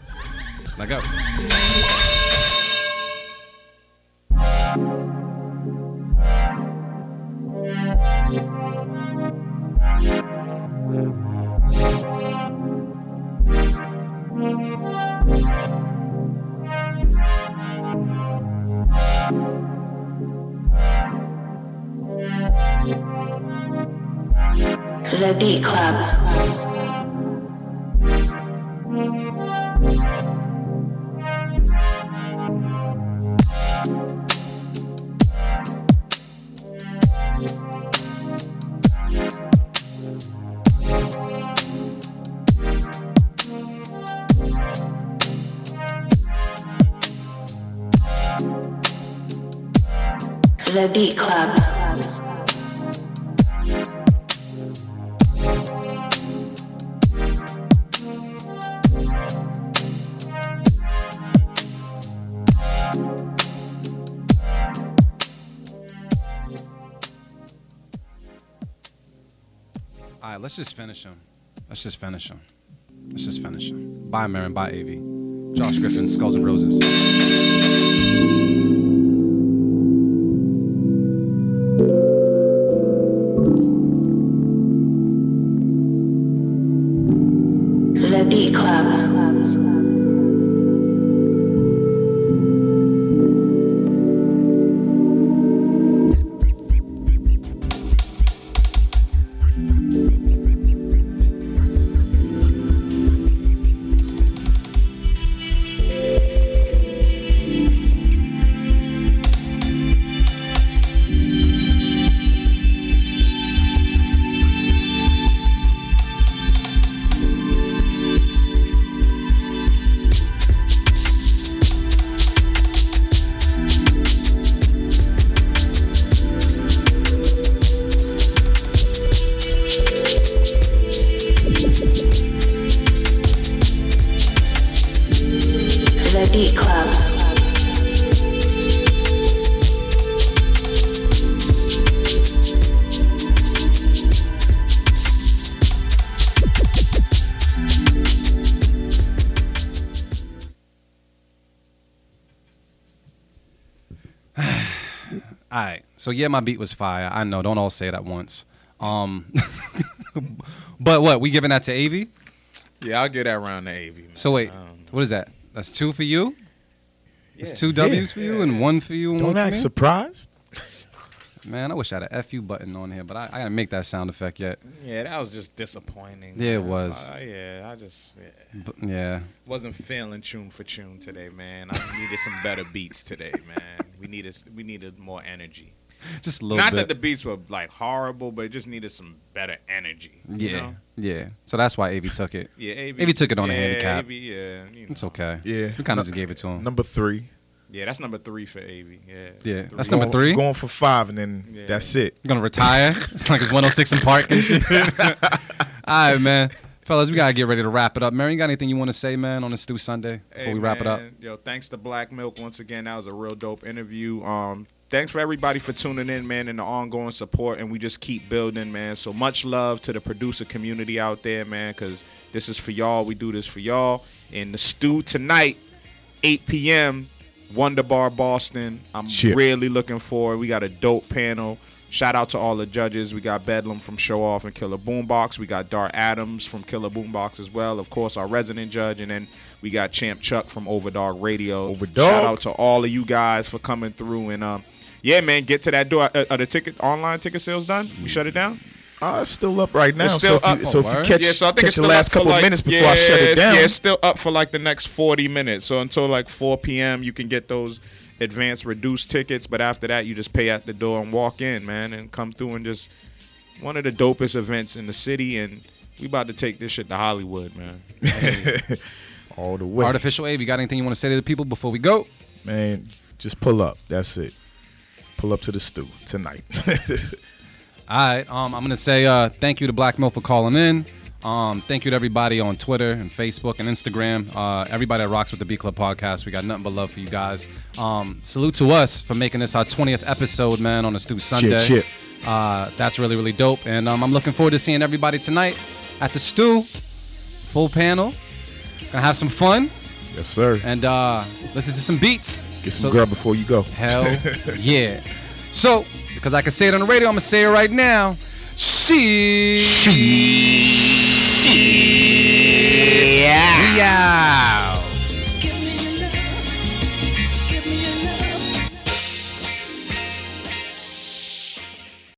Let go. Let's just finish him. Let's just finish him. Let's just finish him. Bye, Merren. Bye, Avi. Josh Griffin, Skulls and Roses. So yeah, my beat was fire. I know. Don't all say it at once. Um, but what? We giving that to Avi? Yeah, I'll get that round to Avi. Man. So wait, Um, what is that? That's two for you. It's Yeah. two W's for you and one for you and Don't one for act me. surprised. Man, I wish I had a FU button on here, but I, I gotta make that sound effect yet. yeah, that was just disappointing. Yeah, it was. Uh, yeah, I just yeah. But, yeah. wasn't feeling Chune for Chune today, man. I needed some better beats today, man. We needed we needed more energy. Just a little Not bit. that the beats were like horrible, but it just needed some better energy. you yeah, know? yeah. So that's why Avi took it. Yeah, Avi, Avi took it on a handicap. Avi, yeah, you know. It's okay. Yeah. We kind of just gave it to him. Number three. Yeah, that's number three for Avi. Yeah, Yeah, that's number three? Going for five, and then Yeah. that's it. You're gonna retire? it's like it's 106 in Park and shit. All right, man. Fellas, we gotta get ready to wrap it up. Mary, you got anything you want to say, man, on this Stew Sunday before Hey, we wrap it up? Yo, thanks to Black Milk once again. That was a real dope interview. Um, thanks for everybody for tuning in, man, and the ongoing support. And we just keep building, man. So much love to the producer community out there, man, because this is for y'all. We do this for y'all. And the stew tonight, 8 p.m. Wonder Bar Boston. I'm Shit. really looking forward. We got a dope panel. Shout out to all the judges. We got Bedlam from Show Off and Killer Boombox. We got Dart Adams from Killer Boombox as well. Of course, our resident judge. And then we got Champ Chuck from Overdog Radio. Overdog. Shout out to all of you guys for coming through. And um, yeah, man, get to that door. Uh, are the ticket online ticket sales done? We shut it down? Uh, it's still up right now. It's still so if you, so if you catch, yeah, so I think catch it's the last couple like, minutes before yeah, I shut it down. Yeah, it's still up for like the next 40 minutes. So until like 4 p.m., you can get those advanced reduced tickets. But after that, you just pay at the door and walk in, man, and come through and just one of the dopest events in the city. And We about to take this shit to Hollywood, man. All the way. Artofficial Avi, you got anything you want to say to the people before we go? Man, just pull up. That's it. Pull up to the stew tonight. All right. Um, I'm gonna say uh, thank you to Black Milk for calling in. Um, thank you to everybody on Twitter and Facebook and Instagram. Uh, everybody that rocks with the Beat Club podcast. We got nothing but love for you guys. Um, salute to us for making this our 20th episode, man, on a Stew Sunday. shit. Uh, that's really really dope, and um, I'm looking forward to seeing everybody tonight at the Stew. Full panel. Gonna have some fun yes, sir. and uh, listen to some beats. Get some so, grub before you go. Hell yeah. So, because I can say it on the radio, I'm gonna say it right now. She. She. Yeah. Yeah.